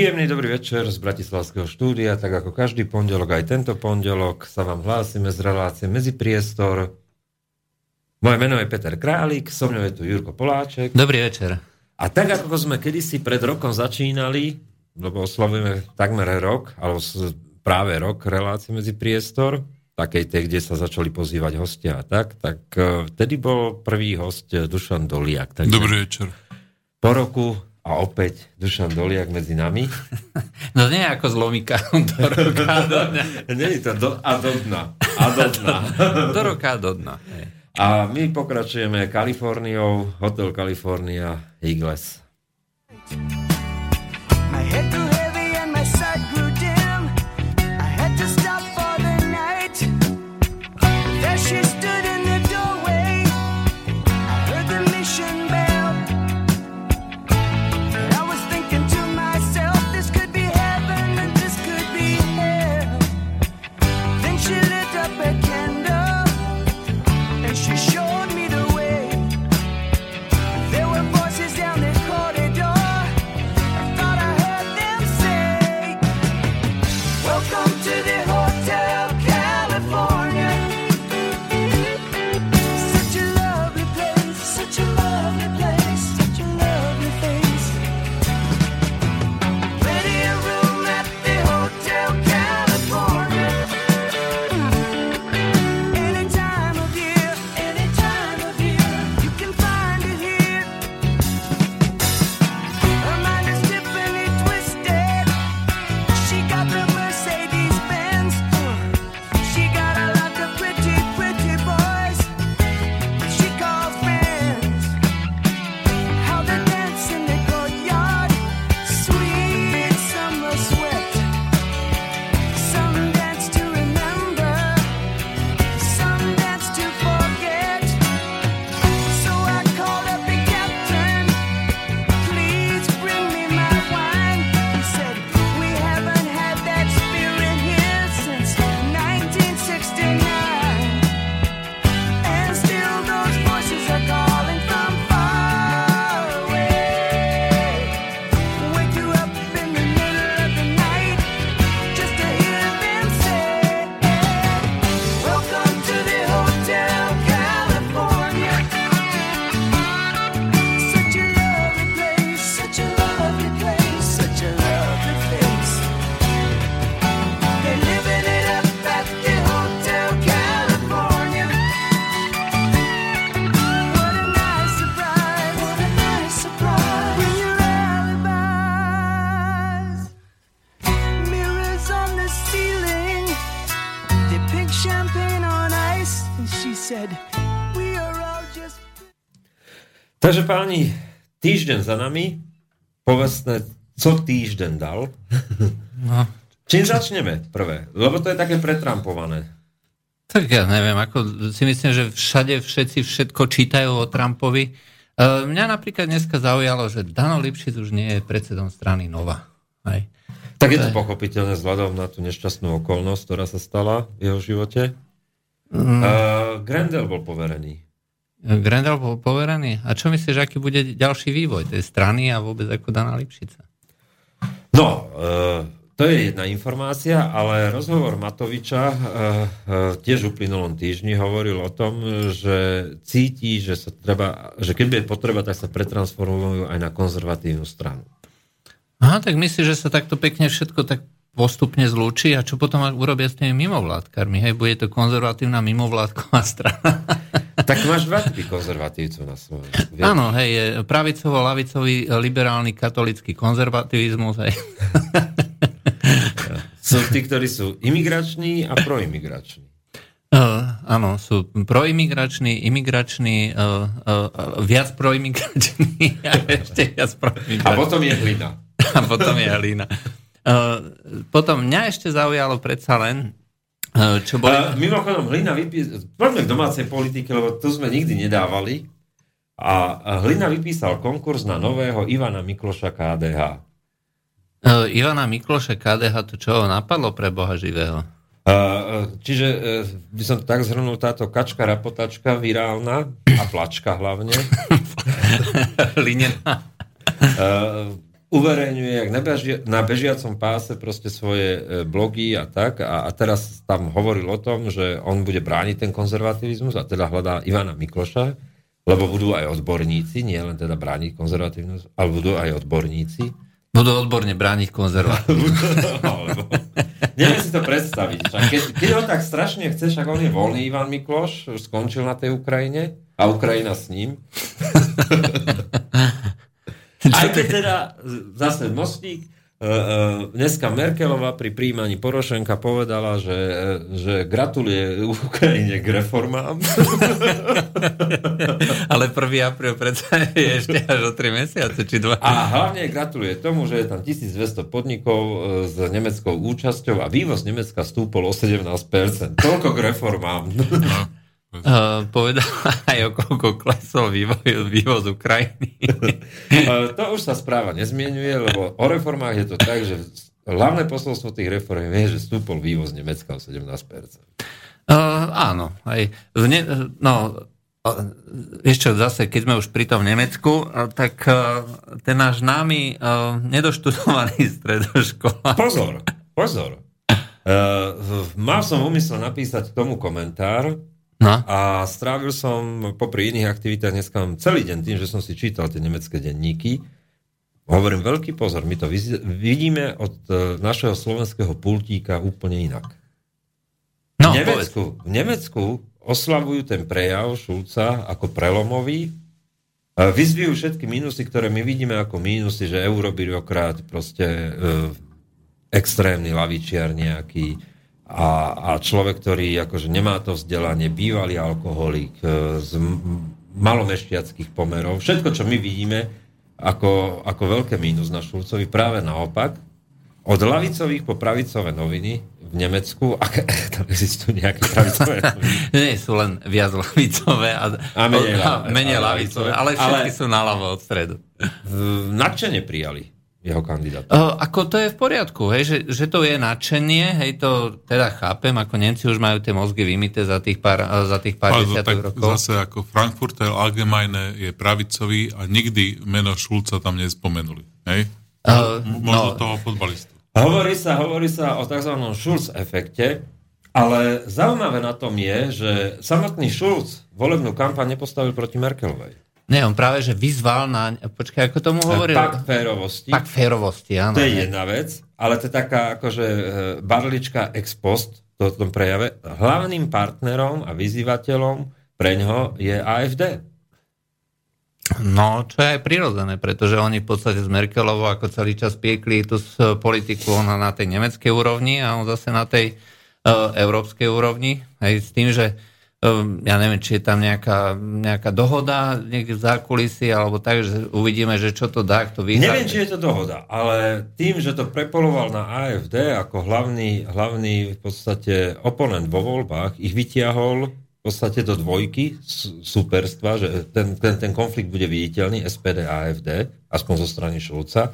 Príjemný dobrý večer z Bratislavského štúdia, tak ako každý pondelok, aj tento pondelok sa vám hlásime z relácie Medzi priestor. Moje meno je Peter Králik, so mnou je tu Jurko Poláček. Dobrý večer. A tak ako sme kedysi pred rokom začínali, lebo oslavujeme takmer rok, alebo práve rok relácie Medzi priestor, takej tej, kde sa začali pozývať hostia a tak, tak eh, vtedy bol prvý host Dušan Doliak. Takže Dobrý večer. Po roku a opäť Dušan Doliak medzi nami. No nie ako z lomika do roka do dna. nie to do, a do dna. A do dna. do roka do dna. A my pokračujeme Kaliforniou, Hotel California Eagles. My Takže páni, týždeň za nami, povedzme, co týždeň dal. No. Čím začneme prvé? Lebo to je také pretrampované. Tak ja neviem, ako si myslím, že všade všetci všetko čítajú o Trumpovi. E, mňa napríklad dneska zaujalo, že Dano Lipšic už nie je predsedom strany Nova. Hej. Tak je to pochopiteľné vzhľadom na tú nešťastnú okolnosť, ktorá sa stala v jeho živote. Mm. Uh, Grendel bol poverený. Grendel bol poverený. A čo myslíš, aký bude ďalší vývoj tej strany a vôbec ako Dana Lipšica? No, e, to je jedna informácia, ale rozhovor Matoviča e, e, tiež v uplynulom týždni hovoril o tom, že cíti, že, sa treba, že keď bude potreba, tak sa pretransformujú aj na konzervatívnu stranu. Aha, tak myslíš, že sa takto pekne všetko tak postupne zlúči a čo potom urobia s tými mimovládkarmi? Hej, bude to konzervatívna mimovládková strana. Tak máš dva typy konzervatívcov na Slovensku. Áno, hej, pravicovo-lavicový liberálny katolický konzervativizmus. Hej. Sú tí, ktorí sú imigrační a proimigrační. Uh, áno, sú proimigrační, imigrační, uh, uh, viac proimigrační a ešte viac proimigrační. A potom je hlina. A potom je hlina. Uh, potom mňa ešte zaujalo predsa len, čo boli... Uh, mimochodom, Hlina vypísal, poďme k domácej politike, lebo tu sme nikdy nedávali. A Hlina vypísal konkurs na nového Ivana Mikloša KDH. Uh, eh, Ivana Mikloša KDH, to čo napadlo pre Boha živého? Uh, čiže uh, by som tak zhrnul táto kačka rapotačka virálna a plačka hlavne. Linená. Uh, uverejňuje jak na, beži, na bežiacom páse proste svoje e, blogy a tak a, a teraz tam hovoril o tom, že on bude brániť ten konzervativizmus a teda hľadá Ivana Mikloša, lebo budú aj odborníci, nie len teda brániť konzervativizmus, ale budú aj odborníci. Budú odborne brániť konzervativizmus. Neviem si to predstaviť. Keď, keď ho tak strašne chceš, ak on je voľný Ivan Mikloš, skončil na tej Ukrajine a Ukrajina s ním. Aj keď teda zase mostík, e, e, dneska Merkelová pri príjmaní Porošenka povedala, že, že gratuluje Ukrajine k reformám. Ale 1. apríl predsa je ešte až o 3 mesiace, či 2. A hlavne gratuluje tomu, že je tam 1200 podnikov e, s nemeckou účasťou a vývoz Nemecka stúpol o 17%. Toľko k reformám. Uh, povedal aj o koľko klesol vývoz, vývoz Ukrajiny. uh, to už sa správa nezmienuje, lebo o reformách je to tak, že hlavné posolstvo tých reform je, že stúpol vývoz Nemecka o 17%. Uh, áno. Aj v ne, no, ešte zase, keď sme už pri tom Nemecku, tak ten náš námi nedoštudovaný stredoškola. Pozor, pozor. Uh, mal som úmysel napísať k tomu komentár, No. A strávil som popri iných aktivitách dneska celý deň tým, že som si čítal tie nemecké denníky. Hovorím, veľký pozor, my to vidíme od e, našeho slovenského pultíka úplne inak. No, v, Nemecku, v Nemecku oslavujú ten prejav Šulca ako prelomový. Vyzvijú všetky mínusy, ktoré my vidíme ako mínusy, že eurobyrokrat, proste e, extrémny lavičiar nejaký, a, a človek, ktorý akože nemá to vzdelanie, bývalý alkoholik e, z malomešťackých pomerov, všetko, čo my vidíme ako, ako veľké mínus na Šulcovi, práve naopak, od lavicových po pravicové noviny v Nemecku, ak tam existujú nejaké pravicové noviny. Nie, sú len viac lavicové a, a menej, a, menej lavicové, ale všetky ale, sú naľavo od stredu. Nadšene prijali jeho kandidát. Uh, ako to je v poriadku, hej, že, že to je nadšenie, hej, to teda chápem, ako Nemci už majú tie mozgy vymité za tých pár, za tých pár desiatok rokov. Zase ako Frankfurter Allgemeine je pravicový a nikdy meno Šulca tam nespomenuli, hej? Uh, Možno no, toho futbalistu. Hovorí sa, hovorí sa o tzv. Schulz efekte, ale zaujímavé na tom je, že samotný Schulz volebnú kampaň nepostavil proti Merkelovej. Nie, on práve, že vyzval na... Počkaj, ako tomu hovoril? Pak férovosti. Pak férovosti, áno. To je jedna vec, ale to je taká akože e, barlička ex post v tom prejave. Hlavným partnerom a vyzývateľom pre ňoho je AFD. No, čo je aj prirodzené, pretože oni v podstate s Merkelovou ako celý čas piekli tú politiku ona na tej nemeckej úrovni a on zase na tej uh, európskej úrovni. Aj s tým, že ja neviem, či je tam nejaká, nejaká dohoda niekde v zákulisí, alebo tak, že uvidíme, že čo to dá, kto vyhrá. Neviem, či je to dohoda, ale tým, že to prepoloval na AFD ako hlavný, hlavný v podstate oponent vo voľbách, ich vytiahol v podstate do dvojky superstva, že ten, ten, ten konflikt bude viditeľný SPD a AFD, aspoň zo strany Šulca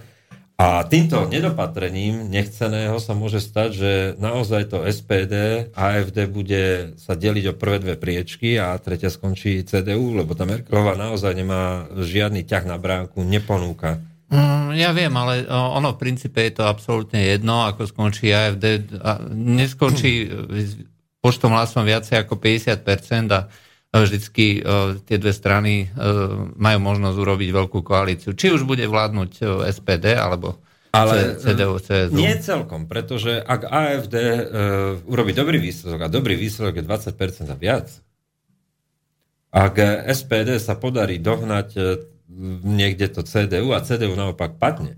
a týmto nedopatrením nechceného sa môže stať, že naozaj to SPD, AFD bude sa deliť o prvé dve priečky a tretia skončí CDU, lebo tá Merkelová naozaj nemá žiadny ťah na bránku, neponúka. Mm, ja viem, ale ono v princípe je to absolútne jedno, ako skončí AFD. Neskončí počtom hlasom viacej ako 50% a vždycky uh, tie dve strany uh, majú možnosť urobiť veľkú koalíciu. Či už bude vládnuť e, SPD alebo ale CDU, CSU. Nie celkom, pretože ak AFD urobí dobrý výsledok a dobrý výsledok je 20% a viac, ak SPD sa podarí dohnať uh, niekde to CDU a CDU naopak padne,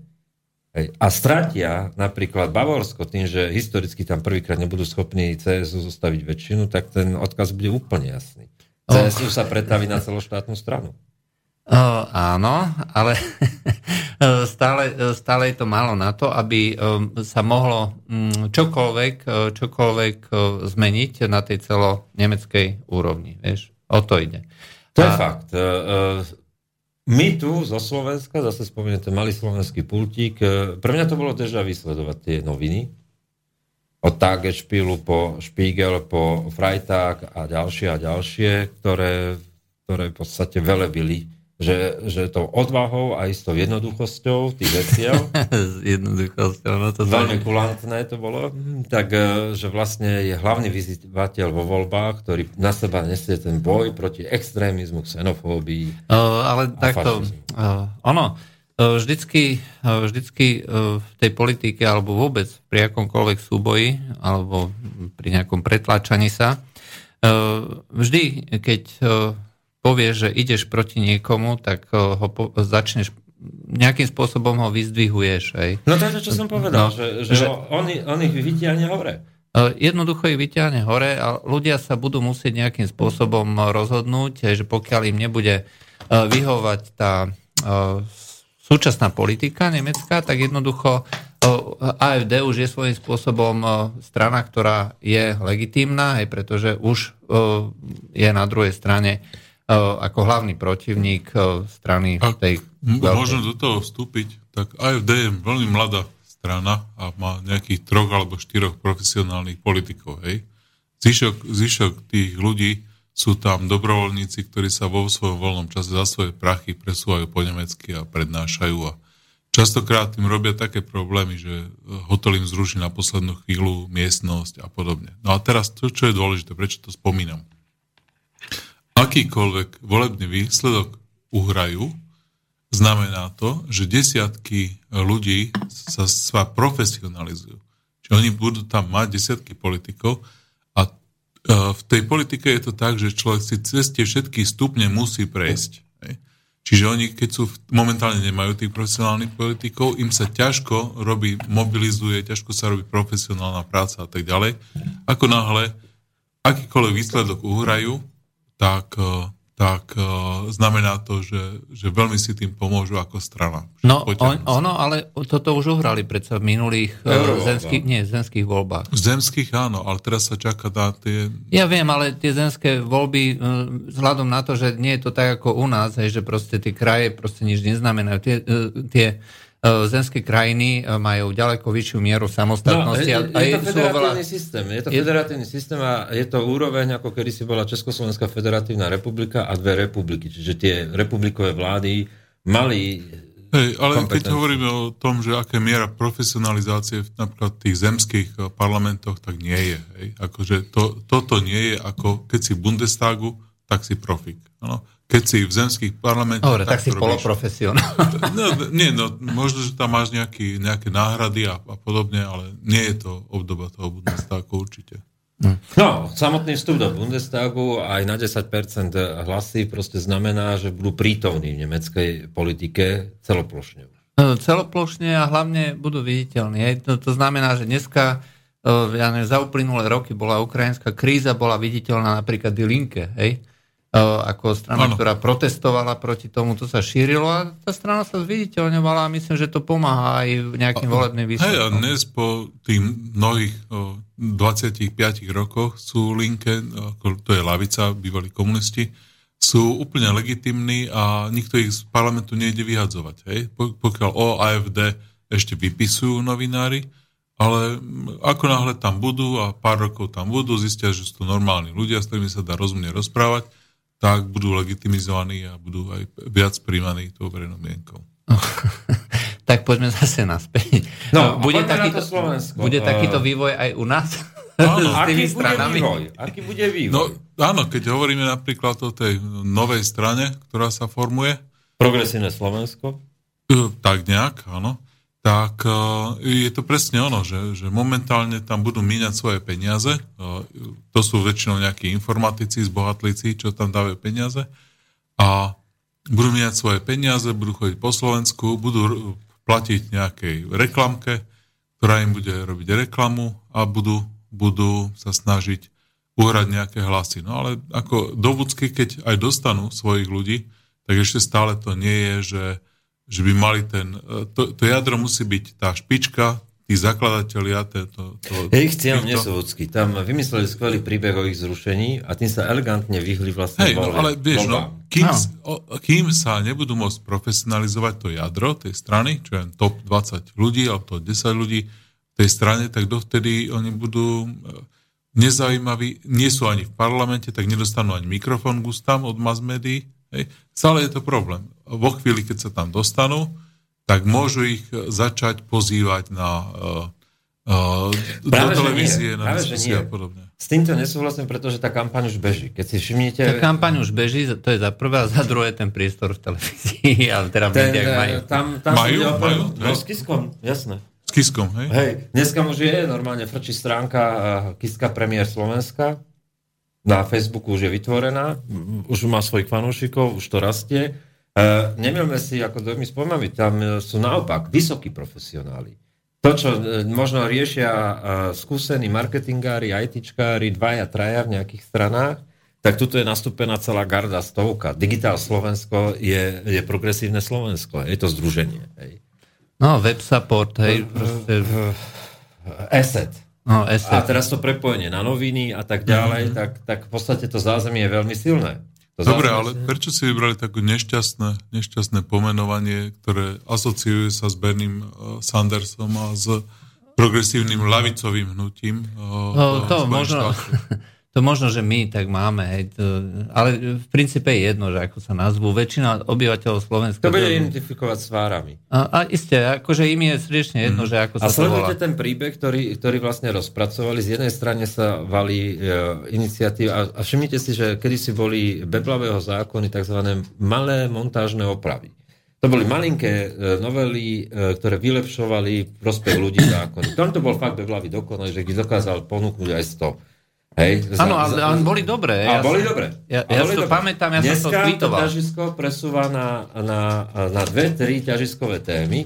Hej. A stratia napríklad Bavorsko tým, že historicky tam prvýkrát nebudú schopní CSU zostaviť väčšinu, tak ten odkaz bude úplne jasný. CSU sa pretaví na celoštátnu stranu. O, áno, ale stále, stále je to málo na to, aby sa mohlo mm, čokoľvek, čokoľvek zmeniť na tej celo nemeckej úrovni. Vieš? O to ide. To je fakt. E, e, my tu zo Slovenska, zase ten malý slovenský pultík, e, pre mňa to bolo deja vysledovať tie noviny, od Tagesspielu po Spiegel, po Freitag a ďalšie a ďalšie, ktoré, ktoré v podstate velebili že, že tou odvahou a istou jednoduchosťou tých veciel. S jednoduchosťou, no to Veľmi kulantné to bolo. Tak, e, že vlastne je hlavný vyzývateľ vo voľbách, ktorý na seba nesie ten boj proti extrémizmu, xenofóbii. Uh, ale takto, uh, ono, vždycky, vždycky v tej politike alebo vôbec pri akomkoľvek súboji alebo pri nejakom pretláčaní sa, vždy, keď povieš, že ideš proti niekomu, tak ho po, začneš nejakým spôsobom ho vyzdvihuješ. Hej. No to je to, čo som povedal, no, že, že, že on, on ich vytiahne hore. Jednoducho ich vyťahne hore a ľudia sa budú musieť nejakým spôsobom rozhodnúť, že pokiaľ im nebude vyhovať tá súčasná politika nemecká, tak jednoducho AFD už je svojím spôsobom strana, ktorá je legitímna, aj pretože už je na druhej strane ako hlavný protivník strany Ak tej... Môžem do toho vstúpiť, tak AFD je veľmi mladá strana a má nejakých troch alebo štyroch profesionálnych politikov. Hej? Zvyšok, zvyšok tých ľudí sú tam dobrovoľníci, ktorí sa vo svojom voľnom čase za svoje prachy presúvajú po nemecky a prednášajú a častokrát im robia také problémy, že hotel im zruší na poslednú chvíľu miestnosť a podobne. No a teraz to, čo je dôležité, prečo to spomínam akýkoľvek volebný výsledok uhrajú, znamená to, že desiatky ľudí sa, sa profesionalizujú. Čiže oni budú tam mať desiatky politikov v tej politike je to tak, že človek si cez tie všetky stupne musí prejsť. Čiže oni, keď sú momentálne nemajú tých profesionálnych politikov, im sa ťažko robí, mobilizuje, ťažko sa robí profesionálna práca a tak ďalej. Ako náhle akýkoľvek výsledok uhrajú, tak, e, tak e, znamená to, že, že veľmi si tým pomôžu ako strana. No on, ono, ale toto už uhrali predsa v minulých e, Euro, zemských, nie, zemských voľbách. Zemských áno, ale teraz sa čaká na tie... Ja viem, ale tie zemské voľby, vzhľadom na to, že nie je to tak ako u nás, hej, že proste tie kraje proste nič neznamenajú. Tie, tie zemské krajiny e, majú ďaleko vyššiu mieru samostatnosti. No, je, je, je to federatívny oveľa... systém. Je to federatívny systém a je to úroveň, ako kedy si bola Československá federatívna republika a dve republiky. Čiže tie republikové vlády mali Hej, ale keď hovoríme o tom, že aké miera profesionalizácie v napríklad tých zemských e, parlamentoch, tak nie je. Hej. Akože to, toto nie je ako keď si v Bundestagu, tak si profik. Ano keď si v zemských parlamentoch... Dobre, tak, tak si poloprofesionál. No, nie, no, možno, že tam máš nejaký, nejaké náhrady a, a podobne, ale nie je to obdoba toho Bundestagu určite. Hm. No, samotný vstup do Bundestagu aj na 10% hlasy proste znamená, že budú prítomní v nemeckej politike celoplošne. No, celoplošne a hlavne budú viditeľní. To, to znamená, že dneska ja neviem, za uplynulé roky bola ukrajinská kríza, bola viditeľná napríklad Die Linke, hej? Ako strana, ano. ktorá protestovala proti tomu, to sa šírilo a tá strana sa zviditeľňovala a myslím, že to pomáha aj nejakým volebným výsledkom. Hej, a dnes po tých mnohých o, 25 rokoch sú linke, to je lavica, bývalí komunisti, sú úplne legitimní a nikto ich z parlamentu nejde vyhadzovať. Hej? Pokiaľ o AFD ešte vypisujú novinári, ale ako náhle tam budú a pár rokov tam budú, zistia, že sú to normálni ľudia, s ktorými sa dá rozumne rozprávať, tak budú legitimizovaní a budú aj viac príjmaní tou verejnou mienkou. tak poďme zase naspäť. No, bude, takýto, bude takýto vývoj aj u nás? Áno, aký bude vývoj? Aký bude vývoj? No, áno, keď hovoríme napríklad o tej novej strane, ktorá sa formuje. Progresívne Slovensko? E, tak nejak, áno tak e, je to presne ono, že, že momentálne tam budú míňať svoje peniaze. E, to sú väčšinou nejakí informatici, zbohatlíci, čo tam dávajú peniaze. A budú míňať svoje peniaze, budú chodiť po Slovensku, budú platiť nejakej reklamke, ktorá im bude robiť reklamu a budú, budú sa snažiť uhrať nejaké hlasy. No ale ako dovúcky, keď aj dostanú svojich ľudí, tak ešte stále to nie je, že že by mali ten, e, to, to jadro musí byť tá špička, tí zakladatelia, to... to, to ich cieľom nie sú ľudskí. Tam vymysleli skvelý príbeh o ich zrušení a tým sa elegantne vyhli vlastne Hej, no, ale vieš, no, kým, no. O, kým sa nebudú môcť profesionalizovať to jadro tej strany, čo je top 20 ľudí alebo to 10 ľudí v tej strane, tak dovtedy oni budú e, nezaujímaví, nie sú ani v parlamente, tak nedostanú ani mikrofón gustám od mass médií, Hej. Stále je to problém. Vo chvíli, keď sa tam dostanú, tak môžu ich začať pozývať na uh, uh, do televízie, na diskusie a podobne. S týmto nesúhlasím, pretože tá kampaň už beží. Keď si všimnite... Tá kampaň už beží, to je za prvé a za druhé ten priestor v televízii, ale teda v médiách eh, majú. Tam, tam Majú? o- Majú? No, Hej. s Kiskom, jasné. S Kiskom, hej? Hej, dneska už je normálne frčí stránka Kiska premiér Slovenska. Na Facebooku už je vytvorená, už má svojich fanúšikov, už to rastie. E, nemilme si ako dojmy s pojmami, tam e, sú naopak vysokí profesionáli. To, čo e, možno riešia e, skúsení marketingári, ITčkári, dvaja, traja v nejakých stranách, tak tuto je nastúpená celá garda, stovka. Digitál Slovensko je, je progresívne Slovensko, je to združenie. Hej. No, web support, hej, proste, Asset. No, A teraz to prepojenie na noviny a tak ďalej, tak, tak v podstate to zázemie je veľmi silné. To Dobre, zázemie- ale prečo si vybrali také nešťastné, nešťastné pomenovanie, ktoré asociuje sa s Berným uh, Sandersom a s progresívnym lavicovým hnutím? Uh, No, to možno, štátoch? to možno, že my tak máme, hej, to, ale v princípe je jedno, že ako sa nazvú. Väčšina obyvateľov Slovenska... To bude identifikovať s tvárami. a, a isté, akože im je srdečne jedno, že ako. A sa volá. sledujte ten príbeh, ktorý, ktorý vlastne rozpracovali. Z jednej strane sa valí e, iniciatíva a, a všimnite si, že kedysi boli Beblavého zákony tzv. malé montážne opravy. To boli malinké e, novely, e, ktoré vylepšovali prospech ľudí zákony. Tam to bol fakt Beblavý dokonalý, že ich dokázal ponúknuť aj 100. Hej, za- Áno, ale, za- ale boli dobré. A ja boli som- dobre. Ja, ja boli si to dobre. pamätám, ja som to Dneska tweetoval. to ťažisko presúva na, na, na dve, tri ťažiskové témy.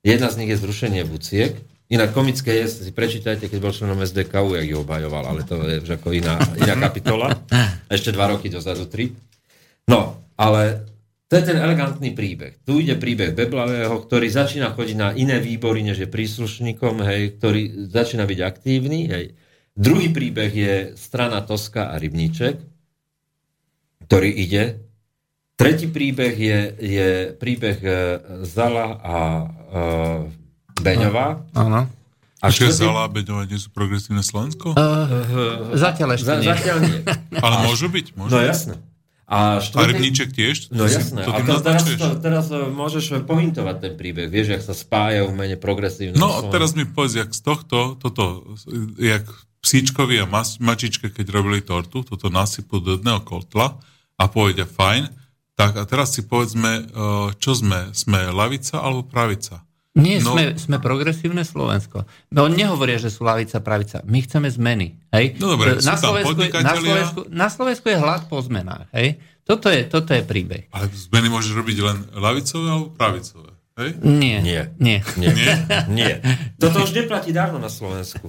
Jedna z nich je zrušenie buciek. Inak komické je, si prečítajte, keď bol členom SDKU, jak ju obhajoval, ale to je už ako iná, iná kapitola. Ešte dva roky dozadu, tri. No, ale to je ten elegantný príbeh. Tu ide príbeh Beblavého, ktorý začína chodiť na iné výbory, než je príslušníkom, hej, ktorý začína byť aktívny, hej. Druhý príbeh je strana Toska a Rybníček, ktorý ide. Tretí príbeh je, je príbeh e, Zala a e, Beňová. Áno. A Čiže štvrtý- Zala a Beňová nie sú progresívne Slovensko? Uh, zatiaľ ešte Za, nie. zatiaľ nie. Ale môžu byť, môžu. No jasné. A, A štvrtý, Rybníček tiež? No jasné. To A teraz, naznačuješ? to, teraz e, môžeš pointovať ten príbeh. Vieš, jak sa spájajú v mene progresívne. No a teraz mi povedz, jak z tohto, toto, jak psíčkovi a mas, mačičke, keď robili tortu, toto nasypú do jedného kotla a povedia fajn, tak a teraz si povedzme, eh, čo sme? Sme lavica alebo pravica? Nie, No. sme, sme progresívne Slovensko. No, oni nehovoria, že sú lavica, pravica. My chceme zmeny. Hej? No dobre, na, Slovensku, je- na. Slovensku, na Slovensku je hlad po zmenách. Hej? Toto, je, toto je príbeh. Ale zmeny môžeš robiť len lavicové alebo pravicové. Hej? Nie. Nie. Nie. Nie. Nie? Nie. Toto už neplatí dávno na Slovensku.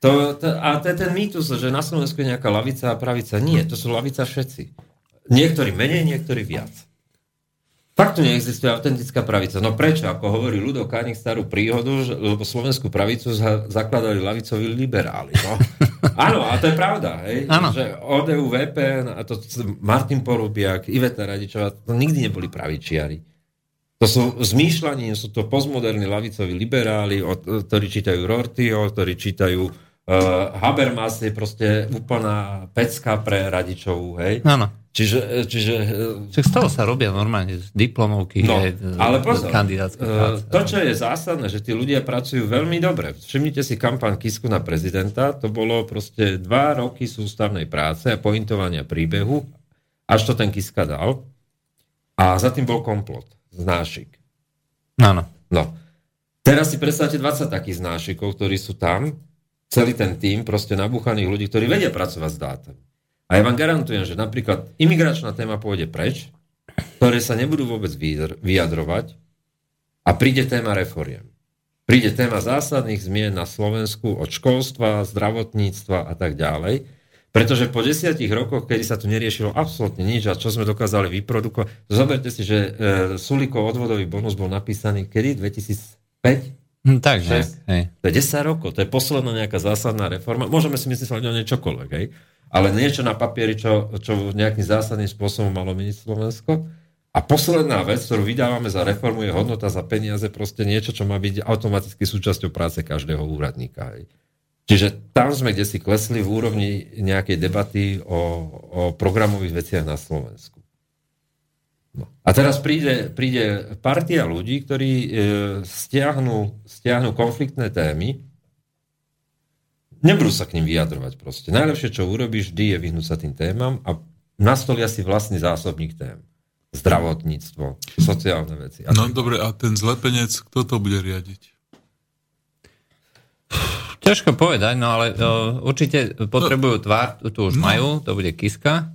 To, to, a to je ten mýtus, že na Slovensku je nejaká lavica a pravica. Nie, to sú lavica všetci. Niektorí menej, niektorí viac. Fakt tu neexistuje autentická pravica. No prečo? Ako hovorí Ludo Kánik starú príhodu, že, lebo slovenskú pravicu za, zakladali lavicoví liberáli. No. Áno, a to je pravda. Hej? Áno. Že ODU, VPN a to Martin Porubiak, Iveta Radičová, to nikdy neboli pravičiari. To sú zmýšľaní, sú to postmoderní lavicoví liberáli, ktorí čítajú Rortyho, ktorí čítajú uh, Habermas, je proste úplná pecka pre Radičovú, hej? Áno. Čiže, čiže uh, Však z toho sa robia normálne diplomovky. No, aj, ale kandidátske eh, práce. to, čo je zásadné, že tí ľudia pracujú veľmi dobre. Všimnite si kampaň Kisku na prezidenta, to bolo proste dva roky sústavnej práce a pointovania príbehu, až to ten Kiska dal. A za tým bol komplot, znášik. Áno. No. Teraz si predstavte 20 takých znášikov, ktorí sú tam, celý ten tým proste nabúchaných ľudí, ktorí vedia pracovať s dátom. A ja vám garantujem, že napríklad imigračná téma pôjde preč, ktoré sa nebudú vôbec vyjadr- vyjadrovať a príde téma reforiem. Príde téma zásadných zmien na Slovensku od školstva, zdravotníctva a tak ďalej. Pretože po desiatich rokoch, kedy sa tu neriešilo absolútne nič a čo sme dokázali vyprodukovať, zoberte si, že e, Sulikov odvodový bonus bol napísaný kedy? 2005? Hm, tak, hej. To je 10 rokov, to je posledná nejaká zásadná reforma. Môžeme si myslieť o nej čokoľvek, hej? ale niečo na papieri, čo, čo nejakým zásadným spôsobom malo meniť Slovensko. A posledná vec, ktorú vydávame za reformu, je hodnota za peniaze, proste niečo, čo má byť automaticky súčasťou práce každého úradníka. Hej. Čiže tam sme kde si klesli v úrovni nejakej debaty o, o programových veciach na Slovensku. No. A teraz príde, príde partia ľudí, ktorí e, stiahnu, stiahnu konfliktné témy, nebudú sa k ním vyjadrovať proste. Najlepšie, čo urobíš vždy, je vyhnúť sa tým témam a nastolia si vlastný zásobník tém. Zdravotníctvo, sociálne veci. A no dobre, a ten zlepenec, kto to bude riadiť? Ťažko povedať, no ale uh, určite potrebujú tvár, tu už no. majú, to bude Kiska.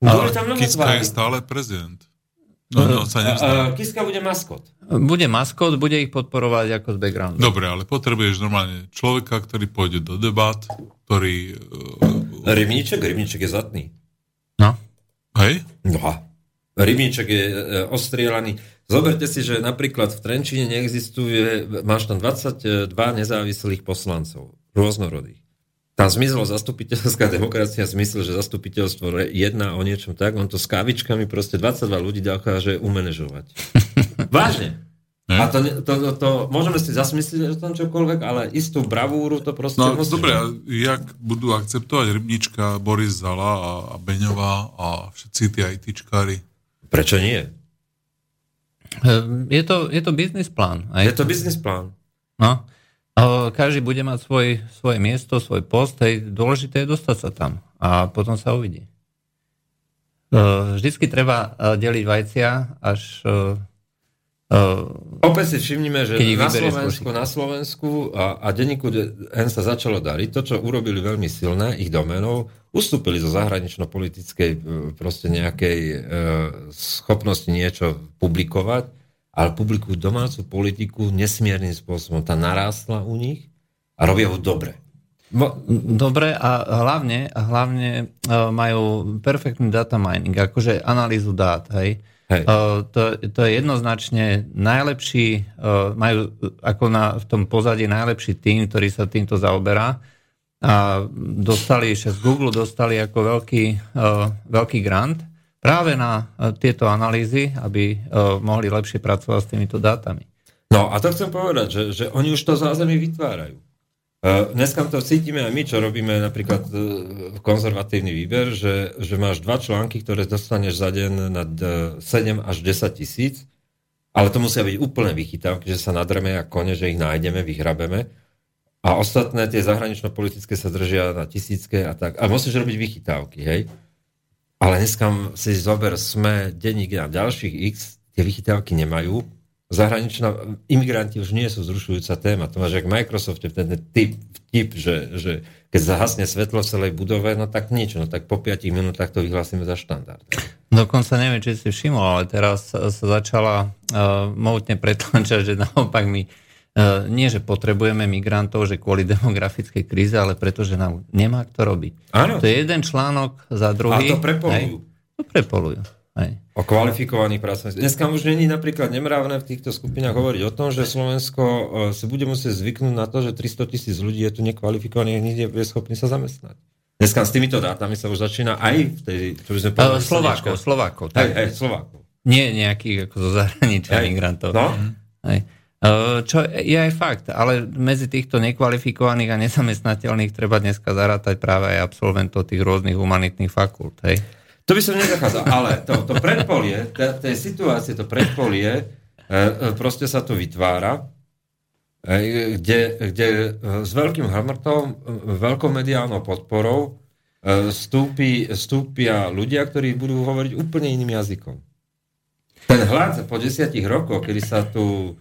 No, Kiska je stále prezident. No, no, sa Kiska bude maskot. Bude maskot, bude ich podporovať ako z backgroundu. Dobre, ale potrebuješ normálne človeka, ktorý pôjde do debat, ktorý... Uh, Rybníček? Rybníček je zatný. No. Hej? No Rybníček je uh, ostrielaný. Zoberte si, že napríklad v Trenčine neexistuje, máš tam 22 nezávislých poslancov, rôznorodých. Tam zmizlo zastupiteľská demokracia v zmysle, že zastupiteľstvo jedná o niečom tak, on to s kávičkami proste 22 ľudí dokáže umanežovať. Vážne. A to, to, to, to, môžeme si zasmyslieť o tom čokoľvek, ale istú bravúru to proste no, musí. Dobre, a jak budú akceptovať Rybnička, Boris Zala a, a Beňová a všetci tí ITčkári? Prečo nie? Ehm, je to, je to biznis plán. Aj? Je to biznis plán. No. Každý bude mať svoj, svoje miesto, svoj post, hej, dôležité je dostať sa tam a potom sa uvidí. Vždycky treba e, deliť vajcia, až Opäť si všimnime, že na Slovensku, na Slovensku a, a denníku N sa začalo dariť. To, čo urobili veľmi silné, ich domenov, ustúpili zo zahranično-politickej proste nejakej uh, schopnosti niečo publikovať ale publikujú domácu politiku nesmiernym spôsobom. Tá narástla u nich a robia ho dobre. Dobre a hlavne, hlavne e, majú perfektný data mining, akože analýzu dát, hej. hej. Uh, to, to je jednoznačne najlepší, uh, majú ako na, v tom pozadí najlepší tým, ktorý sa týmto zaoberá a dostali, z Google dostali ako veľký, veľký grant práve na e, tieto analýzy, aby e, mohli lepšie pracovať s týmito dátami. No a to chcem povedať, že, že oni už to zázemie vytvárajú. E, dneska to cítime aj my, čo robíme napríklad konzervatívny výber, že, že máš dva články, ktoré dostaneš za deň na 7 až 10 tisíc, ale to musia byť úplne vychytávky, že sa nadreme ako kone, že ich nájdeme, vyhrabeme. A ostatné tie zahranično-politické sa držia na tisícke a tak. A musíš robiť vychytávky, hej? Ale dneska si zober sme denník a ďalších X, tie vychytávky nemajú. Zahraničná, imigranti už nie sú zrušujúca téma. To máš jak Microsoft, ten typ, typ že, že keď zahasne svetlo v celej budove, no tak nič, no tak po 5 minútach to vyhlásime za štandard. Dokonca neviem, či si všimol, ale teraz sa začala uh, mohutne pretlačať, že naopak my nie, že potrebujeme migrantov, že kvôli demografickej kríze, ale pretože nám nemá kto robiť. Áno. To je jeden článok za druhý. A to prepolujú. Hej. To prepolujú. Hej. O kvalifikovaných pracovníkov. Dneska už není napríklad nemravné v týchto skupinách hovoriť o tom, že Slovensko e, si bude musieť zvyknúť na to, že 300 tisíc ľudí je tu nekvalifikovaných, nie je schopný sa zamestnať. Dneska s týmito dátami sa už začína aj v tej, čo by sme povedali... Slovákov, Slovákov. Tak. Aj, aj, Slovákov. Nie nejakých ako zo zahraničia migrantov. No? Hej. Čo je aj fakt, ale medzi týchto nekvalifikovaných a nezamestnateľných treba dneska zarátať práve aj absolventov tých rôznych humanitných fakult. Hej? To by som nezachádzal, ale to, to predpolie, tej situácie, to predpolie, eh, eh, proste sa to vytvára, kde, kde s veľkým hrmrtom, veľkou mediálnou podporou stúpi, stúpia ľudia, ktorí budú hovoriť úplne iným jazykom. Ten hlad po desiatich rokoch, kedy sa tu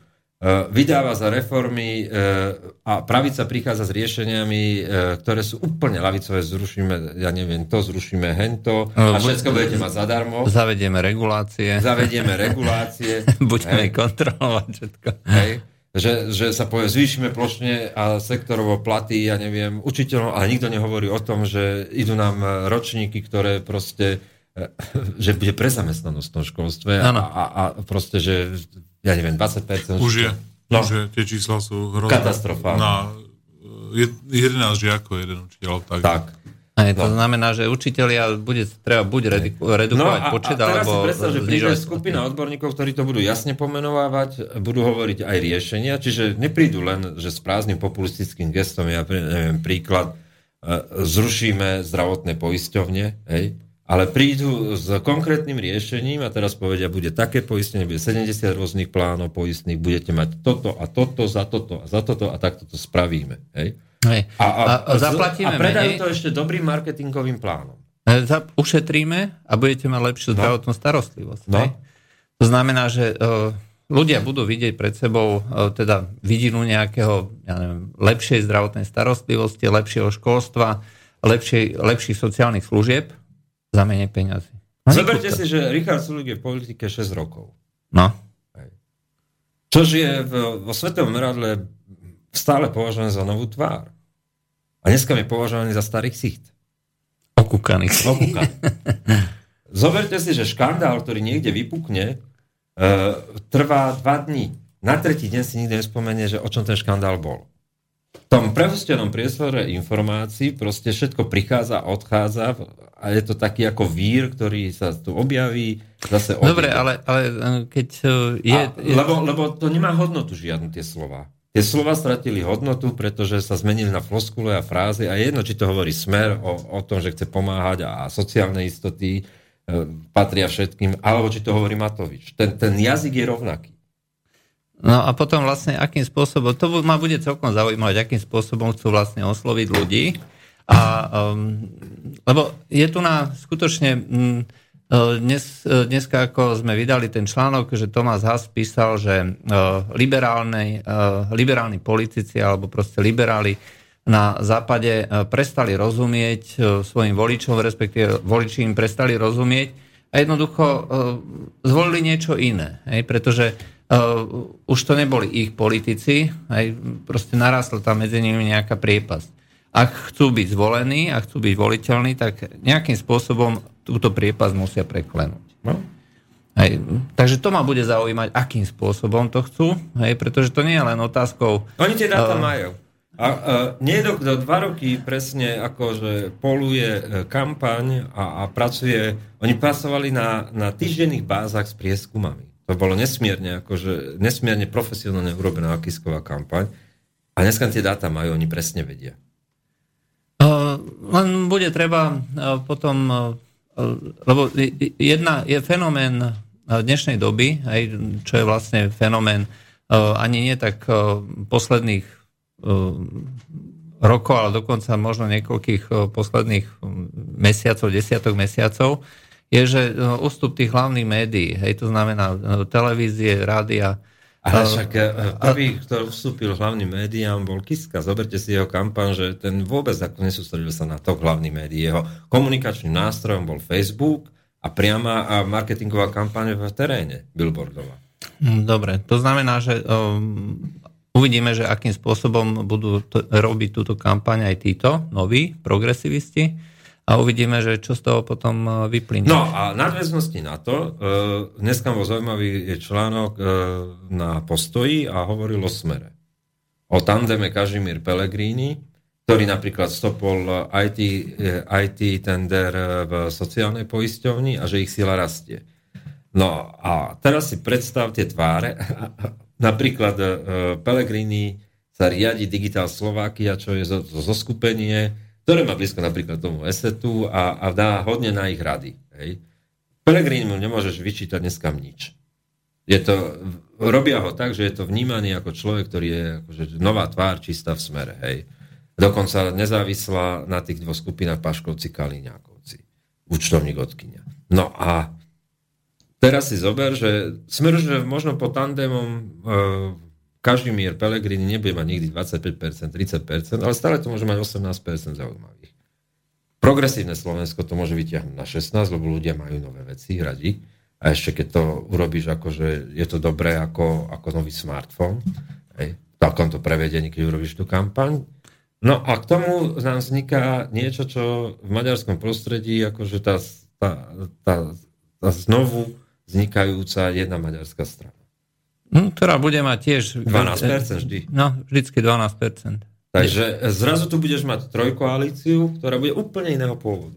vydáva za reformy eh, a pravica prichádza s riešeniami, eh, ktoré sú úplne lavicové, zrušíme, ja neviem, to zrušíme hento a všetko budete mať zadarmo. Zavedieme regulácie. Zavedieme regulácie. Budeme hej. kontrolovať všetko. Hej. Že, že sa povie, zvýšime plošne a sektorovo platy, ja neviem, učiteľom, ale nikto nehovorí o tom, že idú nám ročníky, ktoré proste že bude prezamestnanosť v tom školstve a, a, a proste, že ja neviem, 20%. Už je, no. už je, tie čísla sú hrozné. Katastrofa. Na 11 žiakov, jeden učiteľ. Tak. tak. Aj, to no. znamená, že učiteľia bude treba buď redukovať no a, počet, a teraz alebo si predstav, že príde skupina odborníkov, ktorí to budú jasne pomenovávať, budú hovoriť aj riešenia, čiže neprídu len, že s prázdnym populistickým gestom, ja neviem, príklad, e, zrušíme zdravotné poisťovne, hej, a ale prídu s konkrétnym riešením a teraz povedia, bude také poistenie, bude 70 rôznych plánov poistných, budete mať toto a toto, za toto a za toto a takto to spravíme. Hej? Hej. A, a, a, zaplatíme a predajú menej. to ešte dobrým marketingovým plánom. E, ušetríme a budete mať lepšiu no. zdravotnú starostlivosť. No. Hej? To znamená, že uh, ľudia budú vidieť pred sebou uh, teda vidinu nejakého ja neviem, lepšej zdravotnej starostlivosti, lepšieho školstva, lepšej, lepších sociálnych služieb za menej peňazí. No, Zoberte si, že Richard Sulik je v politike 6 rokov. No. Čož je v, vo svetovom meradle stále považovaný za novú tvár. A dneska je považovaný za starý ksicht. Okúkaný. Okúkaný. Zoberte si, že škandál, ktorý niekde vypukne, e, trvá dva dní. Na tretí deň si nikto nespomenie, že o čom ten škandál bol. V tom prehustenom priestore informácií proste všetko prichádza a odchádza a je to taký ako vír, ktorý sa tu objaví, zase odjde. Dobre, ale, ale e, keď e, je... A, lebo, lebo to nemá hodnotu žiadnu tie slova. Tie slova stratili hodnotu, pretože sa zmenili na floskule a frázy a jedno, či to hovorí smer o, o tom, že chce pomáhať a, a sociálne istoty e, patria všetkým, alebo či to hovorí Matovič. Ten, ten jazyk je rovnaký. No a potom vlastne akým spôsobom, to ma bude celkom zaujímať, akým spôsobom chcú vlastne osloviť ľudí. A, um, lebo je tu na skutočne... Um, dnes, dneska, ako sme vydali ten článok, že Tomás Haas písal, že liberálni, liberálni politici alebo proste liberáli na západe prestali rozumieť svojim voličom, respektíve voliči im prestali rozumieť a jednoducho zvolili niečo iné. Hej, pretože už to neboli ich politici, hej, proste narastla tam medzi nimi nejaká priepasť. Ak chcú byť zvolení a chcú byť voliteľní, tak nejakým spôsobom túto priepas musia preklenúť. No? Hej. Takže to ma bude zaujímať, akým spôsobom to chcú, hej, pretože to nie je len otázkou... Oni tie dáta uh, majú. A uh, nie do, do dva roky presne akože poluje uh, kampaň a, a pracuje... Oni pracovali na, na týždenných bázach s prieskumami. To bolo nesmierne, akože nesmierne profesionálne urobená akisková kampaň. A dneska tie dáta majú, oni presne vedia. Uh, len bude treba uh, potom... Uh, lebo jedna je fenomén dnešnej doby, aj, čo je vlastne fenomén ani nie tak posledných rokov, ale dokonca možno niekoľkých posledných mesiacov, desiatok mesiacov, je, že ústup tých hlavných médií, hej, to znamená televízie, rádia, ale však e, prvý, kto vstúpil hlavným médiám, bol Kiska. Zoberte si jeho kampaň, že ten vôbec ako nesústredil sa na to hlavný médií. Jeho komunikačným nástrojom bol Facebook a priama a marketingová kampaň v teréne, billboardová. Hm, dobre, to znamená, že um, uvidíme, že akým spôsobom budú to, robiť túto kampaň aj títo noví progresivisti a uvidíme, že čo z toho potom e, vyplynie. No a nadväznosti na to, e, dneska bol zaujímavý je článok e, na postoji a hovoril o smere. O tandeme Kažimír Pellegrini, ktorý napríklad stopol IT, IT tender v sociálnej poisťovni a že ich sila rastie. No a teraz si predstav tie tváre. Napríklad Pellegrini sa riadi Digital Slovakia, čo je zo, zo skupenie ktoré má blízko napríklad tomu esetu a, a dá hodne na ich rady. Hej. mu nemôžeš vyčítať dneska nič. Je to, robia ho tak, že je to vnímaný ako človek, ktorý je akože nová tvár čistá v smere. Hej. Dokonca nezávislá na tých dvoch skupinách Paškovci, Kaliňákovci. Účtovník odkynia. No a teraz si zober, že smer, že možno po tandemom e, Kažimír Pelegrini nebude mať nikdy 25%, 30%, ale stále to môže mať 18% zaujímavých. Progresívne Slovensko to môže vyťahnuť na 16, lebo ľudia majú nové veci radi. A ešte keď to urobíš ako, že je to dobré ako, ako nový smartfón, hej, v takomto prevedení, keď urobíš tú kampaň. No a k tomu nám vzniká niečo, čo v maďarskom prostredí, akože tá, tá, tá, tá znovu vznikajúca jedna maďarská strana. Hm, ktorá bude mať tiež... 12% vždy. No, vždycky 12%. Takže zrazu tu budeš mať trojkoalíciu, ktorá bude úplne iného pôvodu.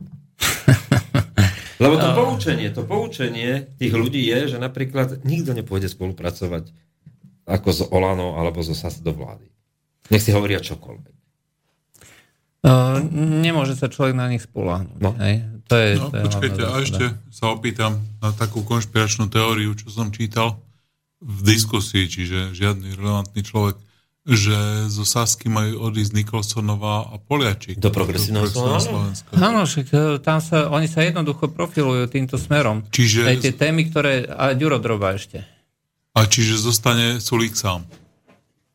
Lebo to poučenie, to poučenie tých ľudí je, že napríklad nikto nepôjde spolupracovať ako z Olano alebo zo SAS do vlády. Nech si hovoria čokoľvek. Uh, nemôže sa človek na nich spolahnuť. No. Hej? to je, no, to je počkajte, a ešte sa opýtam na takú konšpiračnú teóriu, čo som čítal v diskusii, čiže žiadny relevantný človek, že zo Sasky majú odísť Nikolsonová a Poliačík. Do progresívneho Slovenska. Áno, však e, tam sa, oni sa jednoducho profilujú týmto smerom. Čiže... Aj tie témy, ktoré... A Ďuro Droba ešte. A čiže zostane Sulík sám?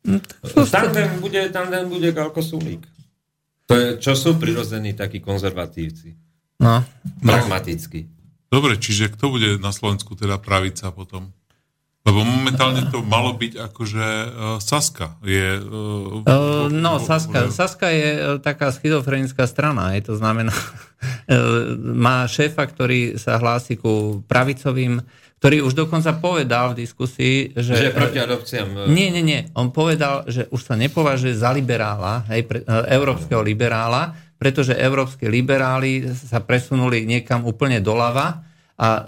No, tam ten bude, tam ten bude Galko Sulík. To je, čo sú prirodzení takí konzervatívci. No. Pragmaticky. Dobre, čiže kto bude na Slovensku teda pravica potom? Lebo momentálne to malo byť akože uh, Saska. Je, uh, uh, no, Saska, Saska je taká schizofrenická strana. Je to znamená, má šéfa, ktorý sa hlási ku pravicovým, ktorý už dokonca povedal v diskusii, že... Že proti adopciám. Nie, nie, nie. On povedal, že už sa nepovažuje za liberála, hej, pre, európskeho liberála, pretože európske liberáli sa presunuli niekam úplne doľava a e,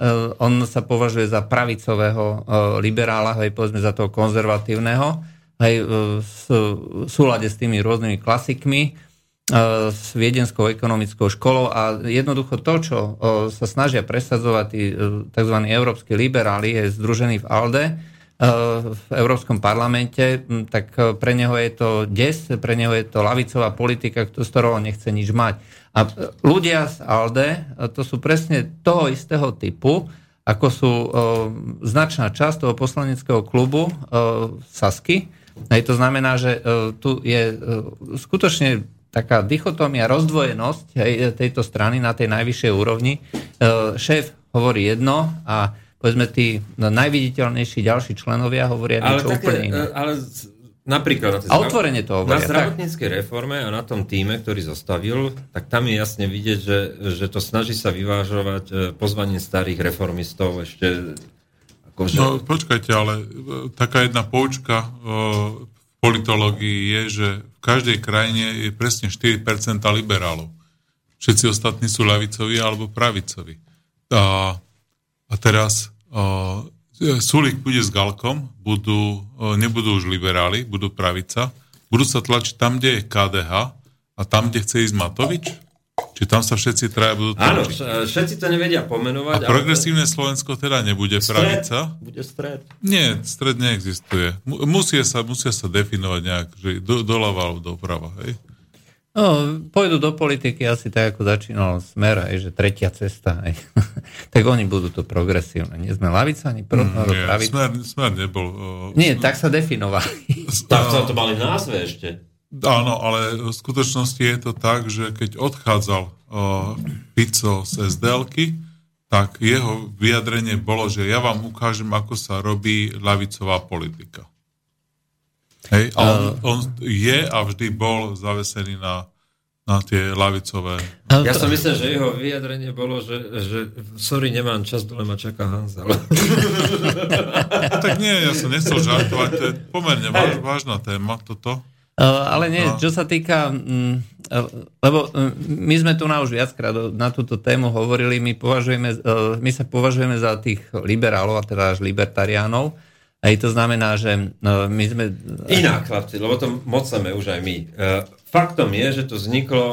on sa považuje za pravicového e, liberála, hej, povedzme za toho konzervatívneho, hej, e, v súlade s tými rôznymi klasikmi, s viedenskou ekonomickou školou a jednoducho to, čo sa snažia presadzovať tí tzv. európsky liberáli, je združený v ALDE, v Európskom parlamente, tak pre neho je to des, pre neho je to lavicová politika, z ktorou on nechce nič mať. A ľudia z ALDE, to sú presne toho istého typu, ako sú o, značná časť toho poslaneckého klubu o, Sasky. Hej, to znamená, že o, tu je o, skutočne taká dichotómia, rozdvojenosť hej, tejto strany na tej najvyššej úrovni. O, šéf hovorí jedno a povedzme tí najviditeľnejší ďalší členovia hovoria niečo také, úplne iné. Ale napríklad na, a otvorene to hovoria, na zdravotníckej tak. reforme a na tom týme, ktorý zostavil, tak tam je jasne vidieť, že, že to snaží sa vyvážovať e, pozvanie starých reformistov ešte akože... No počkajte, ale e, taká jedna poučka v politológii je, že v každej krajine je presne 4% liberálov. Všetci ostatní sú ľavicoví alebo pravicoví. A, a teraz a, Sulik bude s Galkom, budú, nebudú už liberáli, budú pravica, budú sa tlačiť tam, kde je KDH a tam, kde chce ísť Matovič? Či tam sa všetci traja budú tlačiť? Áno, všetci to nevedia pomenovať. A progresívne to... Slovensko teda nebude stred, pravica? Bude stred. Nie, stred neexistuje. Musia sa, musia sa definovať nejak, že do, doľava alebo doprava. Hej? No, pôjdu do politiky asi tak, ako začínal Smer, aj, že tretia cesta. Aj. tak oni budú to progresívne. Nie sme lavica, ani pro, mm, nie, pravica. Smer, smer nebol... Uh, nie, tak sa definovali. tak sa to mali názve ešte. Áno, ale v skutočnosti je to tak, že keď odchádzal uh, Pico z SDLky, tak jeho vyjadrenie bolo, že ja vám ukážem, ako sa robí lavicová politika. Hej, a on, on je a vždy bol zavesený na, na tie lavicové. Ja som myslel, že jeho vyjadrenie bolo, že, že sorry, nemám čas, dole ma čaká Hanzel. tak nie, ja som nechcel žartovať, to je pomerne váž, vážna téma toto. Ale nie, čo sa týka, mm, lebo my sme tu na už viackrát na túto tému hovorili, my, považujeme, my sa považujeme za tých liberálov, a teda až libertariánov, aj to znamená, že no, my sme... Inak, chlapci, lebo to moceme už aj my. E, faktom je, že to vzniklo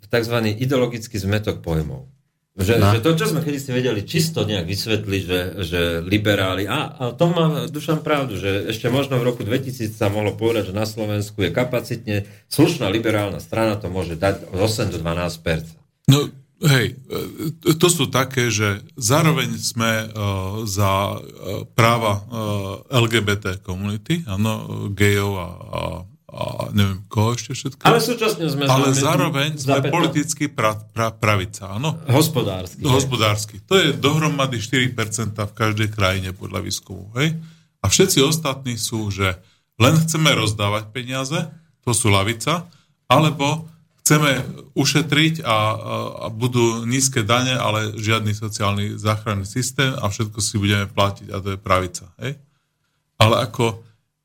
v e, tzv. ideologický zmetok pojmov. Že, no. že to, čo sme kedy si vedeli čisto nejak vysvetliť, že, že liberáli, a, a to má dušam pravdu, že ešte možno v roku 2000 sa mohlo povedať, že na Slovensku je kapacitne slušná liberálna strana, to môže dať 8 do 12 No, Hej, e, to sú také, že zároveň sme uh, za uh, práva uh, LGBT komunity, áno, gejov a, a, a neviem koho ešte všetko. Ale súčasne sme... Ale zároveň sme politicky pra, pra, pravica, áno. Hospodársky. Hospodársky. To je dohromady 4% v každej krajine podľa výskumu, hej. A všetci ostatní sú, že len chceme rozdávať peniaze, to sú lavica, alebo chceme ušetriť a, a budú nízke dane, ale žiadny sociálny záchranný systém a všetko si budeme platiť a to je pravica. Hej? Ale ako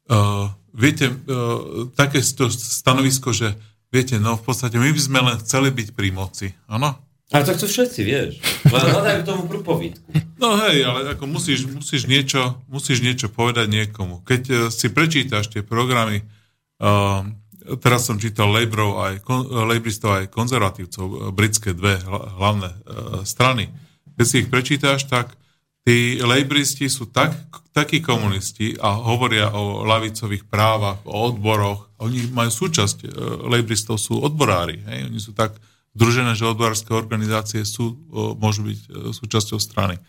uh, viete, uh, také to stanovisko, že viete, no v podstate my by sme len chceli byť pri moci. Áno? Ale tak to všetci, vieš. Len hľadajú tomu prúpovidku. No hej, ale ako musíš, musíš, niečo, musíš niečo povedať niekomu. Keď uh, si prečítaš tie programy uh, teraz som čítal Labourov aj, Labouristov aj konzervatívcov, britské dve hlavné strany. Keď si ich prečítaš, tak tí Labouristi sú tak, takí komunisti a hovoria o lavicových právach, o odboroch. Oni majú súčasť, Labouristov sú odborári. Hej? Oni sú tak združené, že odborárske organizácie sú, môžu byť súčasťou strany.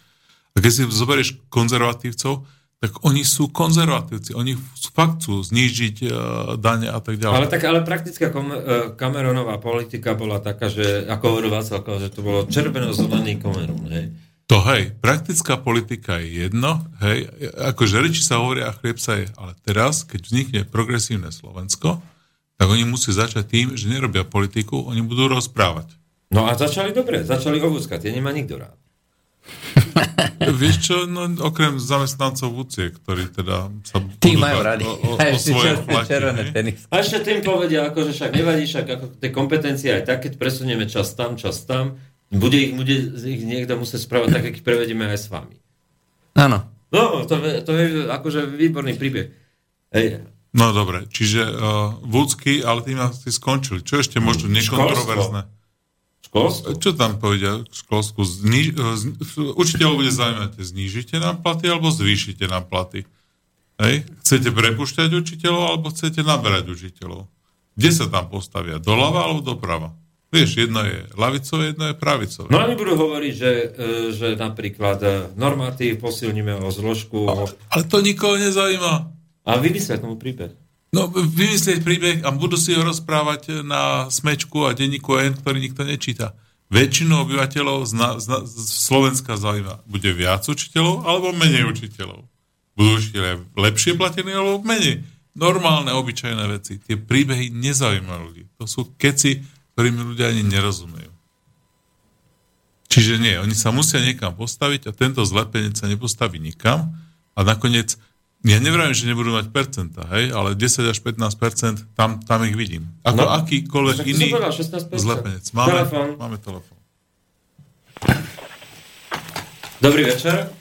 A keď si zoberieš konzervatívcov, tak oni sú konzervatívci, oni fakt chcú znížiť uh, dane a tak ďalej. Ale tak ale praktická kom, uh, Cameronová politika bola taká, že ako hovoril Václav, že to bolo červeno-zelený Cameron, hej? To hej, praktická politika je jedno, hej, akože reči sa hovoria a chlieb sa je, ale teraz, keď vznikne progresívne Slovensko, tak oni musí začať tým, že nerobia politiku, oni budú rozprávať. No a začali dobre, začali ovúskať, tie nemá nikto rád. Vieš čo, no, okrem zamestnancov UCIE, ktorí teda sa Tí majú radi. O, o, o svoje červené A ešte tým povedia, ako, že však nevadí, však ako tie kompetencie aj tak, keď presunieme čas tam, čas tam, bude ich, bude ich niekto musieť správať tak, ako ich prevedieme aj s vami. Áno. No, to, to je akože výborný príbeh. Ej. No dobre, čiže uh, vúcky, ale tým asi skončili. Čo ešte možno nekontroverzné? Školstvo? Čo tam povedia v školsku? Zniž, učiteľov bude zaujímať, znížite nám platy alebo zvýšite nám platy? Hej? Chcete prepušťať učiteľov alebo chcete naberať učiteľov? Kde sa tam postavia? Doľava alebo doprava? Vieš, jedno je lavicové, jedno je pravicové. No oni budú hovoriť, že, e, že napríklad e, normatív posilníme o zložku. Ale, ale to nikoho nezaujíma. A vymyslia tomu príbeh. No, vymyslieť príbeh a budú si ho rozprávať na smečku a denníku N, ktorý nikto nečíta. Väčšinu obyvateľov z, na, z, z Slovenska zaujíma. Bude viac učiteľov alebo menej učiteľov? Budú učiteľia lepšie platení alebo menej? Normálne, obyčajné veci. Tie príbehy nezaujímajú ľudí. To sú keci, ktorými ľudia ani nerozumejú. Čiže nie, oni sa musia niekam postaviť a tento zlepenec sa nepostaví nikam a nakoniec ja nevrajím, že nebudú mať percenta, hej, ale 10 až 15 tam, tam ich vidím. Ako no, akýkoľvek iný zlepenec. Máme telefón. Máme telefón. Dobrý večer.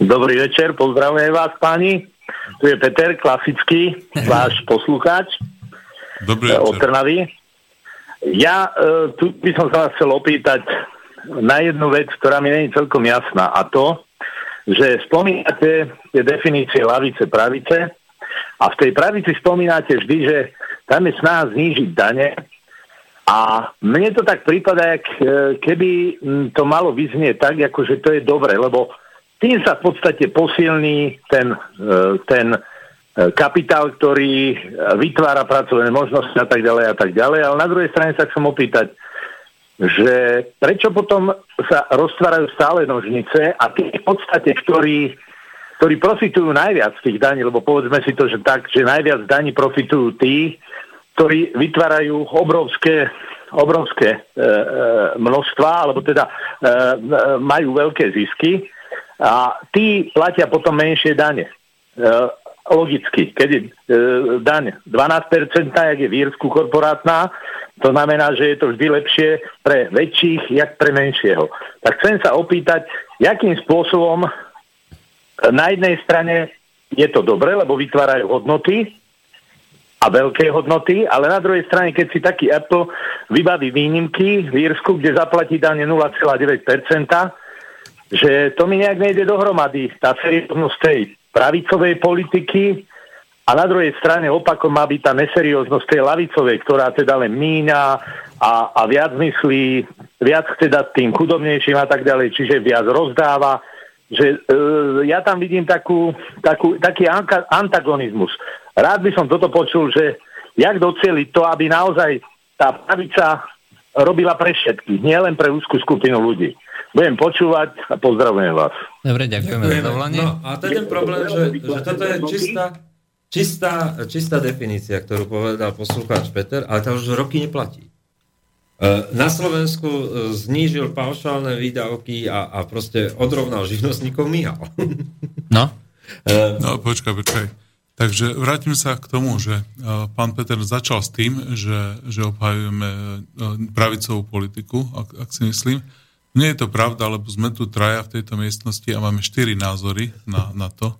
Dobrý večer, pozdravujem vás páni. Tu je Peter, klasický, váš poslucháč. Dobrý večer. Od Trnavy. Ja e, tu by som sa vás chcel opýtať na jednu vec, ktorá mi je celkom jasná a to, že spomínate tie definície lavice, pravice a v tej pravici spomínate vždy, že tam je snaha znížiť dane a mne to tak prípada, e, keby to malo vyznieť tak, ako že to je dobre, lebo tým sa v podstate posilní ten, e, ten e, kapitál, ktorý vytvára pracovné možnosti a tak ďalej a tak ďalej. Ale na druhej strane sa chcem opýtať, že prečo potom sa roztvárajú stále nožnice a tí v podstate, ktorí, ktorí profitujú najviac z tých daní, lebo povedzme si to, že tak, že najviac daní profitujú tí, ktorí vytvárajú obrovské, obrovské e, e, množstva, alebo teda e, majú veľké zisky a tí platia potom menšie dane. E, logicky, keď je e, daň 12%, jak je v korporátna, to znamená, že je to vždy lepšie pre väčších, jak pre menšieho. Tak chcem sa opýtať, jakým spôsobom na jednej strane je to dobre, lebo vytvárajú hodnoty a veľké hodnoty, ale na druhej strane, keď si taký Apple vybaví výnimky v Írsku, kde zaplatí dane 0,9%, že to mi nejak nejde dohromady. Tá serióznosť tej pravicovej politiky a na druhej strane opakom má byť tá neserióznosť tej lavicovej, ktorá teda len míňa a, a viac myslí, viac chce dať tým chudobnejším a tak ďalej, čiže viac rozdáva. Že, e, ja tam vidím takú, takú, taký anka, antagonizmus. Rád by som toto počul, že jak docieliť to, aby naozaj tá pravica robila pre všetkých, nielen pre úzkú skupinu ľudí. Budem počúvať a pozdravujem vás. Dobre, ďakujeme, ďakujeme. za No, a to je ten problém, že, že toto je čistá, Čistá, čistá definícia, ktorú povedal poslucháč Peter, ale tá už roky neplatí. E, na Slovensku e, znížil paušálne výdavky a, a proste odrovnal živnostníkov Mihal. No? E, no, počkaj, počkaj. Takže vrátim sa k tomu, že pán Peter začal s tým, že, že obhajujeme pravicovú politiku, ak, ak si myslím. Nie je to pravda, lebo sme tu traja v tejto miestnosti a máme štyri názory na, na to,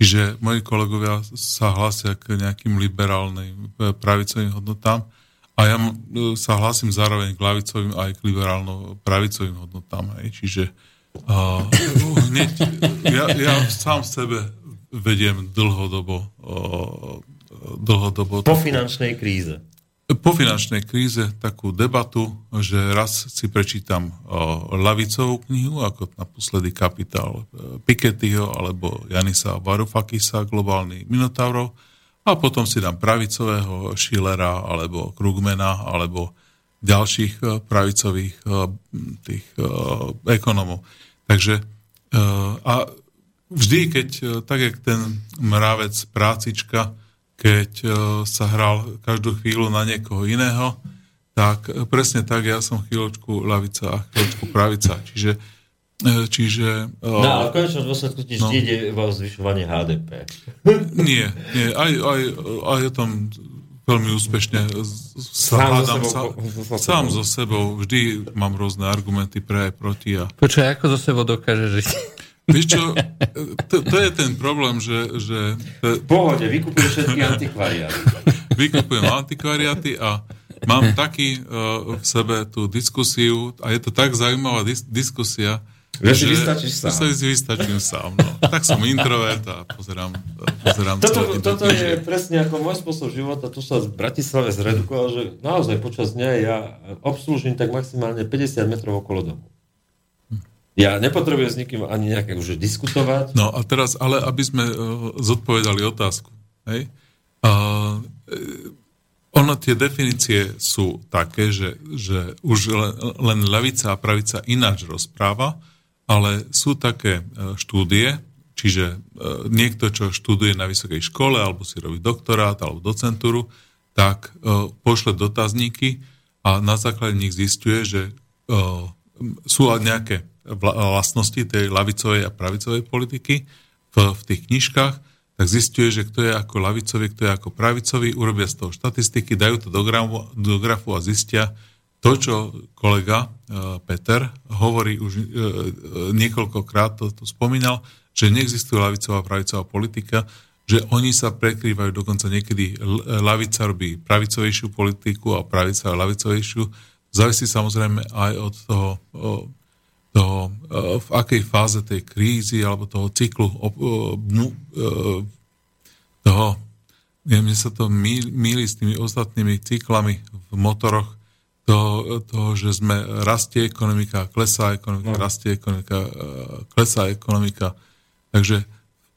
Čiže moji kolegovia sa hlásia k nejakým liberálnym e, pravicovým hodnotám a ja sa hlásim zároveň k lavicovým aj k liberálno-pravicovým hodnotám. Hej. Čiže uh, hneď, ja, ja sám sebe vediem dlhodobo, uh, dlhodobo po finančnej kríze po finančnej kríze takú debatu, že raz si prečítam lavicovú knihu, ako naposledy Kapitál e, Pikettyho alebo Janisa Varoufakisa, Globálny Minotaurov, a potom si dám pravicového Schillera alebo Krugmana alebo ďalších e, pravicových e, tých ekonomov. Takže a vždy, keď tak, jak ten mravec prácička, keď e, sa hral každú chvíľu na niekoho iného, tak e, presne tak ja som chvíľočku lavica a chvíľočku pravica. Čiže e, Čiže... No ale v konečnom dôsledku ti no, ide o zvyšovanie HDP. Nie, nie. Aj, aj, aj o tom veľmi úspešne sám hádam so sa, sám so sebou. Vždy mám rôzne argumenty pre aj proti. A... Počkaj, ako so sebou dokáže žiť? Vieš čo, to, to je ten problém, že... že to... V pohode, vykupuješ všetky antikvariáty. Vykupujem antikvariáty a mám taký uh, v sebe tú diskusiu a je to tak zaujímavá dis- diskusia, že si vystačíš sám. Že si vystačím sám. No. Tak som introvert a pozerám, pozerám Toto, toto je presne ako môj spôsob života. Tu sa v Bratislave zredukoval, že naozaj počas dňa ja obslúžim tak maximálne 50 metrov okolo domu. Ja nepotrebujem s nikým ani nejaké už diskutovať. No a teraz, ale aby sme uh, zodpovedali otázku. Hej? Uh, ono tie definície sú také, že, že už len, len levica a pravica ináč rozpráva, ale sú také uh, štúdie, čiže uh, niekto, čo študuje na vysokej škole, alebo si robí doktorát, alebo docentúru, tak uh, pošle dotazníky a na základe nich zistuje, že sú nejaké vlastnosti tej lavicovej a pravicovej politiky v, v tých knižkách, tak zistuje, že kto je ako lavicový, kto je ako pravicový, urobia z toho štatistiky, dajú to do grafu, do grafu a zistia to, čo kolega uh, Peter hovorí už uh, niekoľkokrát, to, to spomínal, že neexistuje lavicová a pravicová politika, že oni sa prekrývajú, dokonca niekedy lavica robí pravicovejšiu politiku a pravica lavicovejšiu. Závisí samozrejme aj od toho toho, e, v akej fáze tej krízy alebo toho cyklu e, e, toho, mne sa to míli s tými ostatnými cyklami v motoroch, toho, toho že sme rastie ekonomika, klesá ekonomika, no. rastie ekonomika, klesá ekonomika. Takže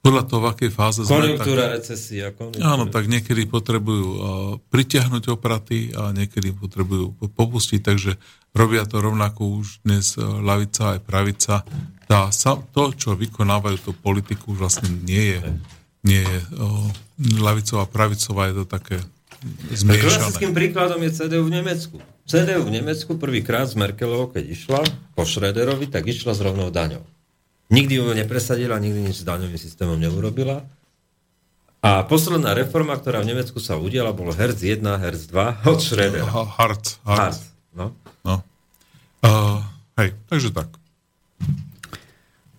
podľa toho, v akej fáze sme... Konjunktúra, recesia. Konjunktúra. Áno, tak niekedy potrebujú uh, pritiahnuť opraty a niekedy potrebujú popustiť, takže robia to rovnako už dnes uh, lavica aj pravica. Tá, to, čo vykonávajú tú politiku, vlastne nie je, nie je uh, lavicová, pravicová, je to také zmiešané. Klasickým príkladom je CDU v Nemecku. CDU v Nemecku prvýkrát z Merkelovou, keď išla po Schröderovi, tak išla s rovnou daňou. Nikdy ju nepresadila, nikdy nič s daňovým systémom neurobila. A posledná reforma, ktorá v Nemecku sa udiala, bol Herz 1, Herz 2 od Schrödera. Hart. Hart. No. no. Uh, hej, takže tak.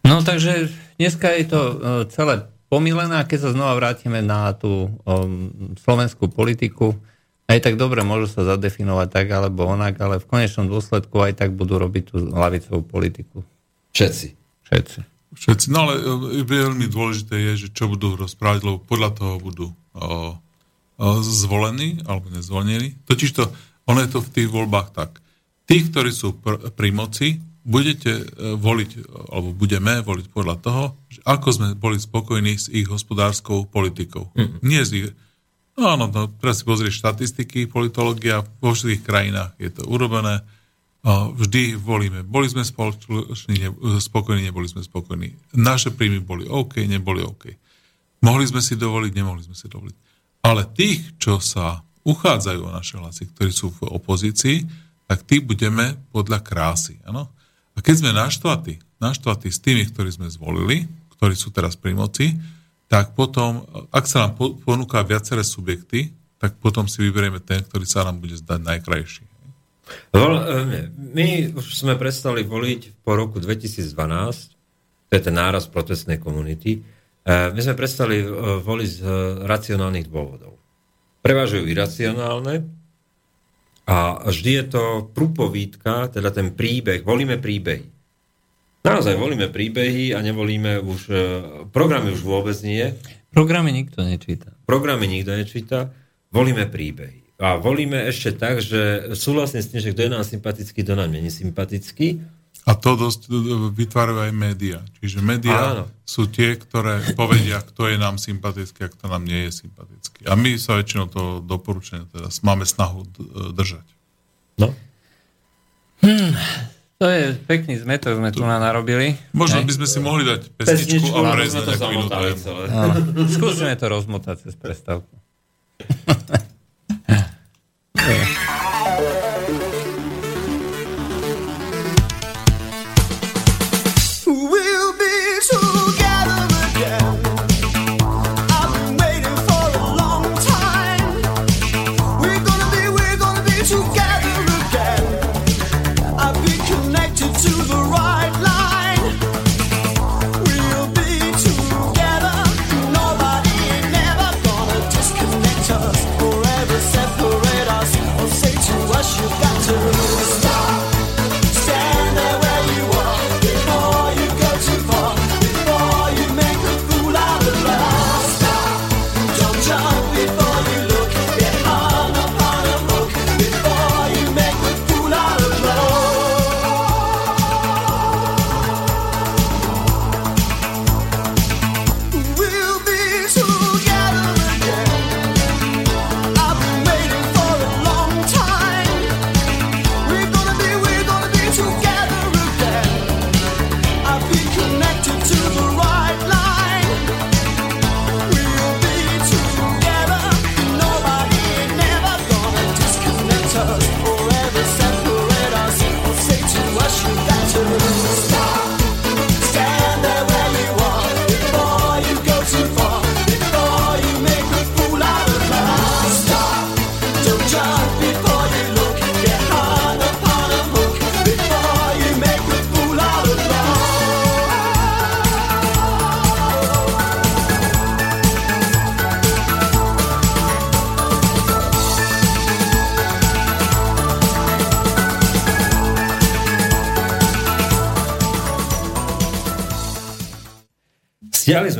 No takže dneska je to uh, celé pomilené a keď sa znova vrátime na tú um, slovenskú politiku, aj tak dobre môžu sa zadefinovať tak alebo onak, ale v konečnom dôsledku aj tak budú robiť tú lavicovú politiku. Všetci. Všetci. Všetci. No ale e, veľmi dôležité je, že čo budú rozprávať, lebo podľa toho budú o, o, zvolení alebo nezvolení. Totiž to, ono je to v tých voľbách tak. Tí, ktorí sú pr- pri moci, budete e, voliť, alebo budeme voliť podľa toho, že ako sme boli spokojní s ich hospodárskou politikou. Mm. Nie s ich... No áno, no, teraz si pozrieš štatistiky, politológia, vo všetkých krajinách je to urobené vždy volíme. Boli sme spoloční, ne, spokojní, neboli sme spokojní. Naše príjmy boli OK, neboli OK. Mohli sme si dovoliť, nemohli sme si dovoliť. Ale tých, čo sa uchádzajú o naše hlasy, ktorí sú v opozícii, tak tí budeme podľa krásy. Ano? A keď sme naštvatí, naštvatí s tými, ktorí sme zvolili, ktorí sú teraz pri moci, tak potom, ak sa nám ponúka viaceré subjekty, tak potom si vyberieme ten, ktorý sa nám bude zdať najkrajší. Eh, my už sme prestali voliť po roku 2012, to je ten náraz protestnej komunity, My sme prestali voliť z racionálnych dôvodov. Prevažujú iracionálne a vždy je to prúpovídka, teda ten príbeh, volíme príbehy. Naozaj volíme príbehy a nevolíme už, programy už vôbec nie. Programy nikto nečíta. Programy nikto nečíta, volíme príbehy. A volíme ešte tak, že súhlasím s tým, že kto je nám sympatický, kto nám není sympatický a to dosť vytvárajú aj médiá. Čiže médiá Áno. sú tie, ktoré povedia, kto je nám sympatický a kto nám nie je sympatický. A my sa väčšinou to doporučenie teda máme snahu držať. No. Hmm. To je pekný zmetok, sme tu na narobili. Možno by sme si mohli dať pesničku, pesničku a prejsť na nejakú minútu. Skúsime to rozmotať cez prestávku.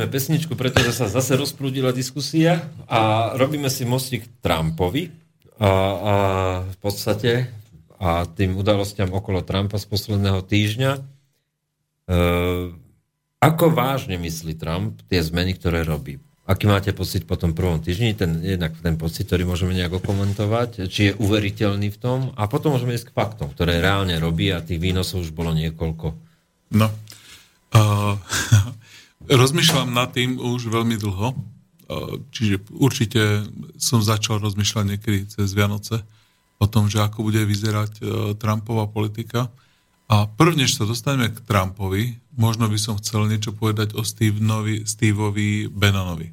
Sme pesničku, pretože sa zase rozprúdila diskusia a robíme si mostík Trumpovi a, a v podstate a tým udalostiam okolo Trumpa z posledného týždňa. E, ako vážne myslí Trump tie zmeny, ktoré robí? Aký máte pocit po tom prvom týždni? Ten, jednak ten pocit, ktorý môžeme nejako komentovať, či je uveriteľný v tom a potom môžeme ísť k faktom, ktoré reálne robí a tých výnosov už bolo niekoľko. No, uh, Rozmýšľam nad tým už veľmi dlho, čiže určite som začal rozmýšľať niekedy cez Vianoce o tom, že ako bude vyzerať e, Trumpová politika. A prvne, než sa dostaneme k Trumpovi, možno by som chcel niečo povedať o Steveovi, Steveovi Bannonovi.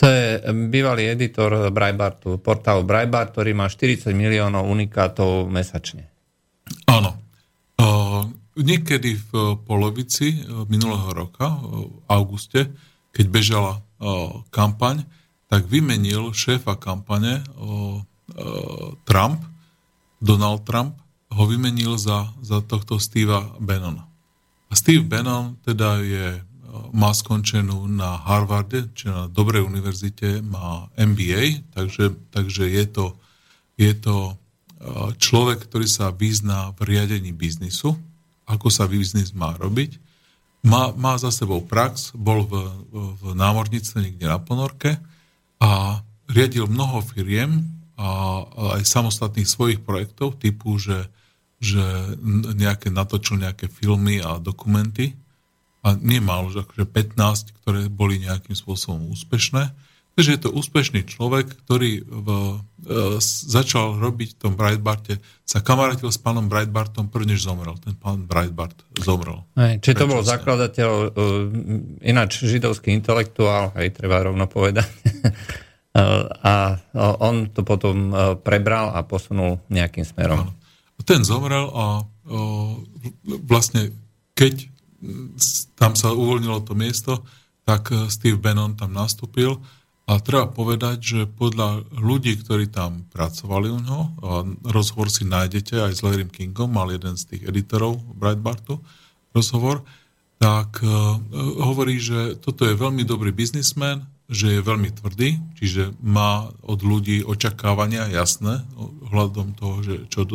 To je bývalý editor Breitbartu, portálu Breitbart, ktorý má 40 miliónov unikátov mesačne. Niekedy v eh, polovici eh, minulého roka, eh, v auguste, keď bežala kampaň, tak vymenil šéfa kampane Trump, Donald Trump, ho vymenil za, za tohto Steva Bannona. A Steve Bannon teda je, má skončenú na Harvarde, čiže na dobrej univerzite, má MBA, takže, takže je, to, je to človek, ktorý sa vyzná v riadení biznisu, ako sa biznis má robiť. Má, má za sebou prax, bol v, v námorníctve niekde na ponorke a riadil mnoho firiem a, a aj samostatných svojich projektov typu, že, že nejaké natočil nejaké filmy a dokumenty a nie málo, že akože 15, ktoré boli nejakým spôsobom úspešné Takže je to úspešný človek, ktorý v, e, začal robiť v tom Breitbarte, sa kamarátil s pánom Breitbartom prvne, než zomrel. Ten pán Breitbart zomrel. Hej, či to bol zakladateľ, uh, ináč židovský intelektuál, aj treba rovno povedať. a on to potom e, prebral a posunul nejakým smerom. Ten zomrel a vlastne keď tam sa uvoľnilo to miesto, tak Steve Bannon tam nastúpil a treba povedať, že podľa ľudí, ktorí tam pracovali u neho, rozhovor si nájdete aj s Larrym Kingom, mal jeden z tých editorov Breitbartu rozhovor, tak uh, hovorí, že toto je veľmi dobrý biznismen, že je veľmi tvrdý, čiže má od ľudí očakávania jasné ohľadom toho, že čo uh,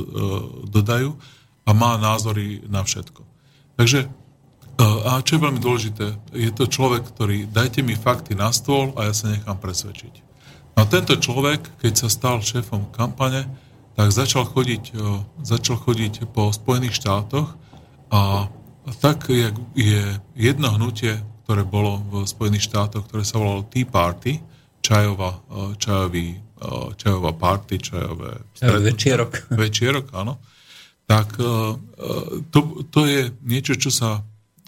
dodajú a má názory na všetko. Takže a čo je veľmi dôležité, je to človek, ktorý dajte mi fakty na stôl a ja sa nechám presvedčiť. No a tento človek, keď sa stal šéfom kampane, tak začal chodiť, začal chodiť po Spojených štátoch a tak je jedno hnutie, ktoré bolo v Spojených štátoch, ktoré sa volalo Tea Party, čajová, čajový, čajová party, čajové... Večierok. Večierok, áno. Tak to, to je niečo, čo sa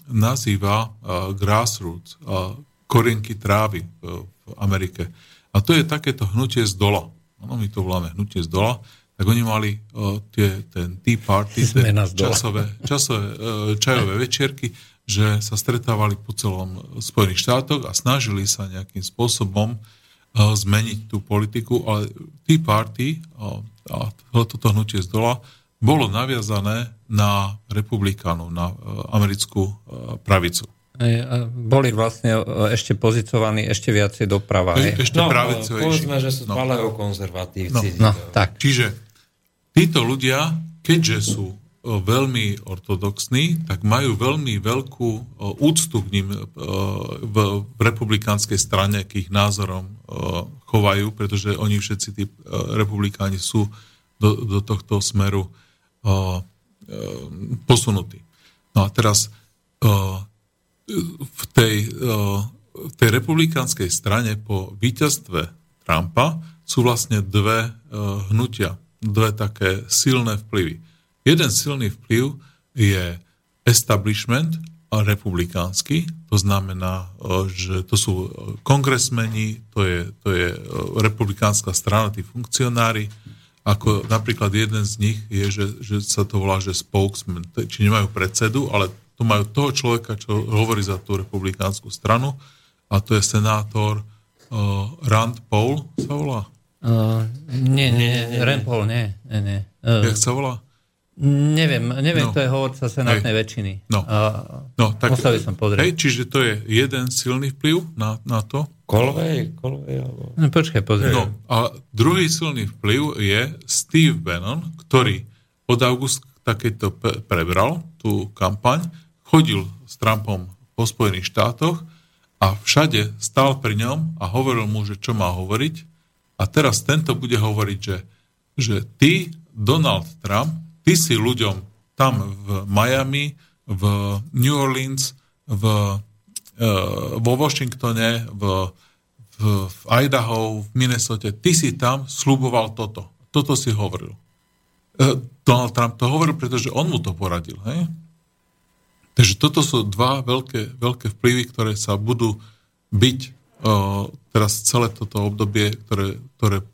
nazýva uh, grassroots, uh, korienky trávy uh, v Amerike. A to je takéto hnutie z dola. Ano, my to voláme hnutie z dola. Tak oni mali uh, tie, ten tea party, tie časové, časové uh, čajové večierky, že sa stretávali po celom Spojených štátoch a snažili sa nejakým spôsobom uh, zmeniť tú politiku, ale Tea Party uh, a toto hnutie z dola bolo naviazané na republikánov, na e, americkú e, pravicu. Boli vlastne e, ešte pozicovaní ešte viacej doprava. E, ešte no, povedzme, že sú no. paleokonzervatívci. No, no, tak. Čiže títo ľudia, keďže sú veľmi ortodoxní, tak majú veľmi veľkú úctu k ním v republikánskej strane, k ich názorom chovajú, pretože oni všetci tí republikáni sú do, do tohto smeru posunutý. No a teraz v tej, v tej republikánskej strane po víťazstve Trumpa sú vlastne dve hnutia, dve také silné vplyvy. Jeden silný vplyv je establishment republikánsky, to znamená, že to sú kongresmeni, to je, to je republikánska strana, tí funkcionári, ako napríklad jeden z nich je, že, že sa to volá, že spokesman, či nemajú predsedu, ale to majú toho človeka, čo hovorí za tú republikánsku stranu a to je senátor uh, Rand Paul sa volá? Uh, nie, nie, nie, Rand Paul, nie. nie, nie. Uh, Jak sa volá? Neviem, neviem, no. to je hovorca senátnej hej. väčšiny. No, uh, no tak, musel by som pozrieť. Hej, čiže to je jeden silný vplyv na, na to. Kolovej? Kolovej alebo... No, počkaj, pozri. No, a druhý silný vplyv je Steve Bannon, ktorý od augusta takéto prebral tú kampaň, chodil s Trumpom po Spojených štátoch a všade stál pri ňom a hovoril mu, že čo má hovoriť. A teraz tento bude hovoriť, že, že ty, Donald Trump, ty si ľuďom tam v Miami, v New Orleans, v, vo Washingtone, v, v, v Idaho, v Minnesota, ty si tam sluboval toto. Toto si hovoril. E, Donald Trump to hovoril, pretože on mu to poradil. Hej? Takže toto sú dva veľké, veľké vplyvy, ktoré sa budú byť e, teraz celé toto obdobie, ktoré, ktoré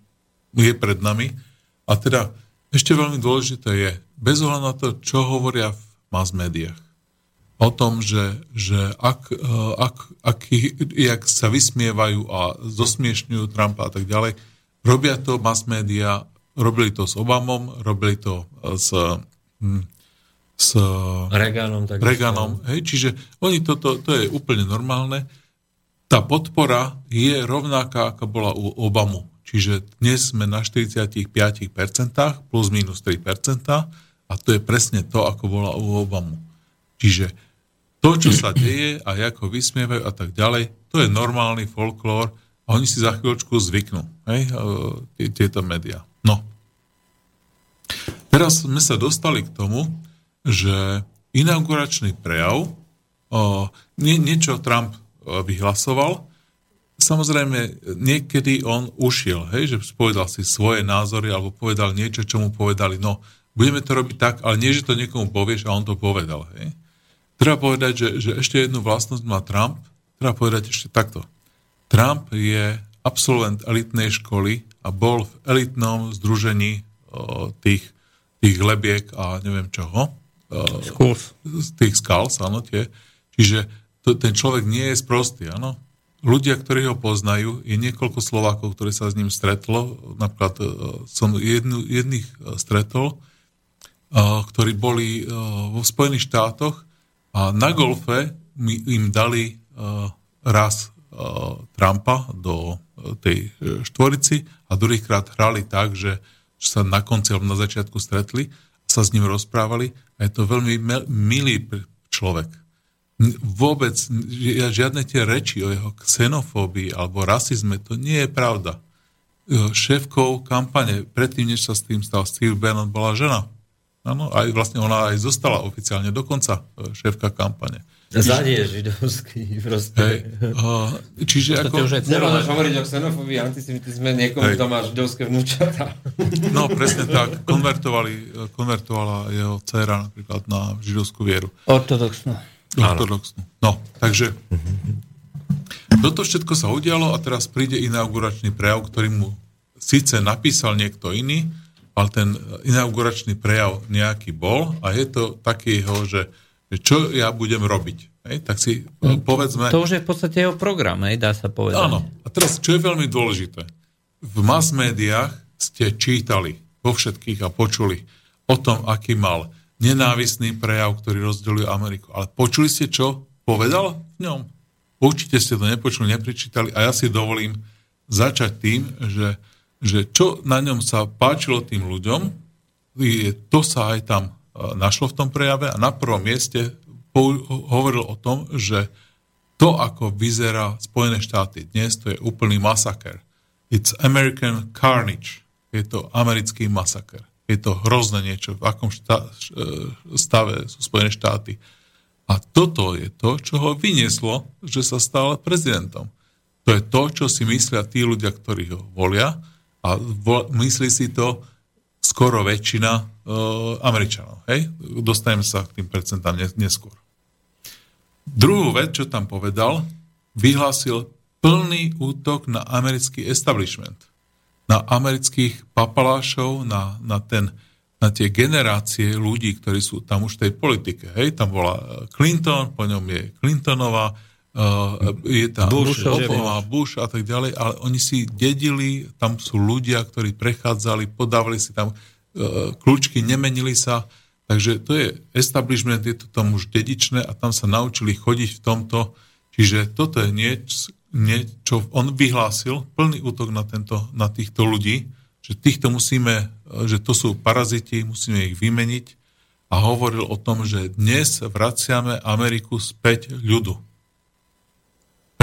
je pred nami. A teda ešte veľmi dôležité je, bez ohľadu na to, čo hovoria v mass médiách, o tom, že, že ak, e, ak, ak, jak sa vysmievajú a zosmiešňujú Trumpa a tak ďalej, robia to mass média, robili to s Obamom, robili to s, hm, s Reganom. Reganom hej, čiže oni toto, to je úplne normálne. Tá podpora je rovnaká, ako bola u Obamu. Čiže dnes sme na 45% plus minus 3% a to je presne to, ako bola u Obamu. Čiže to, čo sa deje a ako vysmievajú a tak ďalej, to je normálny folklór a oni si za chvíľočku zvyknú, hej, tieto médiá. No. Teraz sme sa dostali k tomu, že inauguračný prejav, o, nie, niečo Trump vyhlasoval, samozrejme, niekedy on ušiel, hej, že povedal si svoje názory alebo povedal niečo, čo mu povedali, no, budeme to robiť tak, ale nie, že to niekomu povieš a on to povedal, hej. Treba povedať, že, že ešte jednu vlastnosť má Trump, treba povedať ešte takto. Trump je absolvent elitnej školy a bol v elitnom združení o, tých, tých lebiek a neviem čoho. Skulls. Tých skulls, áno, tie. Čiže to, ten človek nie je sprostý, áno. Ľudia, ktorí ho poznajú, je niekoľko Slovákov, ktorí sa s ním stretlo. Napríklad som jednu, jedných stretol, ktorí boli vo Spojených štátoch na golfe mi, im dali uh, raz uh, Trumpa do uh, tej štvorici a druhýkrát hrali tak, že, že sa na konci alebo na začiatku stretli, sa s ním rozprávali a je to veľmi milý človek vôbec žiadne tie reči o jeho xenofóbii alebo rasizme, to nie je pravda. Šéfkou kampane, predtým, než sa s tým stal Steve Bannon, bola žena. Áno, aj vlastne ona aj zostala oficiálne dokonca e, šéfka kampane. Zadie židovský proste. Hej, uh, čiže ako... Nemôžeš hovoriť o xenofóbii, antisemitizme niekomu, kto má židovské vnúčata. No, presne tak. Konvertovali, konvertovala jeho dcera napríklad na židovskú vieru. Ortodoxnú. Ortodoxnú. No, takže toto všetko sa udialo a teraz príde inauguračný prejav, ktorý mu síce napísal niekto iný, ale ten inauguračný prejav nejaký bol a je to takého, že, že čo ja budem robiť. Hej, tak si no, povedzme... To už je v podstate jeho program, hej, dá sa povedať. Áno. A teraz, čo je veľmi dôležité. V mass médiách ste čítali vo všetkých a počuli o tom, aký mal nenávistný prejav, ktorý rozdeluje Ameriku. Ale počuli ste, čo povedal v ňom? Určite ste to nepočuli, nepričítali a ja si dovolím začať tým, že, že čo na ňom sa páčilo tým ľuďom, to sa aj tam e, našlo v tom prejave a na prvom mieste hovoril o tom, že to, ako vyzerá Spojené štáty dnes, to je úplný masaker. It's American carnage. Je to americký masaker. Je to hrozné niečo, v akom šta, stave sú Spojené štáty. A toto je to, čo ho vynieslo, že sa stal prezidentom. To je to, čo si myslia tí ľudia, ktorí ho volia a myslí si to skoro väčšina e, Američanov. Hej? Dostaneme sa k tým percentám neskôr. Druhú vec, čo tam povedal, vyhlásil plný útok na americký establishment – na amerických papalášov, na, na, ten, na tie generácie ľudí, ktorí sú tam už v tej politike. Hej, tam bola Clinton, po ňom je Clintonová, uh, je tam Bush, Obama, Bush a tak ďalej, ale oni si dedili, tam sú ľudia, ktorí prechádzali, podávali si tam uh, kľúčky, nemenili sa, takže to je establishment, je to tam už dedičné a tam sa naučili chodiť v tomto, čiže toto je niečo, čo on vyhlásil, plný útok na, tento, na týchto ľudí, že týchto musíme, že to sú paraziti, musíme ich vymeniť. A hovoril o tom, že dnes vraciame Ameriku späť ľudu.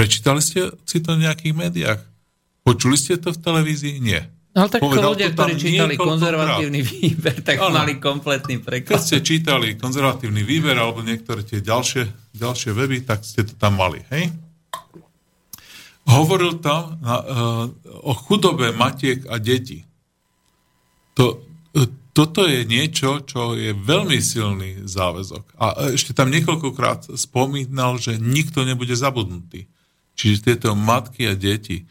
Prečítali ste si to v nejakých médiách? Počuli ste to v televízii? Nie. No tak Povedal ľudia, ktorí čítali konzervatívny krát. výber, tak ano. mali kompletný preklad. Keď ste čítali konzervatívny výber alebo niektoré tie ďalšie, ďalšie weby, tak ste to tam mali. Hej? Hovoril tam na, uh, o chudobe matiek a detí. To, uh, toto je niečo, čo je veľmi silný záväzok. A ešte tam niekoľkokrát spomínal, že nikto nebude zabudnutý. Čiže tieto matky a deti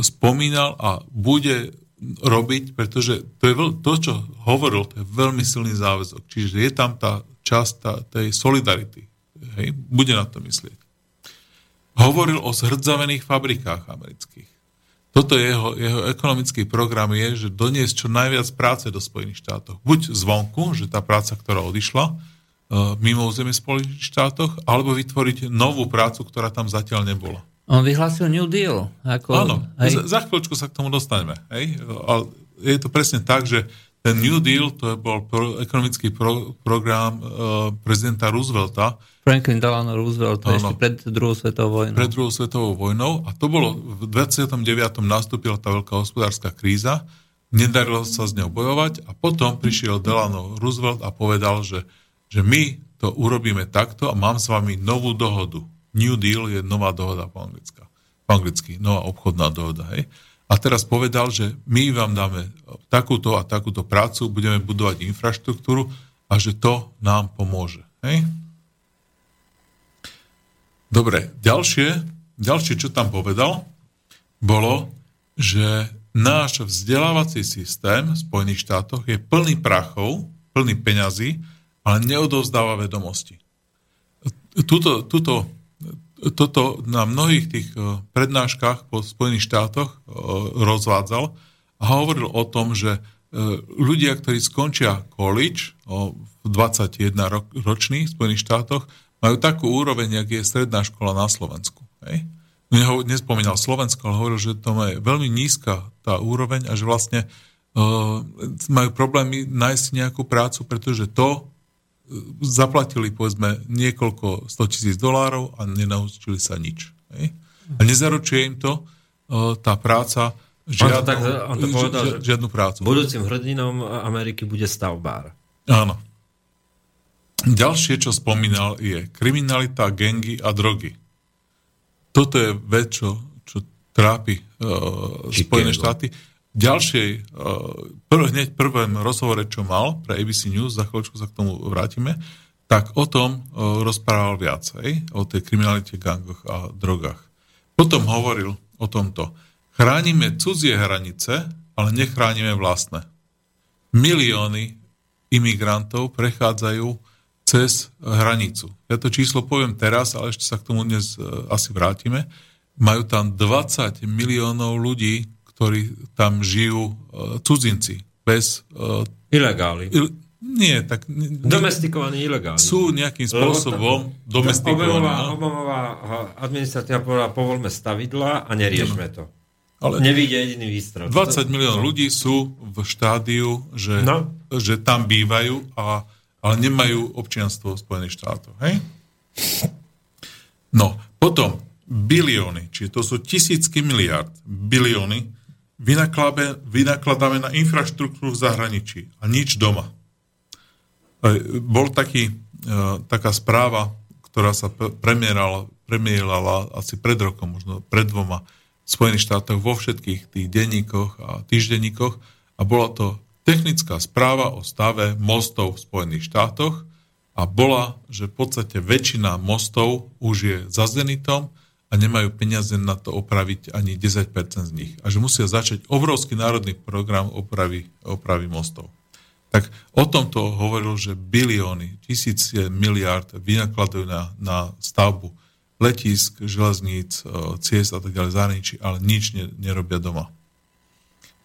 spomínal a bude robiť, pretože to, je veľ, to čo hovoril, to je veľmi silný záväzok. Čiže je tam tá časť tá, tej solidarity. Hej? Bude na to myslieť hovoril o zhrdzavených fabrikách amerických. Toto jeho, jeho ekonomický program je, že doniesť čo najviac práce do Spojených štátov. Buď zvonku, že tá práca, ktorá odišla uh, mimo územie Spojených štátoch, alebo vytvoriť novú prácu, ktorá tam zatiaľ nebola. On vyhlásil New Deal. Ako, Áno, hej. za, chvíľočku sa k tomu dostaneme. Hej? Je to presne tak, že ten New Deal, to bol pro, ekonomický pro, program uh, prezidenta Roosevelta. Franklin Delano Roosevelt, to ešte pred druhou svetovou vojnou. Pred druhou svetovou vojnou. A to bolo, v 29. nastúpila tá veľká hospodárska kríza, nedarilo sa s ňou bojovať a potom prišiel Delano Roosevelt a povedal, že, že my to urobíme takto a mám s vami novú dohodu. New Deal je nová dohoda po, po anglicky, nová obchodná dohoda. Hej? a teraz povedal, že my vám dáme takúto a takúto prácu, budeme budovať infraštruktúru a že to nám pomôže. Hej? Dobre, ďalšie, ďalšie, čo tam povedal, bolo, že náš vzdelávací systém v Spojených štátoch je plný prachov, plný peňazí, ale neodovzdáva vedomosti. Tuto, tuto toto na mnohých tých uh, prednáškach po Spojených štátoch uh, rozvádzal a hovoril o tom, že uh, ľudia, ktorí skončia college v 21 ro- ročných v Spojených štátoch, majú takú úroveň, jak je stredná škola na Slovensku. Hej? nespomínal Slovensko, ale hovoril, že to je veľmi nízka tá úroveň a že vlastne majú problémy nájsť nejakú prácu, pretože to zaplatili povedzme niekoľko 100 tisíc dolárov a nenaučili sa nič. Hej? A nezaručuje im to uh, tá práca žiadnu, on to tak, on to povedal, ži, žiadnu prácu. Budúcim hrdinom Ameriky bude stavbár. Áno. Ďalšie, čo spomínal, je kriminalita, gengy a drogy toto je vec, čo, čo trápi uh, Spojené štáty. Ďalšej, uh, prv, hneď prvém rozhovore, čo mal pre ABC News, za chvíľočku sa k tomu vrátime, tak o tom uh, rozprával viacej, o tej kriminalite, gangoch a drogách. Potom hovoril o tomto. Chránime cudzie hranice, ale nechránime vlastné. Milióny imigrantov prechádzajú cez hranicu. Ja to číslo poviem teraz, ale ešte sa k tomu dnes uh, asi vrátime. Majú tam 20 miliónov ľudí, ktorí tam žijú uh, cudzinci. Bez... Uh, Ilegáli. Il, nie, tak... Domestikovaní ilegáli. Sú nejakým spôsobom domestikovaní. Obamová, Obamová administratíva povedala, povolme stavidla a neriešme to. Ale Nevidie jediný výstrel. 20 miliónov ľudí sú v štádiu, že, no. že tam bývajú a ale nemajú občianstvo Spojených štátov. Hej? No, potom bilióny, čiže to sú tisícky miliard, bilióny, vynakladáme na infraštruktúru v zahraničí a nič doma. Bol taký, e, taká správa, ktorá sa premierala, premierala asi pred rokom, možno pred dvoma v Spojených štátoch vo všetkých tých denníkoch a týždenníkoch a bola to technická správa o stave mostov v Spojených štátoch a bola, že v podstate väčšina mostov už je za zenitom a nemajú peniaze na to opraviť ani 10% z nich. A že musia začať obrovský národný program opravy, opravy mostov. Tak o tomto hovoril, že bilióny, tisíce miliard vynakladajú na, na stavbu letisk, železníc, e, ciest a tak ďalej zahraničí, ale nič ne, nerobia doma.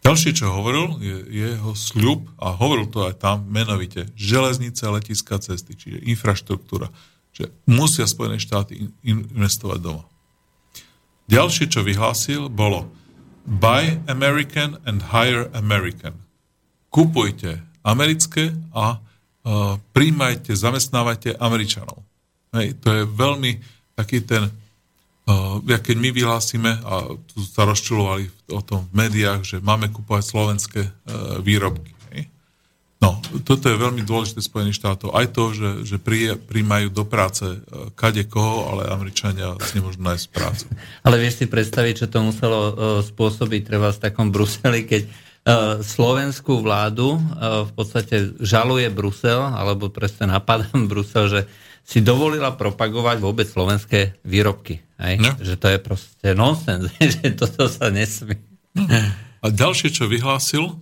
Ďalšie, čo hovoril, je jeho sľub, a hovoril to aj tam menovite, železnice, letiska, cesty, čiže infraštruktúra, že musia Spojené štáty investovať doma. Ďalšie, čo vyhlásil, bolo Buy American and Hire American. Kupujte americké a uh, príjmajte, zamestnávajte Američanov. Hej, to je veľmi taký ten ja keď my vyhlásime, a tu sa rozčulovali o tom v médiách, že máme kupovať slovenské e, výrobky. No, toto je veľmi dôležité Spojených štátov. Aj to, že, že príjmajú do práce e, kade koho, ale Američania si nemôžu nájsť prácu. Ale vieš si predstaviť, čo to muselo e, spôsobiť treba v takom Bruseli, keď slovenskú vládu v podstate žaluje Brusel, alebo presne napadám Brusel, že si dovolila propagovať vôbec slovenské výrobky. Hej? No. Že to je proste nonsens, že toto sa nesmí. No. A ďalšie, čo vyhlásil,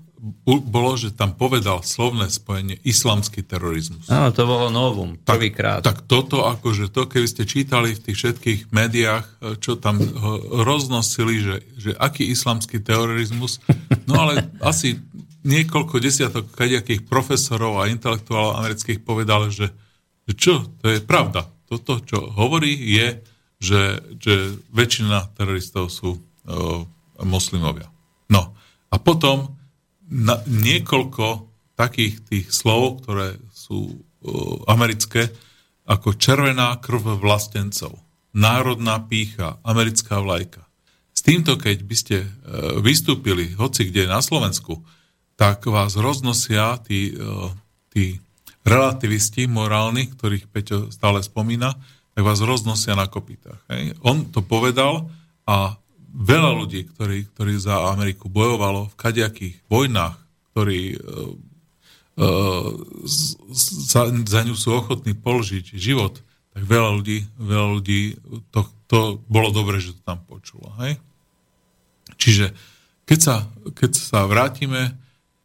bolo, že tam povedal slovné spojenie islamský terorizmus. Áno, to bolo novum, prvýkrát. Tak, tak toto, akože to, keby ste čítali v tých všetkých médiách, e, čo tam roznosili, že, že aký islamský terorizmus, no ale asi niekoľko desiatok kadejakých profesorov a intelektuálov amerických povedali, že čo? To je pravda. Toto, čo hovorí, je, že, že väčšina teroristov sú uh, moslimovia. No a potom na, niekoľko takých tých slov, ktoré sú uh, americké, ako červená krv vlastencov, národná pícha, americká vlajka. S týmto, keď by ste uh, vystúpili hoci kde na Slovensku, tak vás roznosia tí, uh, tí relativisti morálni, ktorých Peťo stále spomína, tak vás roznosia na kopitách. Hej. On to povedal a veľa ľudí, ktorí, ktorí za Ameriku bojovalo v kadejakých vojnách, ktorí uh, uh, za, za ňu sú ochotní položiť život, tak veľa ľudí, veľa ľudí to, to bolo dobre, že to tam počulo. Hej? Čiže keď sa, keď sa vrátime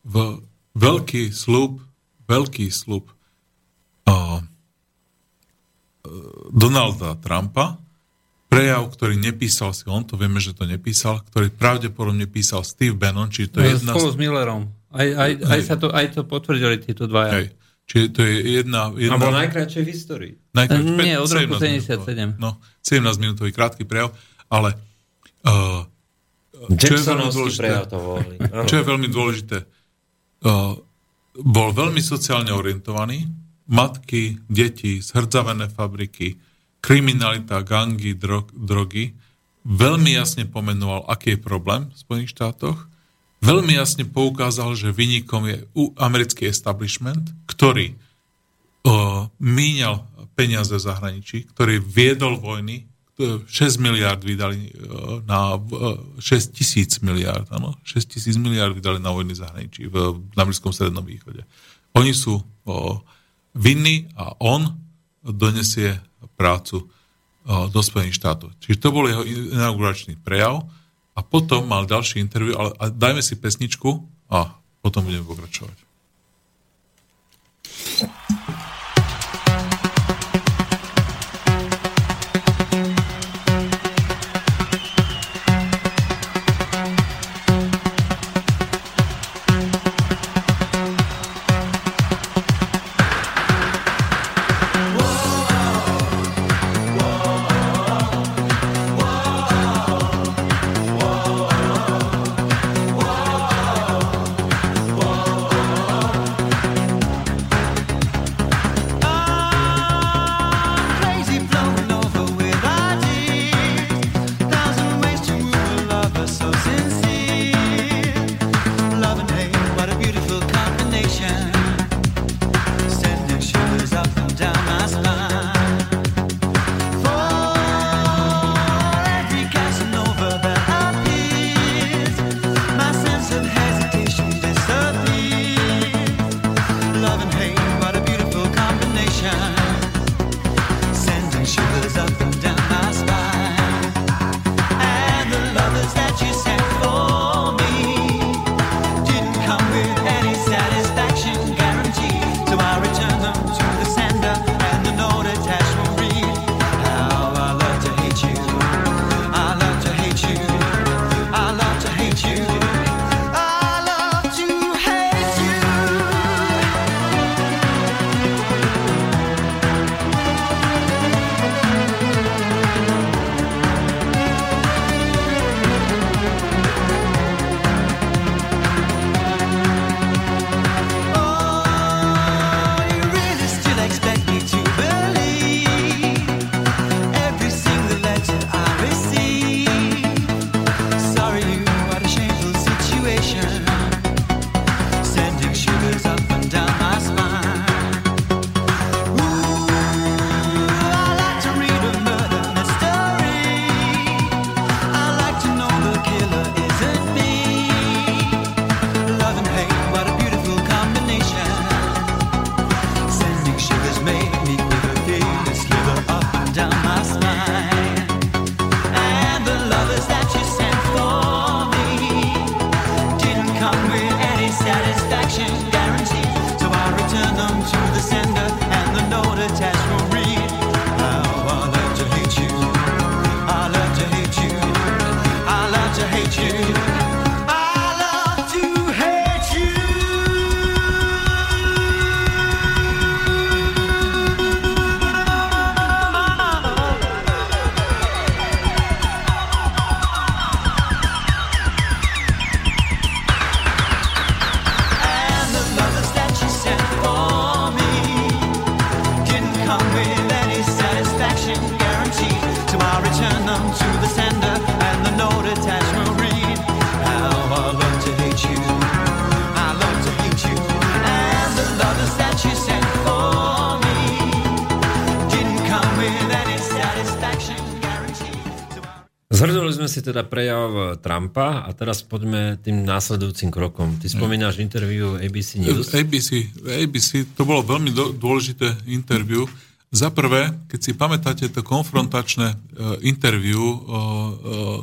v veľký slúb veľký slub uh, Donalda Trumpa prejav, ktorý nepísal si on, to vieme, že to nepísal, ktorý pravdepodobne písal Steve Bannon, či to je No, jedna... Spolu s Millerom. Aj, aj, aj, Hej. sa to, aj to potvrdili títo dvaja. Hej. Čiže to je jedna... Jedna bol najkračšie v histórii. najkrát- Nie, od roku 17 77. minút, No, 17 minútový krátky prejav, ale uh, Čo je veľmi dôležité. prejav to. Áno. čo je veľmi dôležité, uh, bol veľmi sociálne orientovaný, matky, deti, zhrdzavené fabriky, kriminalita, gangy, drog, drogy, veľmi jasne pomenoval, aký je problém v Spojených štátoch, veľmi jasne poukázal, že vynikom je americký establishment, ktorý uh, míňal peniaze v zahraničí, ktorý viedol vojny, uh, 6 miliard vydali uh, na uh, 6 tisíc miliard, áno, 6 tisíc miliard vydali na vojny v zahraničí v, v americkom strednom východe. Oni sú uh, vinní a on donesie prácu uh, do Spojených štátov. Čiže to bol jeho inauguračný prejav a potom mal ďalší interview, ale a dajme si pesničku a potom budeme pokračovať. Si teda prejav Trumpa a teraz poďme tým následujúcim krokom. Ty spomínaš interview ABC News. ABC, ABC, to bolo veľmi do, dôležité interview. Za prvé, keď si pamätáte to konfrontačné interview uh, uh,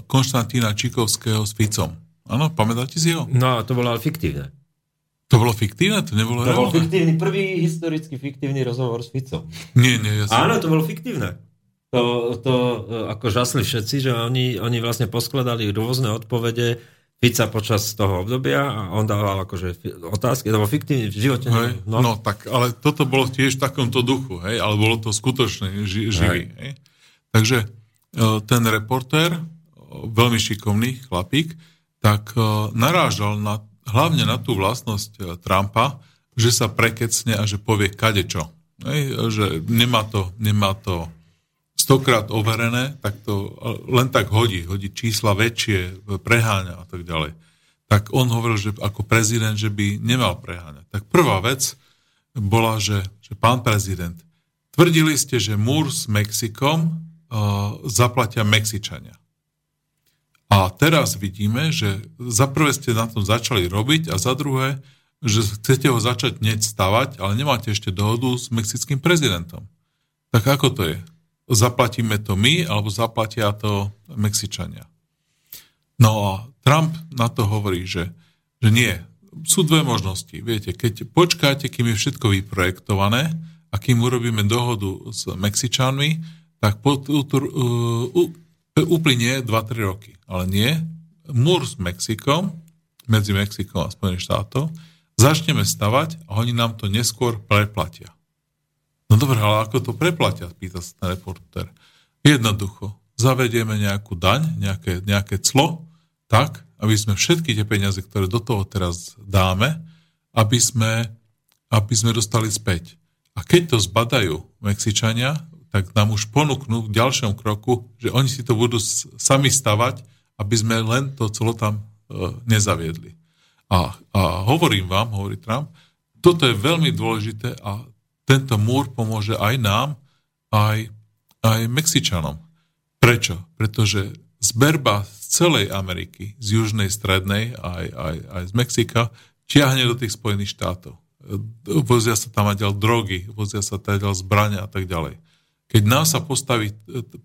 Konštantína Čikovského s Ficom. Áno, pamätáte si ho? No to bolo ale fiktívne. To bolo fiktívne? To nebolo To bol reálne? fiktívny, prvý historicky fiktívny rozhovor s Ficom. Nie, nie, ja som... Áno, to bolo fiktívne. To, to e, ako žasli všetci, že oni, oni vlastne poskladali rôzne odpovede Fica počas toho obdobia a on dával akože otázky, to bol fiktívny v živote. Hej, no. no tak, ale toto bolo tiež v takomto duchu, hej, ale bolo to skutočne ži, živý. Hej. Hej. Takže e, ten reportér, e, veľmi šikovný chlapík, tak narážal na, hlavne na tú vlastnosť Trumpa, že sa prekecne a že povie kadečo. Hej, že nemá to, nemá to stokrát overené, tak to len tak hodí, hodí čísla väčšie, preháňa a tak ďalej. Tak on hovoril, že ako prezident, že by nemal preháňať. Tak prvá vec bola, že, že pán prezident, tvrdili ste, že múr s Mexikom uh, zaplatia Mexičania. A teraz vidíme, že za prvé ste na tom začali robiť a za druhé, že chcete ho začať hneď stavať, ale nemáte ešte dohodu s mexickým prezidentom. Tak ako to je? Zaplatíme to my, alebo zaplatia to Mexičania. No a Trump na to hovorí, že, že nie. Sú dve možnosti. Viete, keď počkáte, kým je všetko vyprojektované a kým urobíme dohodu s Mexičanmi, tak po, uh, uh, uplynie 2-3 roky. Ale nie. Múr s Mexikom, medzi Mexikom a Spojeným štátom, začneme stavať a oni nám to neskôr preplatia. No dobre, ale ako to preplatia, pýta sa ten reporter. Jednoducho, zavedieme nejakú daň, nejaké, nejaké clo, tak, aby sme všetky tie peniaze, ktoré do toho teraz dáme, aby sme, aby sme dostali späť. A keď to zbadajú Mexičania, tak nám už ponúknú v ďalšom kroku, že oni si to budú sami stavať, aby sme len to celo tam e, nezaviedli. A, a hovorím vám, hovorí Trump, toto je veľmi dôležité a tento múr pomôže aj nám, aj, aj Mexičanom. Prečo? Pretože zberba z celej Ameriky, z južnej, strednej, aj, aj, aj z Mexika, ťahne do tých Spojených štátov. Vozia sa tam aj drogy, vozia sa tam ďal zbrania a tak ďalej. Keď nám sa postaví,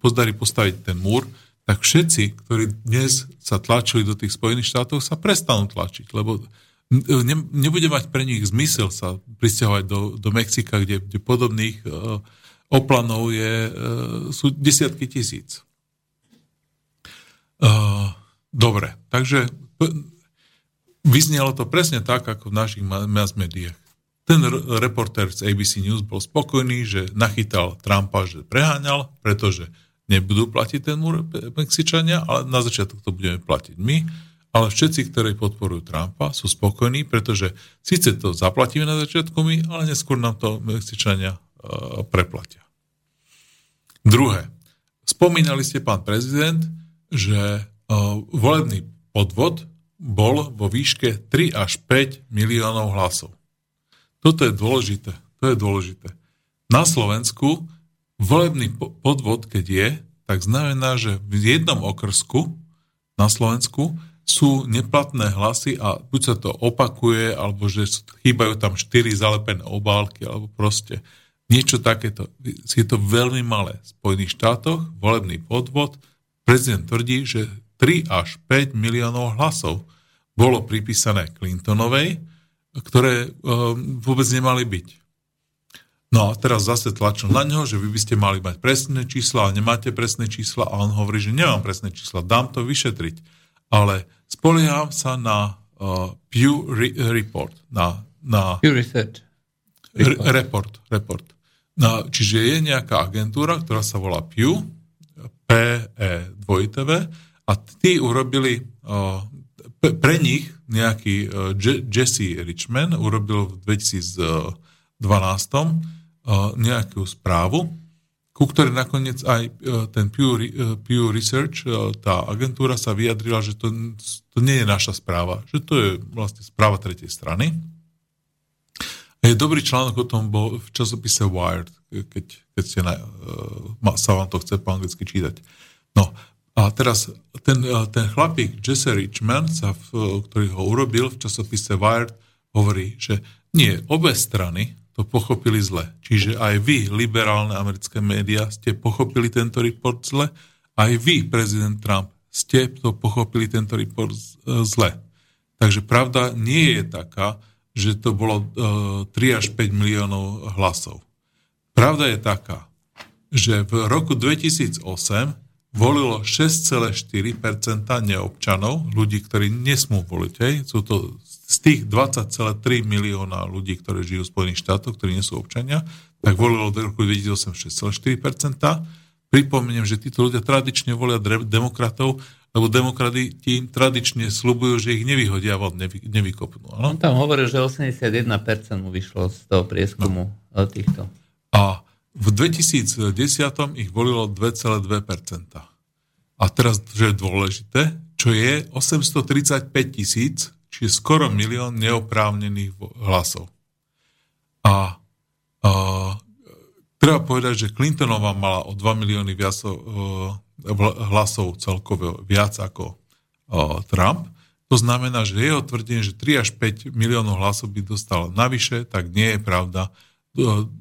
pozdarí postaviť ten múr, tak všetci, ktorí dnes sa tlačili do tých Spojených štátov, sa prestanú tlačiť, lebo ne, nebude mať pre nich zmysel sa pristahovať do, do Mexika, kde, kde podobných uh, oplanov je, uh, sú desiatky tisíc. Uh, dobre, takže vyznelo to presne tak, ako v našich mass médiách. Ten reporter z ABC News bol spokojný, že nachytal Trumpa, že preháňal, pretože nebudú platiť ten Mexičania, ale na začiatok to budeme platiť my ale všetci, ktorí podporujú Trumpa, sú spokojní, pretože síce to zaplatíme na začiatku my, ale neskôr nám to Mexičania uh, preplatia. Druhé. Spomínali ste, pán prezident, že uh, volebný podvod bol vo výške 3 až 5 miliónov hlasov. Toto je dôležité. To je dôležité. Na Slovensku volebný podvod, keď je, tak znamená, že v jednom okrsku na Slovensku sú neplatné hlasy a buď sa to opakuje, alebo že chýbajú tam štyri zalepené obálky, alebo proste niečo takéto. Je to veľmi malé. V Spojených štátoch volebný podvod, prezident tvrdí, že 3 až 5 miliónov hlasov bolo pripísané Clintonovej, ktoré um, vôbec nemali byť. No a teraz zase tlačil na neho, že vy by ste mali mať presné čísla a nemáte presné čísla a on hovorí, že nemám presné čísla, dám to vyšetriť. Ale Spolieham sa na uh, Pew re- Report. Na, na Pew Research. Report. Re- report, report. Na, čiže je nejaká agentúra, ktorá sa volá Pew, PE2TV, a tí urobili uh, pre nich nejaký uh, Jesse Richman urobil v 2012 uh, nejakú správu, ku ktorej nakoniec aj e, ten Pew, e, Research, e, tá agentúra sa vyjadrila, že to, to nie je naša správa, že to je vlastne správa tretej strany. A je dobrý článok o tom bol v časopise Wired, keď, keď ste na, sa vám to chce po anglicky čítať. No a teraz ten, ten chlapík Jesse Richman, sa v, ktorý ho urobil v časopise Wired, hovorí, že nie, obe strany, to pochopili zle. Čiže aj vy, liberálne americké médiá, ste pochopili tento report zle. Aj vy, prezident Trump, ste to pochopili tento report e, zle. Takže pravda nie je taká, že to bolo uh, e, 3 až 5 miliónov hlasov. Pravda je taká, že v roku 2008 volilo 6,4% neobčanov, ľudí, ktorí nesmú voliť. Hej. Sú to z tých 20,3 milióna ľudí, ktorí žijú v Spojených štátoch, ktorí nie sú občania, tak volilo do roku 2008 6,4%. Pripomeniem, že títo ľudia tradične volia demokratov, lebo demokrati tým tradične slubujú, že ich nevyhodia von, nevy, nevykopnú. On tam hovorí, že 81% mu vyšlo z toho prieskumu no. týchto. A v 2010 ich volilo 2,2%. A teraz, že je dôležité, čo je 835 tisíc, čiže skoro milión neoprávnených hlasov. A, a treba povedať, že Clintonová mala o 2 milióny viac, hlasov celkovo viac ako Trump. To znamená, že jeho tvrdenie, že 3 až 5 miliónov hlasov by dostal navyše, tak nie je pravda.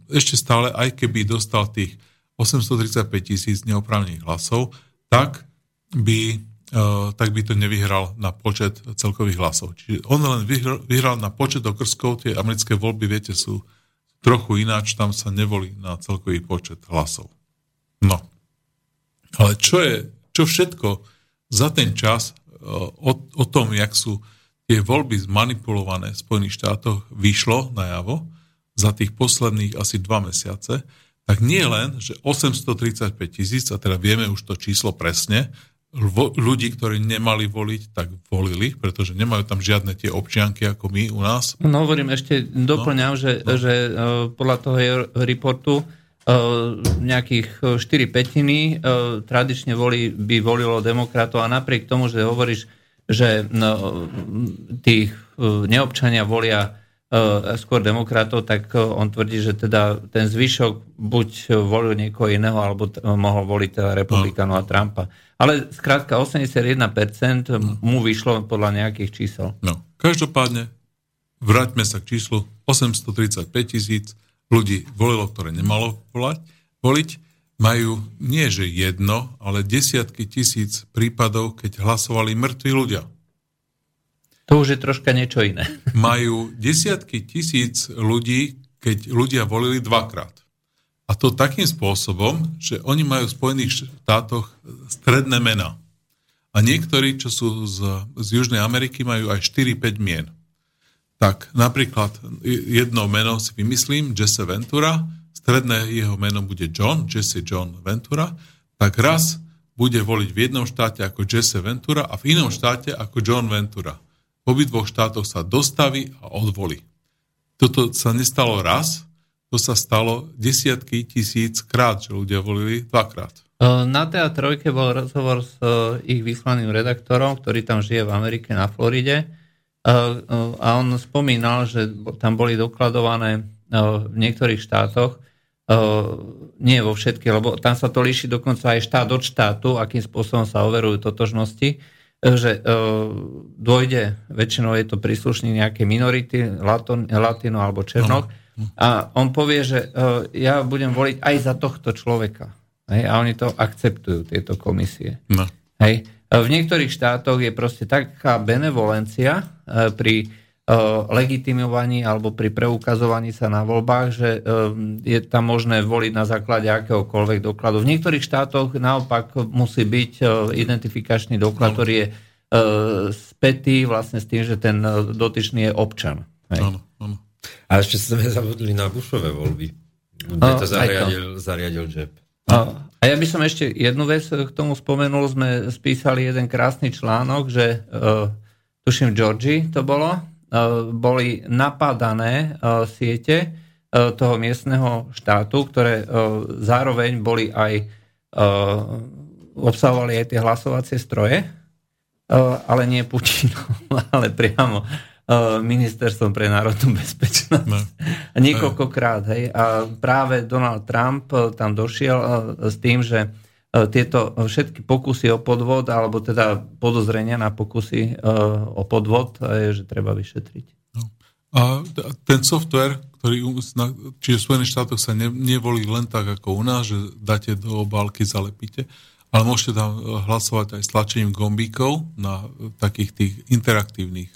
Ešte stále, aj keby dostal tých 835 tisíc neoprávnených hlasov, tak by, tak by to nevyhral na počet celkových hlasov. Čiže on len vyhral, na počet okrskov, tie americké voľby, viete, sú trochu ináč, tam sa nevolí na celkový počet hlasov. No. Ale čo je, čo všetko za ten čas o, o tom, jak sú tie voľby zmanipulované v Spojených štátoch, vyšlo najavo za tých posledných asi dva mesiace, tak nie len, že 835 tisíc, a teda vieme už to číslo presne, ľudí, ktorí nemali voliť, tak volili, pretože nemajú tam žiadne tie občianky ako my u nás. No hovorím, ešte doplňam, no, že, no. že uh, podľa toho reportu nejakých 4 petiny tradične voli, by volilo demokratov a napriek tomu, že hovoríš, že no, tých neobčania volia skôr demokratov, tak on tvrdí, že teda ten zvyšok buď volil niekoho iného, alebo t- mohol voliť teda republikánov a Trumpa. Ale skrátka 81% mu vyšlo podľa nejakých čísel. No, každopádne, vráťme sa k číslu 835 tisíc ľudí volilo, ktoré nemalo volať, voliť, majú nie že jedno, ale desiatky tisíc prípadov, keď hlasovali mŕtvi ľudia. To už je troška niečo iné. Majú desiatky tisíc ľudí, keď ľudia volili dvakrát. A to takým spôsobom, že oni majú v Spojených štátoch stredné mena. A niektorí, čo sú z, z Južnej Ameriky, majú aj 4-5 mien. Tak napríklad jedno meno si vymyslím, Jesse Ventura, stredné jeho meno bude John, Jesse John Ventura, tak raz bude voliť v jednom štáte ako Jesse Ventura a v inom štáte ako John Ventura. V obidvoch štátoch sa dostaví a odvolí. Toto sa nestalo raz, to sa stalo desiatky tisíc krát, že ľudia volili dvakrát. Na TA3 bol rozhovor s ich vyslaným redaktorom, ktorý tam žije v Amerike na Floride a on spomínal, že tam boli dokladované v niektorých štátoch, nie vo všetkých, lebo tam sa to líši dokonca aj štát od štátu, akým spôsobom sa overujú totožnosti, že dôjde, väčšinou je to príslušný nejaké minority, latino alebo černok, a on povie, že ja budem voliť aj za tohto človeka. Hej, a oni to akceptujú, tieto komisie. No. Hej. V niektorých štátoch je proste taká benevolencia e, pri e, legitimovaní alebo pri preukazovaní sa na voľbách, že e, je tam možné voliť na základe akéhokoľvek dokladu. V niektorých štátoch naopak musí byť identifikačný doklad, ktorý je spätý vlastne s tým, že ten dotyčný je občan. Áno, áno. A ešte sme zabudli na Bushové voľby, kde to zariadil, zariadil Jeb. A, ja by som ešte jednu vec k tomu spomenul. Sme spísali jeden krásny článok, že tuším v Georgii to bolo, boli napadané uh, siete uh, toho miestneho štátu, ktoré zároveň boli aj obsahovali aj tie hlasovacie stroje, ale nie Pučinom, ale priamo ministerstvom pre národnú bezpečnosť. No. Niekoľkokrát. Hej. A práve Donald Trump tam došiel s tým, že tieto všetky pokusy o podvod, alebo teda podozrenia na pokusy o podvod, je, že treba vyšetriť. No. A ten software, ktorý čiže v Spojených štátoch sa ne, nevolí len tak ako u nás, že dáte do obálky, zalepíte, ale môžete tam hlasovať aj s tlačením gombíkov na takých tých interaktívnych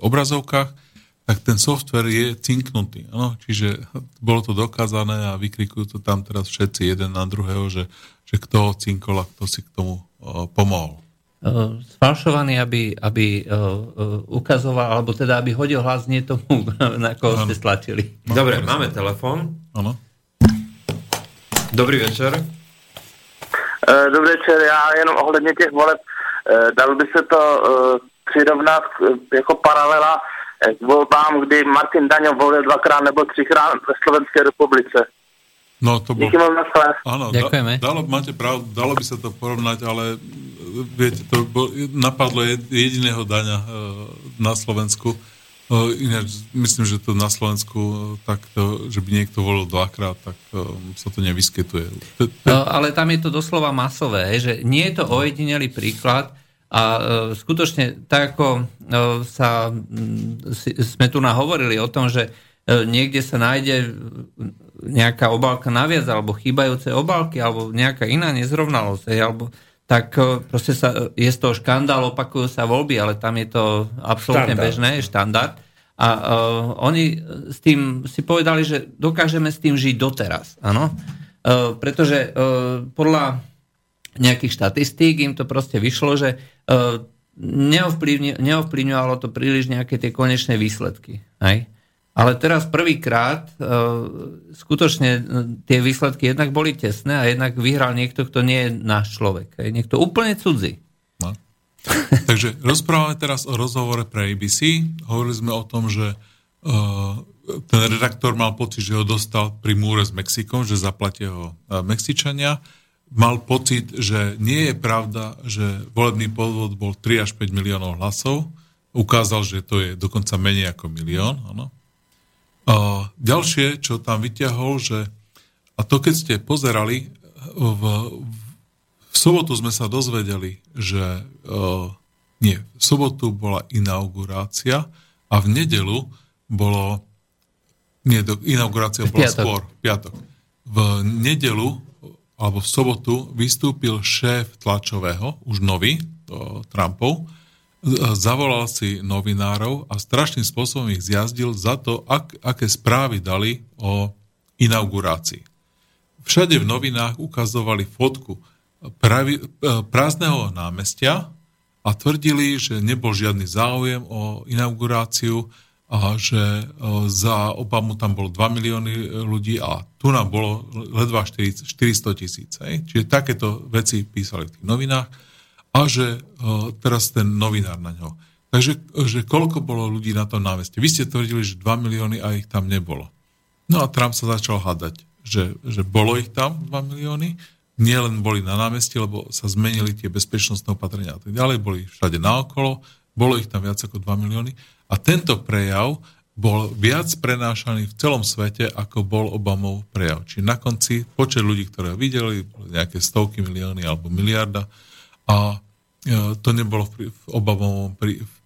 obrazovkách, tak ten software je cinknutý. Ano? Čiže bolo to dokázané a vykrikujú to tam teraz všetci jeden na druhého, že, že kto ho cinkol a kto si k tomu uh, pomohol. Uh, sfalšovaný, aby, aby uh, uh, ukazoval, alebo teda aby hodil hlas nie tomu, na koho ste stlačili. Dobre, máme telefon. Áno. Dobrý večer. Eh, Dobrý večer, já jenom ohledně těch voleb, dal by se to přirovnat jako paralela k volbám, kdy Martin Daňo volil dvakrát nebo třikrát ve Slovenské republice. No to bol... Díky na. Áno, Ďakujeme. Da, dalo, máte pravdu, dalo by sa to porovnať, ale e, viete, to bol, napadlo jed- jediného daňa e, na Slovensku. E, ináč, myslím, že to na Slovensku takto, že by niekto volil dvakrát, tak e, sa to nevyskytuje. No, ale tam je to doslova masové, že nie je to ojedinelý príklad a e, skutočne tak ako e, sa, sme tu nahovorili o tom, že e, niekde sa nájde nejaká obálka naviac alebo chýbajúce obálky alebo nejaká iná nezrovnalosť, alebo tak proste sa, je z toho škandál, opakujú sa voľby, ale tam je to absolútne Štandard. bežné, je štandard. A uh, oni s tým si povedali, že dokážeme s tým žiť doteraz. Áno? Uh, pretože uh, podľa nejakých štatistík im to proste vyšlo, že neovplyvni, neovplyvňovalo to príliš nejaké tie konečné výsledky. Hej? Ale teraz prvýkrát uh, skutočne uh, tie výsledky jednak boli tesné a jednak vyhral niekto, kto nie je náš človek. Hej? Niekto úplne cudzí. no. Takže rozprávame teraz o rozhovore pre ABC. Hovorili sme o tom, že ten redaktor mal pocit, že ho dostal pri múre s Mexikom, že zaplatia ho Mexičania. Mal pocit, že nie je pravda, že volebný podvod bol 3 až 5 miliónov hlasov. Ukázal, že to je dokonca menej ako milión. Áno. Uh, ďalšie, čo tam vyťahol, že a to keď ste pozerali v, v sobotu sme sa dozvedeli, že uh, nie, v sobotu bola inaugurácia a v nedelu bolo nie, do, inaugurácia V bola piatok. skôr, v piatok. V nedelu alebo v sobotu vystúpil šéf tlačového, už nový, to Trumpov, zavolal si novinárov a strašným spôsobom ich zjazdil za to, ak, aké správy dali o inaugurácii. Všade v novinách ukazovali fotku pravi, e, prázdneho námestia a tvrdili, že nebol žiadny záujem o inauguráciu a že e, za Obamu tam bolo 2 milióny ľudí a tu nám bolo ledva 400 tisíc. Čiže takéto veci písali v tých novinách a že e, teraz ten novinár na ňo. Takže že koľko bolo ľudí na tom námestí? Vy ste tvrdili, že 2 milióny a ich tam nebolo. No a Trump sa začal hádať, že, že bolo ich tam 2 milióny, nielen boli na námestí, lebo sa zmenili tie bezpečnostné opatrenia a tak ďalej, boli všade naokolo, bolo ich tam viac ako 2 milióny a tento prejav bol viac prenášaný v celom svete, ako bol Obamov prejav. Čiže na konci počet ľudí, ktoré videli, nejaké stovky milióny alebo miliarda a e, to nebolo v, Obamovom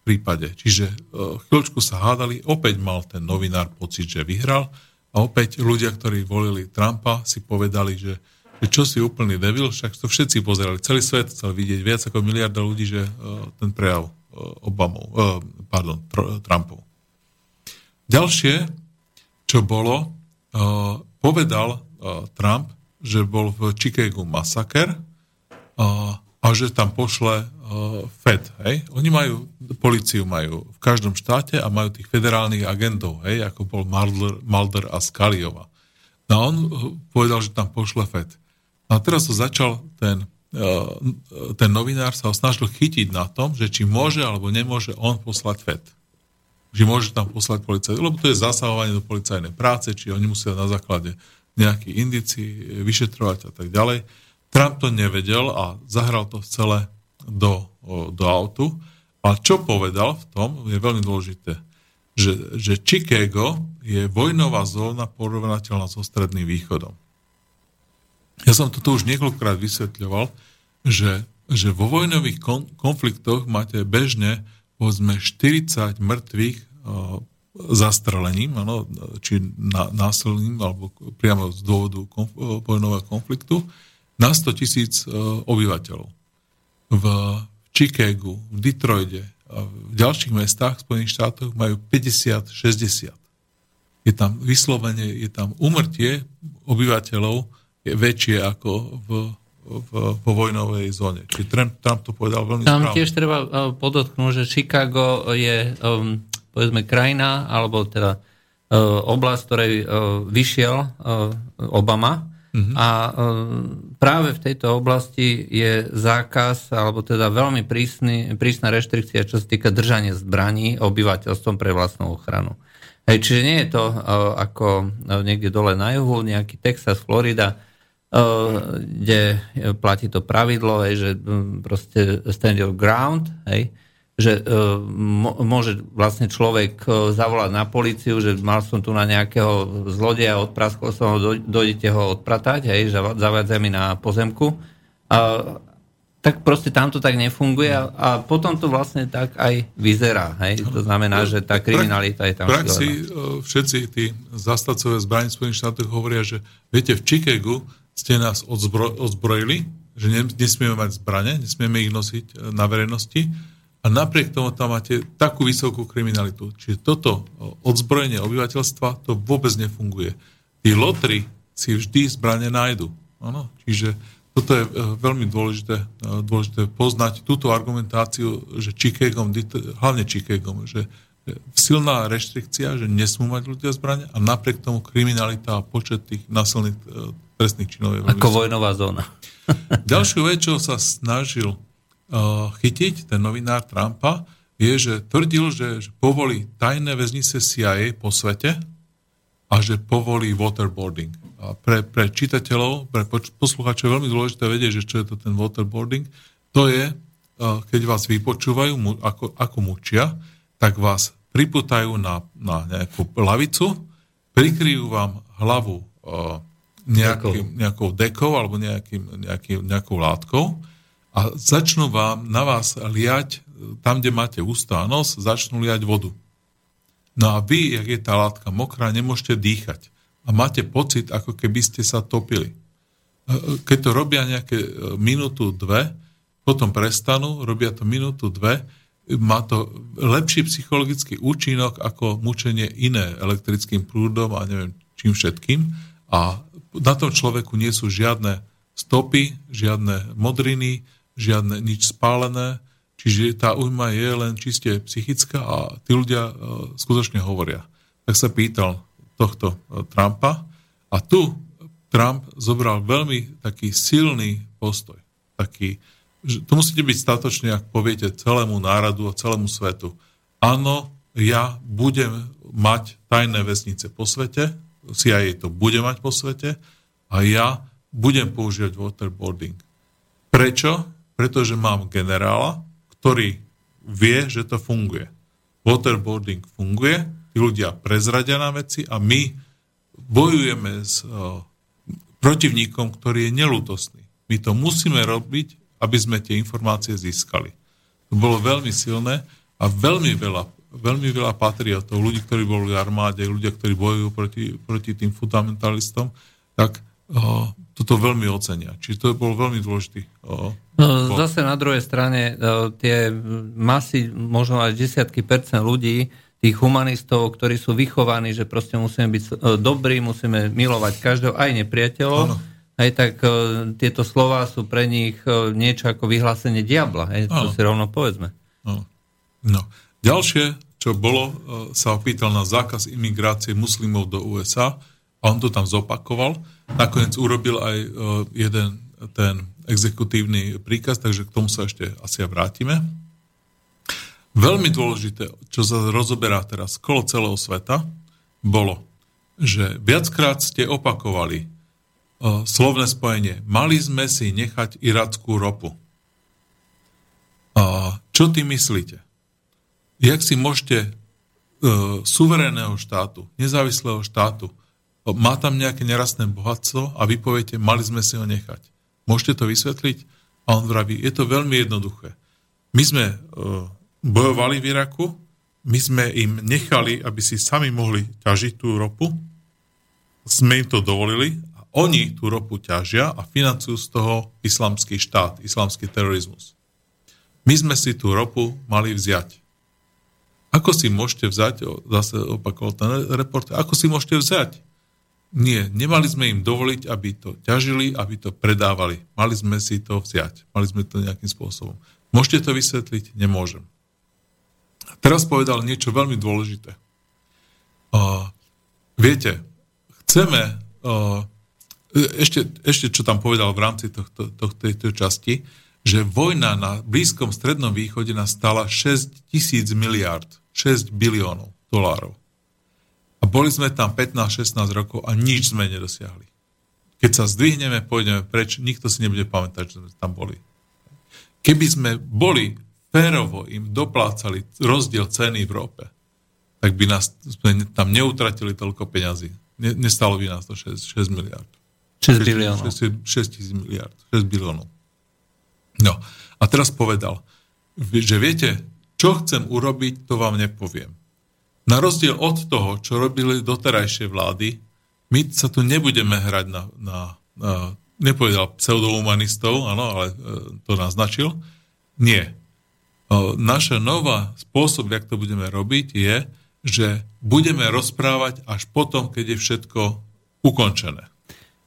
prípade. Čiže e, chvíľočku sa hádali, opäť mal ten novinár pocit, že vyhral a opäť ľudia, ktorí volili Trumpa, si povedali, že, že čo si úplný devil, však to všetci pozerali, celý svet chcel vidieť viac ako miliarda ľudí, že uh, ten prejav uh, Obamov, uh, pardon, tr- Trumpov. Ďalšie, čo bolo, uh, povedal Trump, že bol v Chicagu masaker a že tam pošle Fed. Hej? Oni majú, policiu majú v každom štáte a majú tých federálnych agentov, hej? ako bol Mulder, Mulder a Scaliova. No a on povedal, že tam pošle Fed. No a teraz to začal ten, ten novinár sa ho snažil chytiť na tom, že či môže alebo nemôže on poslať Fed. Že môže tam poslať policajt, lebo to je zasahovanie do policajnej práce, či oni musia na základe nejakých indicí vyšetrovať a tak ďalej. Trump to nevedel a zahral to celé do, do autu. A čo povedal v tom, je veľmi dôležité, že, že Chicago je vojnová zóna porovnateľná so Stredným východom. Ja som to tu už niekoľkokrát vysvetľoval, že, že vo vojnových kon, konfliktoch máte bežne povedzme 40 mŕtvych uh, zastrelením, ano, či na, násilným, alebo priamo z dôvodu konf, uh, vojnového konfliktu, na 100 tisíc uh, obyvateľov. V Chicagu, v Detroite v ďalších mestách Spojených štátoch majú 50-60. Je tam vyslovene, je tam umrtie obyvateľov je väčšie ako v, v, vo vojnovej zóne. Čiže Trump, Trump to povedal veľmi Tam správne. tiež treba uh, podotknúť, že Chicago je um, povedzme krajina, alebo teda uh, oblasť, ktorej uh, vyšiel uh, Obama Mhm. a práve v tejto oblasti je zákaz, alebo teda veľmi prísny, prísna reštrikcia, čo sa týka držania zbraní obyvateľstvom pre vlastnú ochranu. Hej, čiže nie je to uh, ako uh, niekde dole na juhu, nejaký Texas, Florida, kde platí to pravidlo, hej, že proste stand your ground, hej, že mo- môže vlastne človek uh, zavolať na políciu, že mal som tu na nejakého zlodeja, odpraskol som ho, do, dojdete ho odpratať, hej, že zavádzaj mi na pozemku. A, tak proste tam to tak nefunguje a, a potom to vlastne tak aj vyzerá. Hej? To znamená, že tá kriminalita je tam V praxi e, všetci tí zastavcové zbraní Spojených štátoch hovoria, že viete, v Chicagu ste nás odzbro, odzbrojili, že ne, nesmieme mať zbrane, nesmieme ich nosiť e, na verejnosti a napriek tomu tam máte takú vysokú kriminalitu. Čiže toto e, odzbrojenie obyvateľstva to vôbec nefunguje. Tí lotry si vždy zbrane nájdu. Ano? Čiže toto je e, veľmi dôležité, dôležité poznať túto argumentáciu, že Chicagom, hlavne Chicagom, že silná reštrikcia, že nesmú mať ľudia zbrane a napriek tomu kriminalita a počet tých násilných trestných činov je veľmi Ako vojnová zóna. Ďalšiu vec, čo sa snažil uh, chytiť ten novinár Trumpa, je, že tvrdil, že, že povolí tajné väznice CIA po svete a že povolí waterboarding. A pre, pre čitateľov, pre poslucháčov je veľmi dôležité vedieť, že čo je to ten waterboarding. To je, uh, keď vás vypočúvajú, mu, ako, ako mučia, tak vás priputajú na, na nejakú lavicu, prikryjú vám hlavu uh, nejakým, nejakou dekou alebo nejakým, nejakým, nejakou látkou a začnú vám na vás liať, tam, kde máte ústa a nos, začnú liať vodu. No a vy, jak je tá látka mokrá, nemôžete dýchať. A máte pocit, ako keby ste sa topili. Keď to robia nejaké e, minútu, dve, potom prestanú, robia to minútu, dve, má to lepší psychologický účinok ako mučenie iné elektrickým prúdom a neviem čím všetkým. A na tom človeku nie sú žiadne stopy, žiadne modriny, žiadne nič spálené, čiže tá ujma je len čiste psychická a tí ľudia uh, skutočne hovoria. Tak sa pýtal tohto uh, Trumpa a tu Trump zobral veľmi taký silný postoj. Taký, že to musíte byť statočne, ak poviete celému náradu a celému svetu. Áno, ja budem mať tajné väznice po svete, CIA to bude mať po svete a ja budem používať waterboarding. Prečo? Pretože mám generála, ktorý vie, že to funguje. Waterboarding funguje, tí ľudia prezradia na veci a my bojujeme s uh, protivníkom, ktorý je nelutostný. My to musíme robiť, aby sme tie informácie získali. To bolo veľmi silné a veľmi veľa, veľmi veľa patriotov, ľudí, ktorí boli v armáde, ľudia, ktorí bojujú proti, proti tým fundamentalistom, tak uh, toto veľmi ocenia. Čiže to bol veľmi dôležitý. Uh, No, zase na druhej strane uh, tie masy, možno aj desiatky percent ľudí, tých humanistov, ktorí sú vychovaní, že proste musíme byť dobrí, musíme milovať každého, aj nepriateľov, Áno. aj tak tieto slova sú pre nich niečo ako vyhlásenie diabla. Hej, to si rovno povedzme. No. no. Ďalšie, čo bolo, e, sa opýtal na zákaz imigrácie muslimov do USA a on to tam zopakoval. Nakoniec urobil aj e, jeden ten exekutívny príkaz, takže k tomu sa ešte asi vrátime. Veľmi dôležité, čo sa rozoberá teraz kolo celého sveta, bolo, že viackrát ste opakovali uh, slovné spojenie. Mali sme si nechať irackú ropu. A čo ty myslíte? Jak si môžete e, suverénneho štátu, nezávislého štátu, má tam nejaké nerastné bohatstvo a vy poviete, mali sme si ho nechať. Môžete to vysvetliť? A on vraví, je to veľmi jednoduché. My sme e, bojovali v Iraku, my sme im nechali, aby si sami mohli ťažiť tú ropu, sme im to dovolili a oni tú ropu ťažia a financujú z toho islamský štát, islamský terorizmus. My sme si tú ropu mali vziať. Ako si môžete vzať, zase opakoval ten report, ako si môžete vziať? Nie, nemali sme im dovoliť, aby to ťažili, aby to predávali. Mali sme si to vziať. Mali sme to nejakým spôsobom. Môžete to vysvetliť? Nemôžem. A teraz povedal niečo veľmi dôležité. Uh, viete, chceme... Uh, ešte, ešte čo tam povedal v rámci tohto, tohto, tejto časti, že vojna na Blízkom strednom východe nás stala 6 tisíc miliárd, 6 biliónov dolárov. A boli sme tam 15-16 rokov a nič sme nedosiahli. Keď sa zdvihneme, pôjdeme preč, nikto si nebude pamätať, že sme tam boli. Keby sme boli férovo im doplácali rozdiel ceny v Európe, tak by nás, sme tam neutratili toľko peňazí. Nestalo by nás to 6, 6 miliard. 6 biliónov. 6, 6 tisíc miliard. 6 biliónov. No. A teraz povedal, že viete, čo chcem urobiť, to vám nepoviem. Na rozdiel od toho, čo robili doterajšie vlády, my sa tu nebudeme hrať na, na, na nepovedal pseudohumanistov, áno, ale e, to naznačil. Nie. E, naša nová spôsob, jak to budeme robiť, je, že budeme rozprávať až potom, keď je všetko ukončené.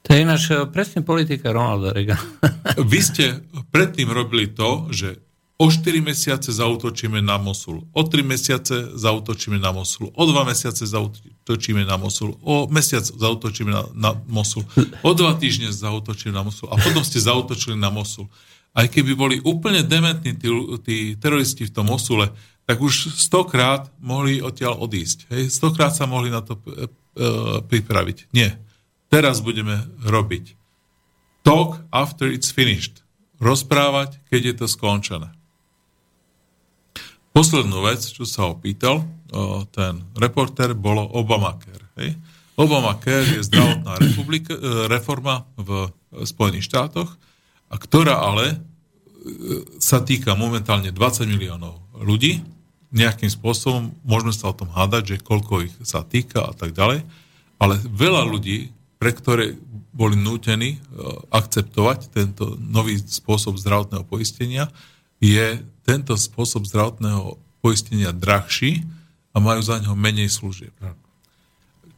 To je ináč presne politika Ronalda Reagana. Vy ste predtým robili to, že O 4 mesiace zautočíme na Mosul. O 3 mesiace zautočíme na Mosul. O 2 mesiace zautočíme na Mosul. O mesiac zautočíme na, na Mosul. O 2 týždne zautočíme na Mosul. A potom ste zautočili na Mosul. Aj keby boli úplne dementní tí, tí teroristi v tom Mosule, tak už stokrát mohli odtiaľ odísť. Hej? Stokrát sa mohli na to e, e, pripraviť. Nie. Teraz budeme robiť. Talk after it's finished. Rozprávať, keď je to skončené. Poslednú vec, čo sa opýtal ten reporter, bolo Obamacare. Hej? Obamacare je zdravotná e, reforma v Spojených štátoch, a ktorá ale e, sa týka momentálne 20 miliónov ľudí. Nejakým spôsobom môžeme sa o tom hádať, že koľko ich sa týka a tak ďalej. Ale veľa ľudí, pre ktoré boli nútení e, akceptovať tento nový spôsob zdravotného poistenia, je tento spôsob zdravotného poistenia drahší a majú za neho menej služieb.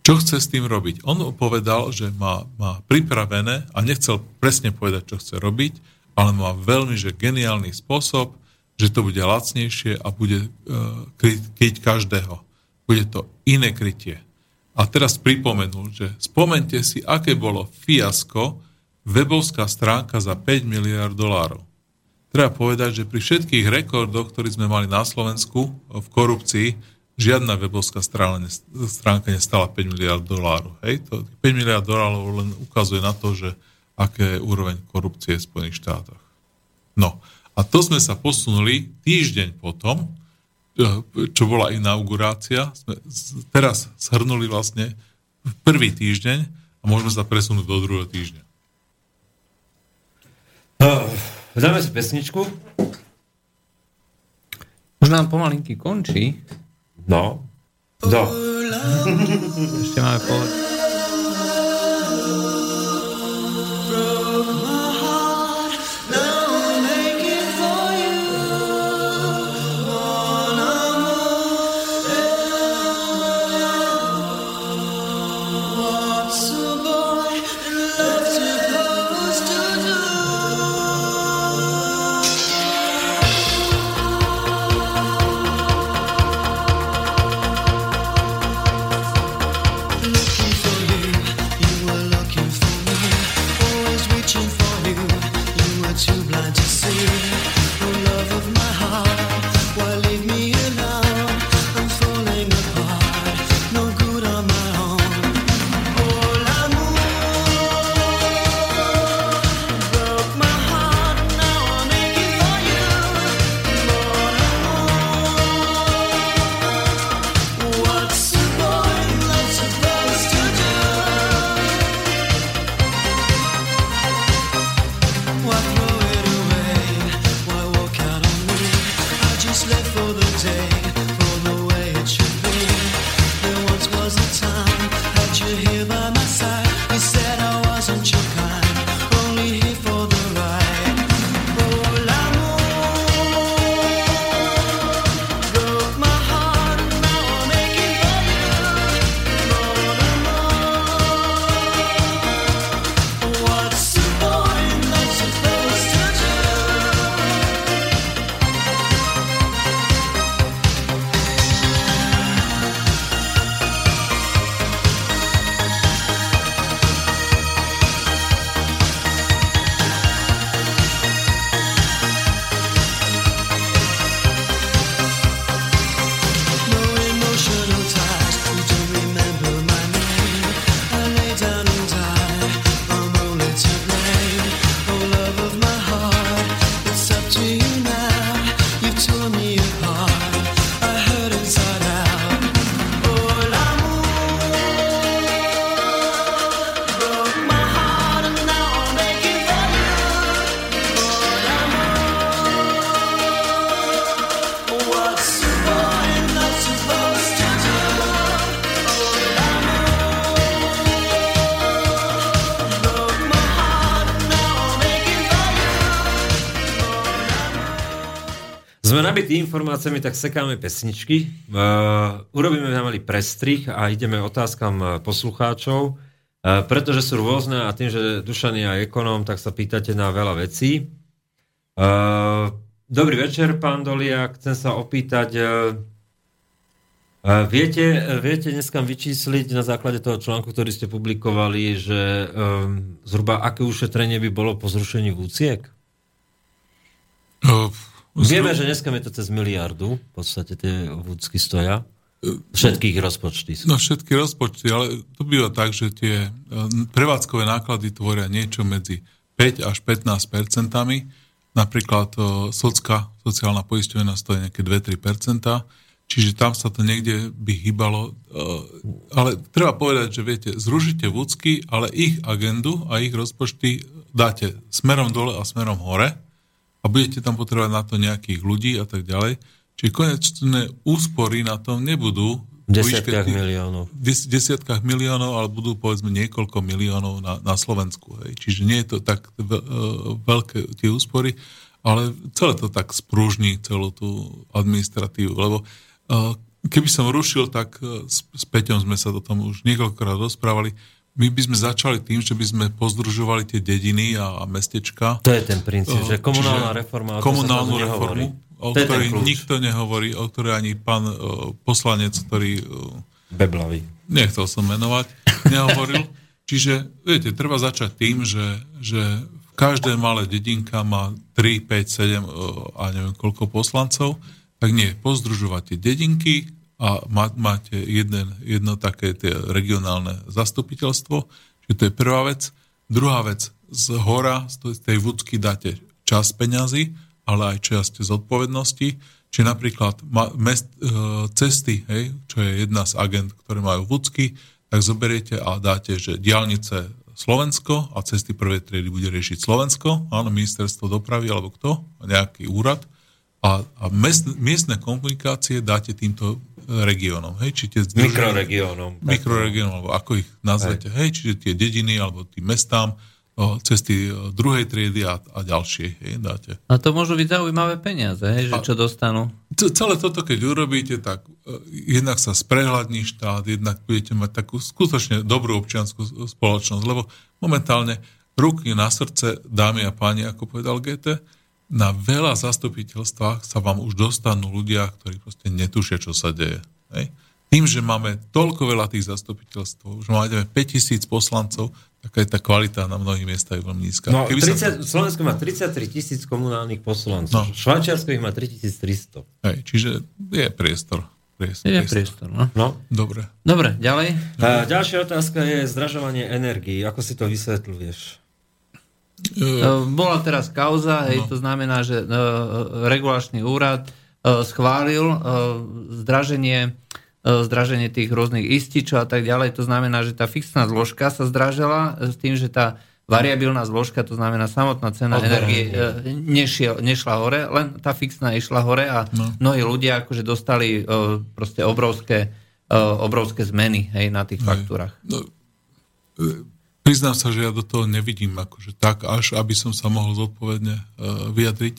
Čo chce s tým robiť? On povedal, že má, má pripravené a nechcel presne povedať, čo chce robiť, ale má veľmi že geniálny spôsob, že to bude lacnejšie a bude uh, kryť každého. Bude to iné krytie. A teraz pripomenul, že spomente si, aké bolo fiasko webovská stránka za 5 miliard dolárov. Treba povedať, že pri všetkých rekordoch, ktoré sme mali na Slovensku v korupcii, žiadna webovská stránka nestala 5 miliard dolárov. Hej? To 5 miliard dolárov len ukazuje na to, že aké je úroveň korupcie v Spojených štátoch. No, a to sme sa posunuli týždeň potom, čo bola inaugurácia, sme teraz shrnuli vlastne prvý týždeň a môžeme sa presunúť do druhého týždňa. Uh. Dáme si pesničku. Už nám pomalinky končí. No. Do. Ešte máme pol... informáciami, tak sekáme pesničky. Uh, urobíme na malý prestrih a ideme otázkam uh, poslucháčov, uh, pretože sú rôzne a tým, že Dušan je aj ekonóm, tak sa pýtate na veľa vecí. Uh, dobrý večer, pán Dolia. Chcem sa opýtať, uh, viete, viete dneska vyčísliť na základe toho článku, ktorý ste publikovali, že um, zhruba aké ušetrenie by bolo po zrušení vúciek? Uh, Vieme, že dneska je to cez miliardu, v podstate tie vúcky stoja. Všetkých rozpočty sú. No všetky rozpočty, ale to býva tak, že tie e, prevádzkové náklady tvoria niečo medzi 5 až 15 percentami. Napríklad e, socka, sociálna poisťovňa stojí nejaké 2-3% čiže tam sa to niekde by hýbalo. E, ale treba povedať, že viete, zružíte vúcky, ale ich agendu a ich rozpočty dáte smerom dole a smerom hore a budete tam potrebovať na to nejakých ľudí a tak ďalej. Čiže konečné úspory na tom nebudú v desiatkách miliónov. V des, desiatkách miliónov, ale budú povedzme niekoľko miliónov na, na Slovensku. Hej. Čiže nie je to tak ve, uh, veľké tie úspory, ale celé to tak sprúžni celú tú administratívu, lebo uh, keby som rušil, tak uh, s, s Peťom sme sa do tom už niekoľkokrát rozprávali, my by sme začali tým, že by sme pozdružovali tie dediny a, a mestečka. To je ten princíp, že komunálna Čiže reforma, o komunálnu sa reformu, o To ktorej nikto nehovorí, o ktorej ani pán uh, poslanec, ktorý uh, Beblavý. nechcel som menovať, nehovoril. Čiže, viete, treba začať tým, že, že v každé malé dedinka má 3, 5, 7 uh, a neviem koľko poslancov, tak nie, pozdružovať tie dedinky a má, máte jeden, jedno také tie regionálne zastupiteľstvo, čiže to je prvá vec. Druhá vec, z hora, z tej- vúcky dáte čas peňazí, ale aj časť zodpovednosti. Čiže napríklad mest, e, cesty, hej, čo je jedna z agent, ktoré majú vúcky, tak zoberiete a dáte, že diálnice Slovensko a cesty prvej triedy bude riešiť Slovensko, áno, ministerstvo dopravy alebo kto, nejaký úrad a, a miestne komunikácie dáte týmto regiónom. Hej, či tie združenia- Mikroregiónom. mikroregiónom, alebo ako ich nazvete. Hej, čiže tie dediny alebo tým mestám, o, cesty o, druhej triedy a, a ďalšie. Hej, dáte. A to môžu byť zaujímavé peniaze, hej, že čo dostanú. Celé toto, keď urobíte, tak e, jednak sa sprehľadní štát, jednak budete mať takú skutočne dobrú občianskú spoločnosť, lebo momentálne ruky na srdce, dámy a páni, ako povedal GT, na veľa zastupiteľstvách sa vám už dostanú ľudia, ktorí proste netušia, čo sa deje. Hej? Tým, že máme toľko veľa tých zastupiteľstv, že máme 5000 poslancov, tak aj tá kvalita na mnohých miestach je veľmi nízka. No, Keby sa- 30, Slovensko má 33 tisíc komunálnych poslancov. No. Švajčiarsko ich má 3300. Hej, čiže je priestor. priestor, Je priestor, no. No. Dobre. Dobre, ďalej. A ďalšia otázka je zdražovanie energií. Ako si to vysvetľuješ? E, E, Bola teraz kauza, hej, to znamená, že e, regulačný úrad schválil zdraženie, zdraženie tých rôznych ističov a tak ďalej. To znamená, že tá fixná zložka sa zdražila s tým, že tá variabilná zložka, to znamená samotná cena Odberanie. energie, nešiel, nešla hore, len tá fixná išla hore a No. mnohí ľudia akože dostali proste obrovské, obrovské zmeny hej, na tých faktúrach. No, priznám sa, že ja do toho nevidím akože tak, až aby som sa mohol zodpovedne uh, vyjadriť.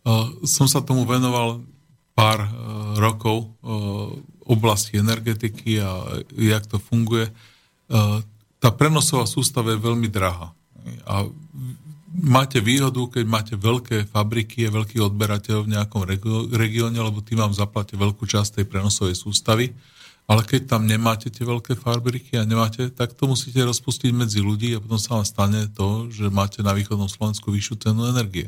Uh, som sa tomu venoval pár uh, rokov oblasti energetiky a jak to funguje. Tá prenosová sústava je veľmi drahá. A máte výhodu, keď máte veľké fabriky a veľký odberateľ v nejakom regióne, lebo tí vám zaplatia veľkú časť tej prenosovej sústavy. Ale keď tam nemáte tie veľké fabriky a nemáte, tak to musíte rozpustiť medzi ľudí a potom sa vám stane to, že máte na východnom Slovensku vyššiu cenu energie.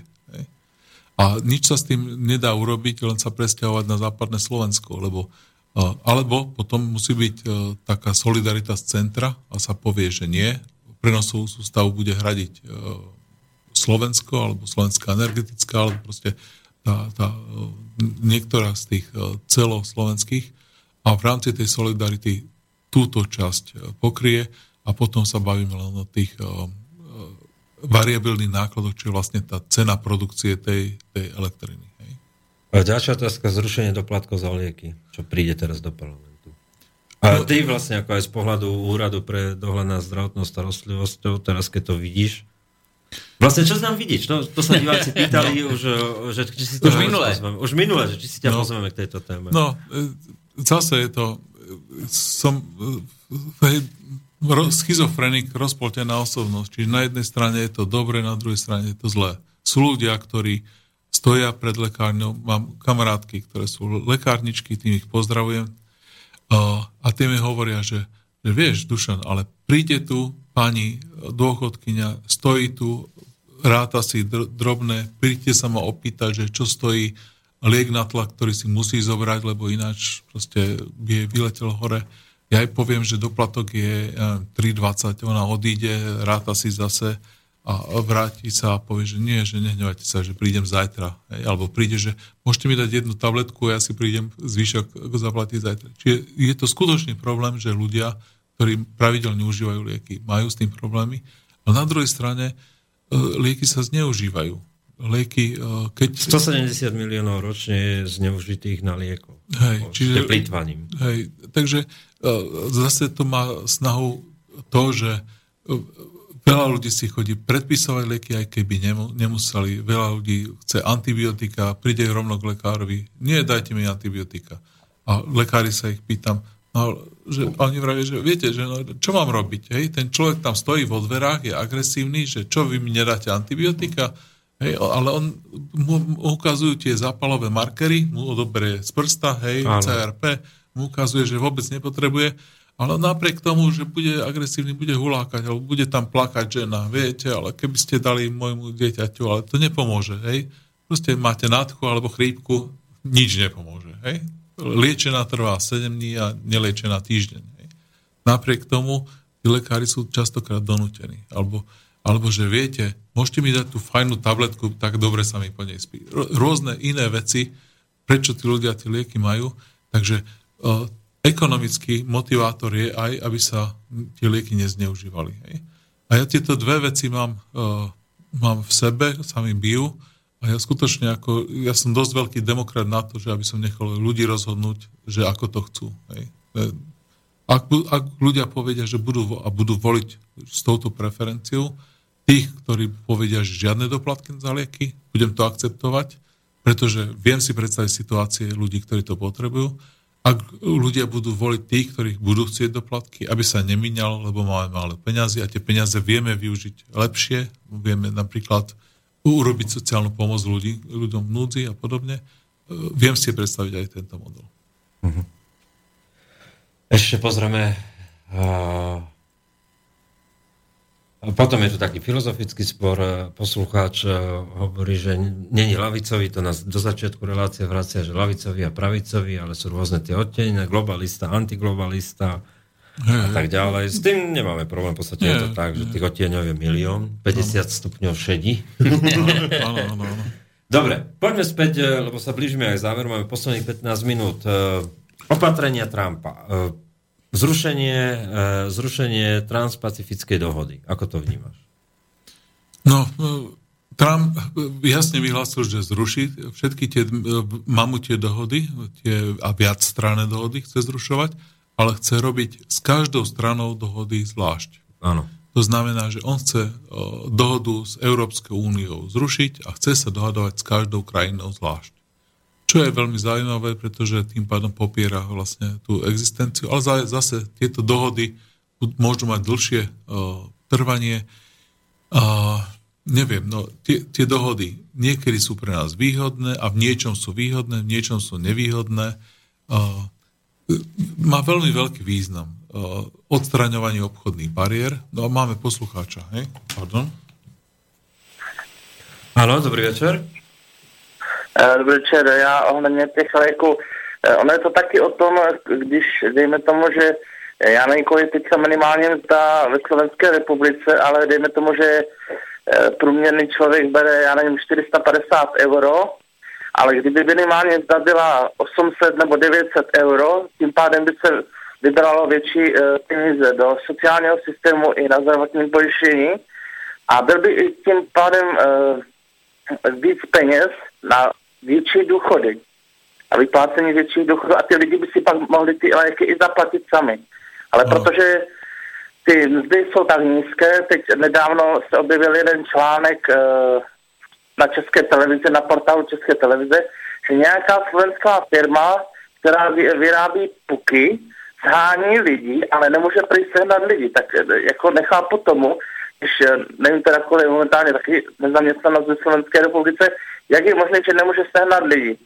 A nič sa s tým nedá urobiť, len sa presťahovať na západné Slovensko, lebo uh, alebo potom musí byť uh, taká solidarita z centra a sa povie, že nie, prenosovú sústavu bude hradiť uh, Slovensko alebo Slovenská energetická, alebo proste tá, tá, niektorá z tých celoslovenských a v rámci tej solidarity túto časť uh, pokrie a potom sa bavíme len o tých uh, uh, variabilných nákladoch, čo je vlastne tá cena produkcie tej, tej elektriny. Hej. A ďalšia otázka, zrušenie doplatkov za lieky, čo príde teraz do parlamentu. A ty vlastne ako aj z pohľadu úradu pre dohľad nad zdravotnou starostlivosťou, teraz keď to vidíš, Vlastne čo znám vidíš? To, to sa diváci pýtali už, že či si to Už minule. pozveme. Už minule, že či si ťa No. pozveme k tejto téme. No, e, zase je to, som hej, schizofrenik, rozpoltená osobnosť. Čiže na jednej strane je to dobre, na druhej strane je to zlé. Sú ľudia, ktorí stoja pred lekárňou, mám kamarátky, ktoré sú lekárničky, tým ich pozdravujem, a, tie mi hovoria, že, že vieš, Dušan, ale príde tu pani dôchodkyňa, stojí tu, ráta si dr- drobné, príďte sa ma opýtať, že čo stojí liek na tlak, ktorý si musí zobrať, lebo ináč proste by jej vyletel hore. Ja jej poviem, že doplatok je ja neviem, 3,20, ona odíde, ráta si zase a vráti sa a povie, že nie, že nehnevajte sa, že prídem zajtra. Alebo príde, že môžete mi dať jednu tabletku a ja si prídem zvyšok zaplatiť zajtra. Čiže je to skutočný problém, že ľudia, ktorí pravidelne užívajú lieky, majú s tým problémy. Ale na druhej strane e, lieky sa zneužívajú. Lieky, e, keď... 170 miliónov ročne je zneužitých na liekov. Hej, čiže... plýtvaním. Hej, takže e, zase to má snahu to, že e, veľa ľudí si chodí predpisovať lieky, aj keby nemu, nemuseli. Veľa ľudí chce antibiotika, príde rovno k lekárovi. Nie, dajte mi antibiotika. A lekári sa ich pýtam, no, že, a oni vravia, že viete, že no, čo mám robiť? Hej? Ten človek tam stojí vo dverách, je agresívny, že čo vy mi nedáte antibiotika? Hej, ale on, mu, mu ukazujú tie zápalové markery, mu odoberie z prsta, hej, Áno. CRP, mu ukazuje, že vôbec nepotrebuje, ale napriek tomu, že bude agresívny, bude hulákať, alebo bude tam plakať žena, viete, ale keby ste dali môjmu dieťaťu, ale to nepomôže, hej. Proste máte nádchu alebo chrípku, nič nepomôže, hej. Liečená trvá 7 dní a neliečená týždeň, hej. Napriek tomu tí lekári sú častokrát donútení. Alebo, alebo že viete, môžete mi dať tú fajnú tabletku, tak dobre sa mi po nej spí. Rôzne iné veci, prečo tí ľudia tie lieky majú. Takže uh, ekonomický motivátor je aj, aby sa tie lieky nezneužívali. Hej. A ja tieto dve veci mám, uh, mám v sebe, sa mi bijú a ja skutočne ako, ja som dosť veľký demokrat na to, že aby som nechal ľudí rozhodnúť, že ako to chcú. Hej. E, Ak, ak ľudia povedia, že budú, a budú voliť s touto preferenciou, tých, ktorí povedia, že žiadne doplatky za lieky, budem to akceptovať, pretože viem si predstaviť situácie ľudí, ktorí to potrebujú. Ak ľudia budú voliť tých, ktorých budú chcieť doplatky, aby sa nemíňalo, lebo máme málo peňazí a tie peniaze vieme využiť lepšie, vieme napríklad urobiť sociálnu pomoc ľudí, ľuďom v núdzi a podobne, e, viem si predstaviť aj tento model. Ešte pozrieme. Potom je tu taký filozofický spor. Poslucháč uh, hovorí, že není lavicový, to nás do začiatku relácie vracia, že lavicový a pravicový, ale sú rôzne tie odtenia, globalista, antiglobalista a tak ďalej. S tým nemáme problém, v podstate je to Nie, tak, že tých odtieňov je milión, 50 stupňov šedí. Áno, áno, áno. Dobre, poďme späť, eh, lebo sa blížime aj záveru, máme posledných 15 minút. Opatrenia Trumpa. Eh, Zrušenie, eh, zrušenie transpacifickej dohody. Ako to vnímaš? No, e, Trump jasne vyhlásil, že zruší všetky tie mamutie dohody tie, a viacstranné dohody chce zrušovať, ale chce robiť s každou stranou dohody zvlášť. Áno. To znamená, že on chce dohodu s Európskou úniou zrušiť a chce sa dohadovať s každou krajinou zvlášť. Čo je veľmi zaujímavé, pretože tým pádom popiera vlastne tú existenciu, ale za- zase tieto dohody môžu mať dlhšie e, trvanie. A neviem, no tie, tie dohody niekedy sú pre nás výhodné a v niečom sú výhodné, v niečom sú nevýhodné. E, má veľmi veľký význam e, odstraňovanie obchodných bariér. No a máme poslucháča, hej? Pardon. Áno, dobrý večer. Eh, Dobrý večer, já ohledně těch léků, eh, ono je to taky o tom, když dejme tomu, že já nevím, kolik teďka minimálně mzda ve Slovenské republice, ale dejme tomu, že eh, průměrný člověk bere, já nevím, 450 euro, ale kdyby minimálně mzda byla 800 nebo 900 euro, tím pádem by se vybralo větší peníze do sociálního systému i na zdravotním pojištění. A byl by i tím pádem víc peněz na větší důchody a vyplácení větších důchodů a ty lidi by si pak mohli ty léky i zaplatit sami. Ale No. protože ty mzdy jsou tak nízké. Teď nedávno se objevil jeden článek eh, na České televizi, na portálu České televize, že nějaká slovenská firma, která vy- vyrábí puky, zhání lidi, ale nemůže prý sehnat lidi. Tak eh, jako nechápu tomu, když eh, nevím teda, kolik momentálně taky nezaměstnanost ve Slovenské republice, jak je možné, že nemůže sehnat lidi.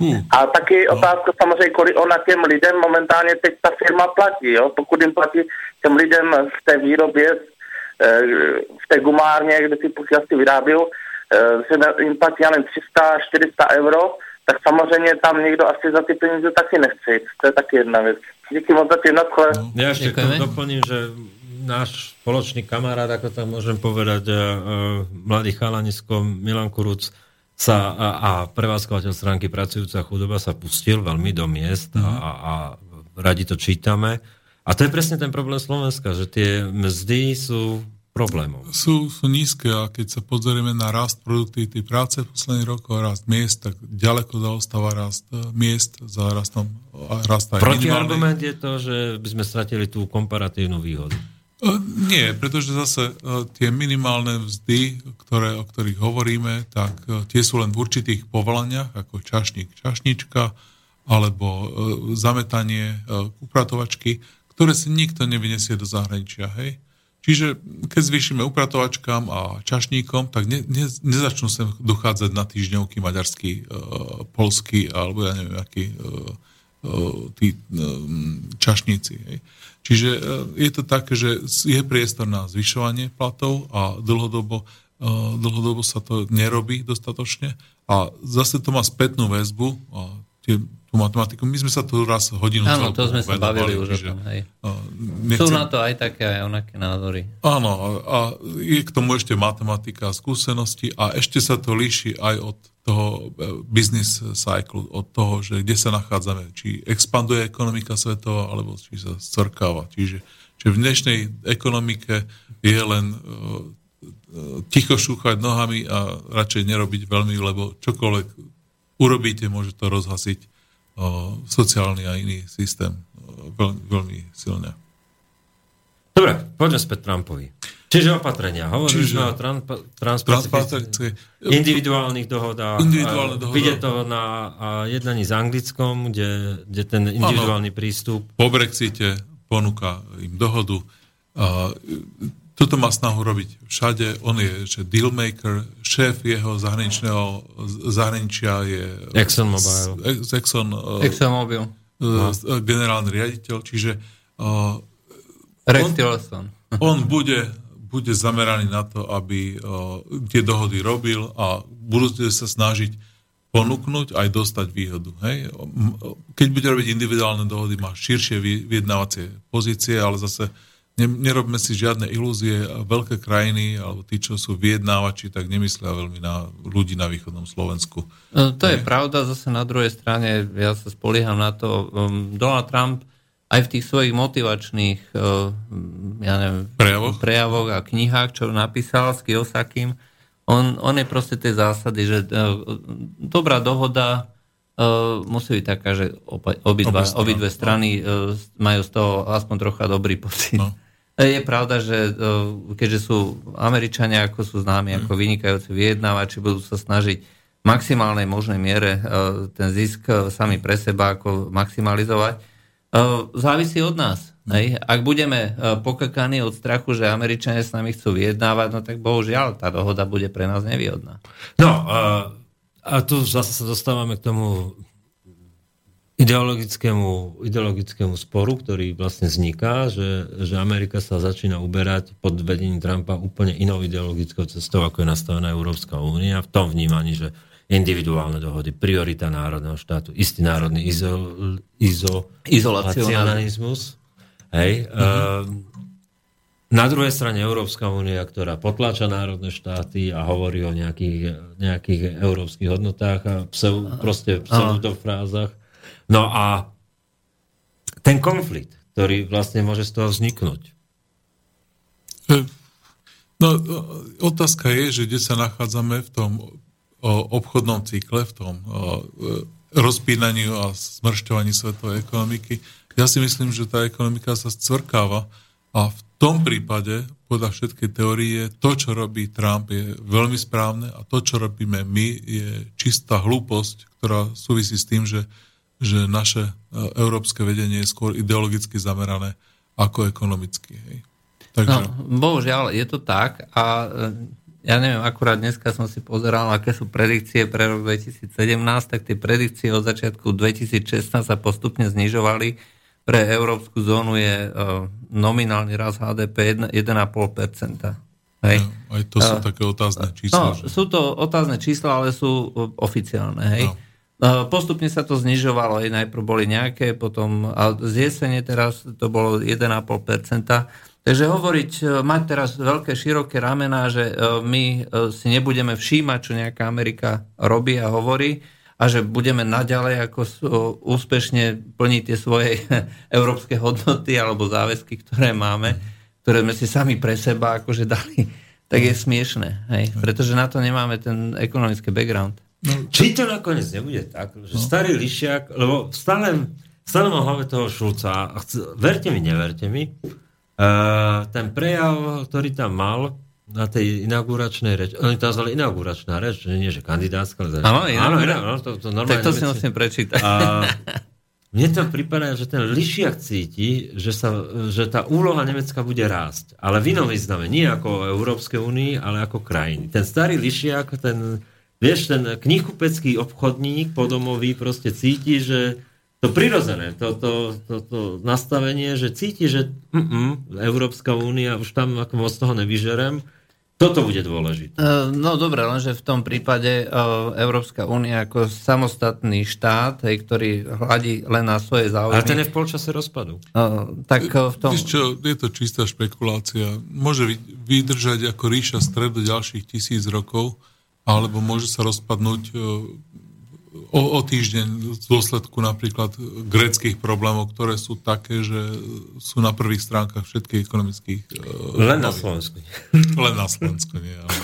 Hú, A taky otázka samozřejmě, kolik ona těm lidem momentálně teď ta firma platí, jo? pokud jim platí těm lidem v té výrobě, eh, v té gumárně, kde ty puky asi vyrábí, že na- jim platí, já nevím, 300-400 euro, tak samozřejmě tam někdo asi za ty peníze taky nechce jít. To je taky jedna věc. Díky moc za ty nadchle. No. Ja ešte doplním, že náš spoločný kamarát, ako tam môžem povedať, uh, mladý chalanisko Milan Kuruc sa, a, a prevádzkovateľ stránky Pracujúca chudoba sa pustil veľmi do miest a, a, a radi to čítame. A to je presne ten problém Slovenska, že tie mzdy sú problémom. sú, sú nízke a keď sa pozrieme na rast produktivity práce v posledných rokoch rast miest, tak ďaleko zaostáva rast e, miest za rastom rast. Protiargument je to, že by sme stratili tú komparatívnu výhodu. Nie, pretože zase tie minimálne mzdy, ktoré, o ktorých hovoríme, tak tie sú len v určitých povolaniach, ako čašník, čašnička, alebo zametanie upratovačky, ktoré si nikto nevyniesie do zahraničia, hej? Čiže keď zvýšime upratovačkám a čašníkom, tak ne, ne, nezačnú sem dochádzať na týždňovky maďarský, e, polský, alebo ja neviem, aký e, e, e, čašníci. Hej. Čiže e, je to také, že je priestor na zvyšovanie platov a dlhodobo, e, dlhodobo sa to nerobí dostatočne a zase to má spätnú väzbu a tie, tú matematiku. My sme sa tu raz hodinu Áno, to sme sa bavili už o čiže, tom, hej. e, Sú nechcem- na to aj také, aj onaké názory. Áno, a, a je k tomu ešte matematika a skúsenosti a ešte sa to líši aj od toho e, business cycle, od toho, že kde sa nachádzame, či expanduje ekonomika svetová, alebo či sa scrkáva. Čiže, čiže v dnešnej ekonomike je len e, e, ticho šúchať nohami a radšej nerobiť veľmi, lebo čokoľvek urobíte, môže to rozhasiť sociálny a iný systém veľmi, veľmi silne. Dobre, poďme späť Trumpovi. Čiže opatrenia. Hovorili Čiže- o tran- Transpacifickej- transpacifických individuálnych dohodách. Individuálne A dohody. Vidie to na jednaní s Anglickom, kde, kde ten individuálny prístup po Brexite ponúka im dohodu. A toto má snahu robiť všade. On je že dealmaker, šéf jeho zahraničného zahraničia je ExxonMobil. z, z Exxon, e, ExxonMobil. e, generálny riaditeľ, čiže e, Rex On- Tillerson. on bude, bude zameraný na to, aby uh, tie dohody robil a budú sa snažiť ponúknuť aj dostať výhodu. Hej? M- Keď bude robiť individuálne dohody, má širšie vy- vyjednávacie pozície, ale zase ne, nerobme si žiadne ilúzie. Veľké krajiny, alebo tí, čo sú vyjednávači, tak nemyslia veľmi na ľudí na východnom Slovensku. No, to je pravda, zase na druhej strane, ja sa spolieham na to, Donald Trump aj v tých svojich motivačných uh, ja neviem, Prejavoch? prejavoch a knihách, čo napísal s Kiyosakim, on, on je proste tej zásady, že uh, dobrá dohoda uh, musí byť taká, že obidva, obidve strany majú z toho aspoň trocha dobrý pocit. No. Je pravda, že keďže sú Američania, ako sú známi, ako vynikajúci vyjednávači, budú sa snažiť v maximálnej možnej miere ten zisk sami pre seba ako maximalizovať. Závisí od nás. Hej? Ak budeme pokakaní od strachu, že Američania s nami chcú vyjednávať, no tak bohužiaľ tá dohoda bude pre nás nevýhodná. No, a tu zase sa dostávame k tomu ideologickému, ideologickému sporu, ktorý vlastne vzniká, že, že Amerika sa začína uberať pod vedením Trumpa úplne inou ideologickou cestou, ako je nastavená Európska únia, v tom vnímaní, že individuálne dohody, priorita národného štátu, istý národný izo, izo, izolacionalizmus. Hej, mm-hmm. Na druhej strane Európska únia, ktorá potláča národné štáty a hovorí o nejakých, nejakých európskych hodnotách a pseu, proste pseudofrázach. No a ten konflikt, ktorý vlastne môže z toho vzniknúť. No, otázka je, že kde sa nachádzame v tom obchodnom cykle, v tom e, rozpínaniu a smršťovaní svetovej ekonomiky. Ja si myslím, že tá ekonomika sa scvrkáva A v tom prípade, podľa všetkej teórie, to, čo robí Trump, je veľmi správne a to, čo robíme my, je čistá hlúposť, ktorá súvisí s tým, že, že naše e, európske vedenie je skôr ideologicky zamerané ako ekonomicky. Hej. Takže... No, bohužiaľ, je to tak a e, ja neviem, akurát dneska som si pozeral, aké sú predikcie pre rok 2017, tak tie predikcie od začiatku 2016 sa postupne znižovali pre európsku zónu je uh, nominálny rast HDP 1,5%. Hej. No, aj to sú uh, také otázne čísla. No, že? sú to otázne čísla, ale sú oficiálne. Hej. No. Uh, postupne sa to znižovalo, aj najprv boli nejaké, potom a z jesene teraz to bolo 1,5%. Takže hovoriť, mať teraz veľké, široké ramená, že my si nebudeme všímať, čo nejaká Amerika robí a hovorí, a že budeme naďalej ako úspešne plniť tie svoje európske hodnoty alebo záväzky, ktoré máme, ktoré sme si sami pre seba akože dali, tak je smiešné. Hej? Pretože na to nemáme ten ekonomický background. No, či to nakoniec nebude tak, že no. starý lišiak, lebo stále, stále mám hlave toho Šulca, verte mi, neverte mi, ten prejav, ktorý tam mal, na tej inauguračnej reči. Oni to nazvali inauguračná reč, nie že kandidátska. Ale áno, áno, áno, to, to normálne. Tak to si musím prečítať. A mne to prípada, že ten Lišiak cíti, že, sa, že tá úloha Nemecka bude rásť. Ale v inom význame. Nie ako Európskej únii, ale ako krajiny. Ten starý Lišiak, ten, vieš, ten knihkupecký obchodník podomový proste cíti, že to prirodzené, to, to, to, to nastavenie, že cíti, že mm, Európska únia, už tam ako moc toho nevyžerem, toto bude dôležité. No dobre, lenže v tom prípade Európska únia ako samostatný štát, hej, ktorý hľadí len na svoje záujmy. Ale ten je v polčase rozpadu. Tak v tom... Víš čo, je to čistá špekulácia. Môže vydržať ako ríša stred do ďalších tisíc rokov, alebo môže sa rozpadnúť o, o týždeň z dôsledku napríklad gréckých problémov, ktoré sú také, že sú na prvých stránkach všetkých ekonomických... Uh, Len na Slovensku. Len na Slovensku, nie. Ale,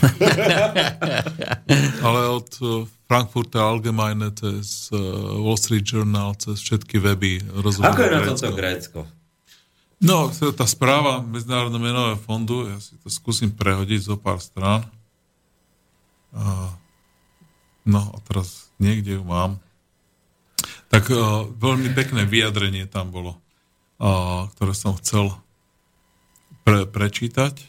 ale od uh, Frankfurta Allgemeine cez uh, Wall Street Journal, cez všetky weby Ako je na tomto Grécko? No, tá správa Medzinárodného menového fondu, ja si to skúsim prehodiť zo pár strán. No a teraz niekde ju mám. Tak uh, veľmi pekné vyjadrenie tam bolo, uh, ktoré som chcel pre, prečítať.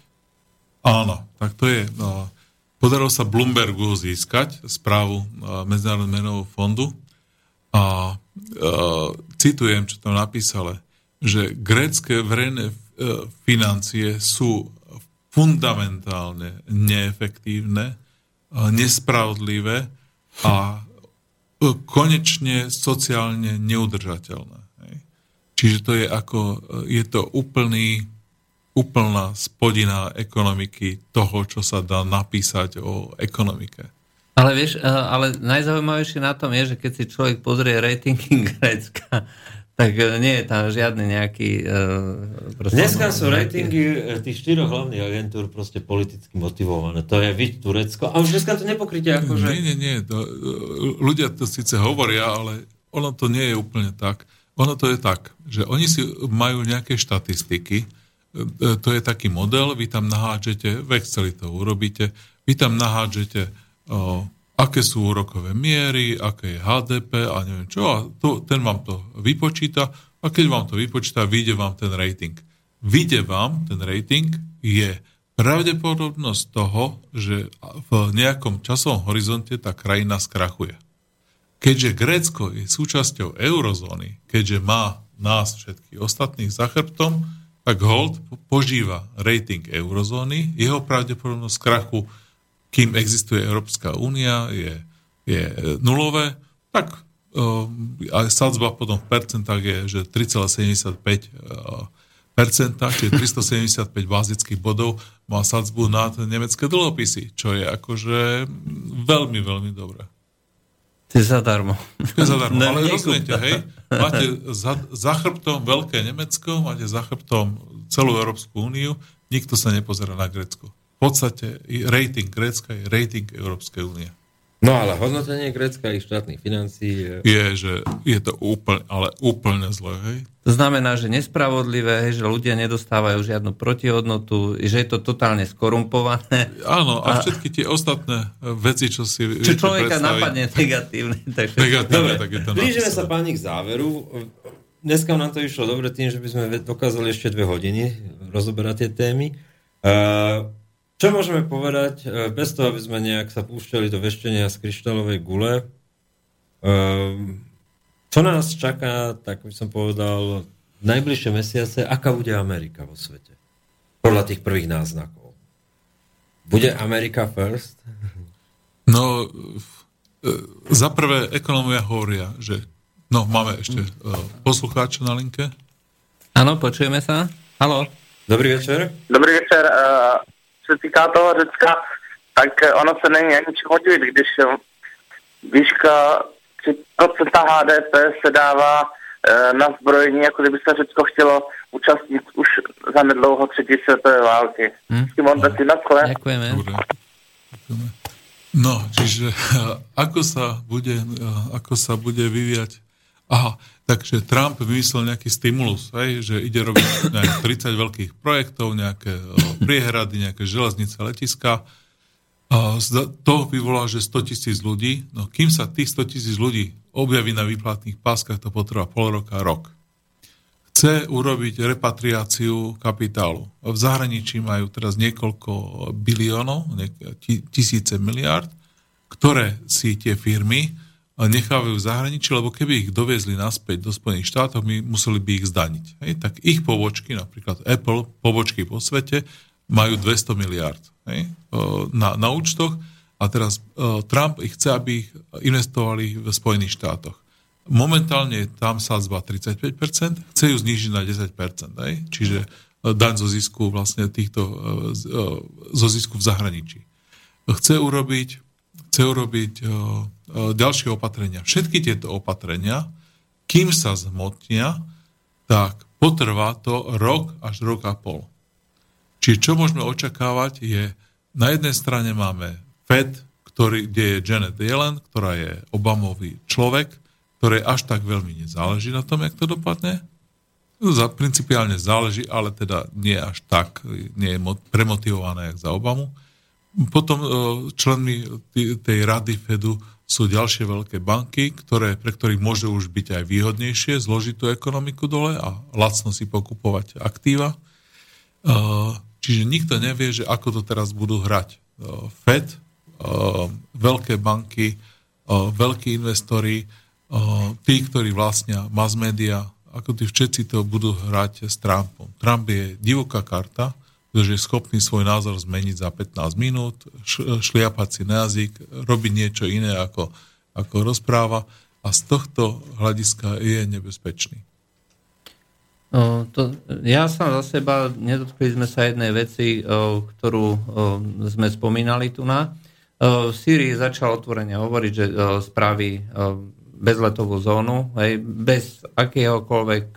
Áno, tak to je. Uh, podarilo sa Bloombergu získať správu uh, Medzinárodného menového fondu a uh, citujem, čo tam napísali, že grécké verejné financie sú fundamentálne neefektívne, nespravodlivé a konečne sociálne neudržateľné. Čiže to je ako, je to úplný, úplná spodina ekonomiky toho, čo sa dá napísať o ekonomike. Ale vieš, ale najzaujímavejšie na tom je, že keď si človek pozrie ratingy Grécka, tak e, nie je tam žiadny nejaký... Uh, Dneska sú ratingy e, tých štyroch hlavných agentúr proste politicky motivované. To je vidť Turecko. A už dneska to nepokryte ako, že... Nie, nie, nie. To, ľudia to síce hovoria, ale ono to nie je úplne tak. Ono to je tak, že oni si majú nejaké štatistiky, to je taký model, vy tam nahádžete, v Exceli to urobíte, vy tam nahádžete aké sú úrokové miery, aké je HDP a neviem čo. A to, ten vám to vypočíta a keď vám to vypočíta, vyjde vám ten rating. Vyjde vám ten rating je pravdepodobnosť toho, že v nejakom časovom horizonte tá krajina skrachuje. Keďže Grécko je súčasťou eurozóny, keďže má nás všetkých ostatných za chrbtom, tak hold požíva rating eurozóny, jeho pravdepodobnosť krachu kým existuje Európska únia, je, je nulové, tak uh, sadzba potom v percentách je, že 3,75 percenta, čiže 375 bázických bodov má sadzbu na nemecké dlhopisy, čo je akože veľmi, veľmi dobré. To je zadarmo. To je zadarmo, ale rozumiete, hej, máte za, za chrbtom veľké Nemecko, máte za chrbtom celú Európsku úniu, nikto sa nepozera na Grécko. V podstate rating Grécka je rating Európskej únie. No ale hodnotenie Grécka ich štátnych financií je... je, že je to úplne, ale úplne zlé, hej? To znamená, že nespravodlivé, hej, že ľudia nedostávajú žiadnu protihodnotu, že je to totálne skorumpované. Áno, a, všetky tie ostatné veci, čo si Čo viete človeka predstaviť- napadne negatívne. Takže... Negatívne, Dobre, tak je to blížime sa páni k záveru. Dneska nám to išlo dobre tým, že by sme dokázali ešte dve hodiny rozoberať tie témy. Uh, čo môžeme povedať, uh, bez toho, aby sme nejak sa púšťali do veštenia z kryštálovej gule? Čo nás čaká, tak by som povedal, najbližšie mesiace, aká bude Amerika vo svete? Podľa tých prvých náznakov. Bude Amerika first? No, e, za prvé, ekonomia hovoria, že no, máme ešte e, poslucháča na linke. Áno, počujeme sa? Haló? Dobrý večer. Dobrý večer. Se týká toho Řecka, tak eh, ono se není ani čemu divit, když výška 3% HDP se dává eh, na zbrojení, jako kdyby se Řecko chtělo účastnit už za nedlouho třetí světové války. Hm? Simon Betty, na skle. Ďakujeme. No, čiže ako sa bude, ako sa bude vyvíjať Aha, takže Trump vymyslel nejaký stimulus, hej, že ide robiť nejaké 30 veľkých projektov, nejaké o, priehrady, nejaké železnice, letiska. To vyvolá, že 100 tisíc ľudí, no kým sa tých 100 tisíc ľudí objaví na výplatných páskach, to potrvá pol roka, rok. Chce urobiť repatriáciu kapitálu. V zahraničí majú teraz niekoľko biliónov, tisíce miliárd, ktoré si tie firmy nechávajú v zahraničí, lebo keby ich doviezli naspäť do Spojených štátov, my museli by ich zdaniť. Hej? Tak ich pobočky, napríklad Apple, pobočky po svete, majú 200 miliard hej? Na, na účtoch a teraz Trump ich chce, aby ich investovali v Spojených štátoch. Momentálne je tam sadzba 35%, chce ju znížiť na 10%. Hej? Čiže daň zo zisku vlastne týchto, zo zisku v zahraničí. Chce urobiť, chce urobiť e, e, ďalšie opatrenia. Všetky tieto opatrenia, kým sa zmotnia, tak potrvá to rok až rok a pol. Čiže čo môžeme očakávať je, na jednej strane máme Fed, ktorý, kde je Janet Yellen, ktorá je Obamový človek, ktoré až tak veľmi nezáleží na tom, jak to dopadne. Za, principiálne záleží, ale teda nie až tak, nie je mo- premotivované, jak za Obamu. Potom e, členmi tej rady Fedu sú ďalšie veľké banky, ktoré, pre ktorých môže už byť aj výhodnejšie zložiť tú ekonomiku dole a lacno si pokupovať aktíva. E, Čiže nikto nevie, že ako to teraz budú hrať. E, Fed, veľké banky, veľkí investori, tí, ktorí vlastnia mass media, ako tí všetci to budú hrať s Trumpom. Trump je divoká karta, pretože je schopný svoj názor zmeniť za 15 minút, šliapať si na jazyk, robiť niečo iné, ako, ako rozpráva a z tohto hľadiska je nebezpečný. O, to, ja som za seba, nedotkli sme sa jednej veci, o, ktorú o, sme spomínali tu na. V Sýrii začal otvorene hovoriť, že spraví bezletovú zónu, hej, bez akéhokoľvek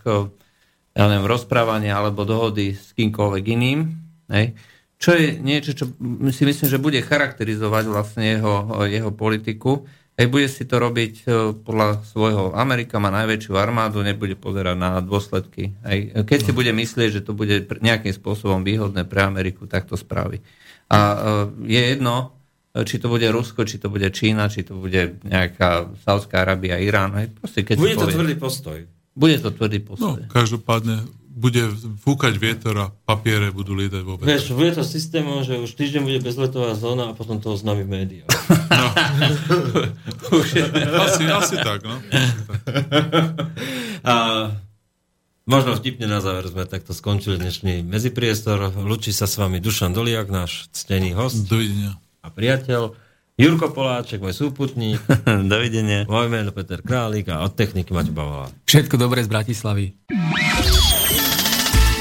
ja neviem, rozprávania alebo dohody s kýmkoľvek iným. Hej. Čo je niečo, čo si myslím, že bude charakterizovať vlastne jeho, jeho politiku. Hej, bude si to robiť e, podľa svojho. Amerika má najväčšiu armádu, nebude pozerať na dôsledky. Hej. Keď si bude myslieť, že to bude nejakým spôsobom výhodné pre Ameriku, tak to spraví. A e, je jedno, e, či to bude Rusko, či to bude Čína, či to bude nejaká Saudská Arábia, Irán. Hej. Proste, keď Bude to povie. tvrdý postoj. Bude to tvrdý No, postoj. každopádne bude fúkať vietor a papiere budú lietať vetre. Vieš, bude to systémom, že už týždeň bude bezletová zóna a potom to oznámi média. Asi, asi tak, no. A možno vtipne na záver sme takto skončili dnešný medzipriestor. Lučí sa s vami Dušan Doliak, náš ctený host Dovidenia. a priateľ. Jurko Poláček, môj súputník. Dovidenia. Moje meno Peter Králik a od techniky Maťo Bavala. Všetko dobré z Bratislavy.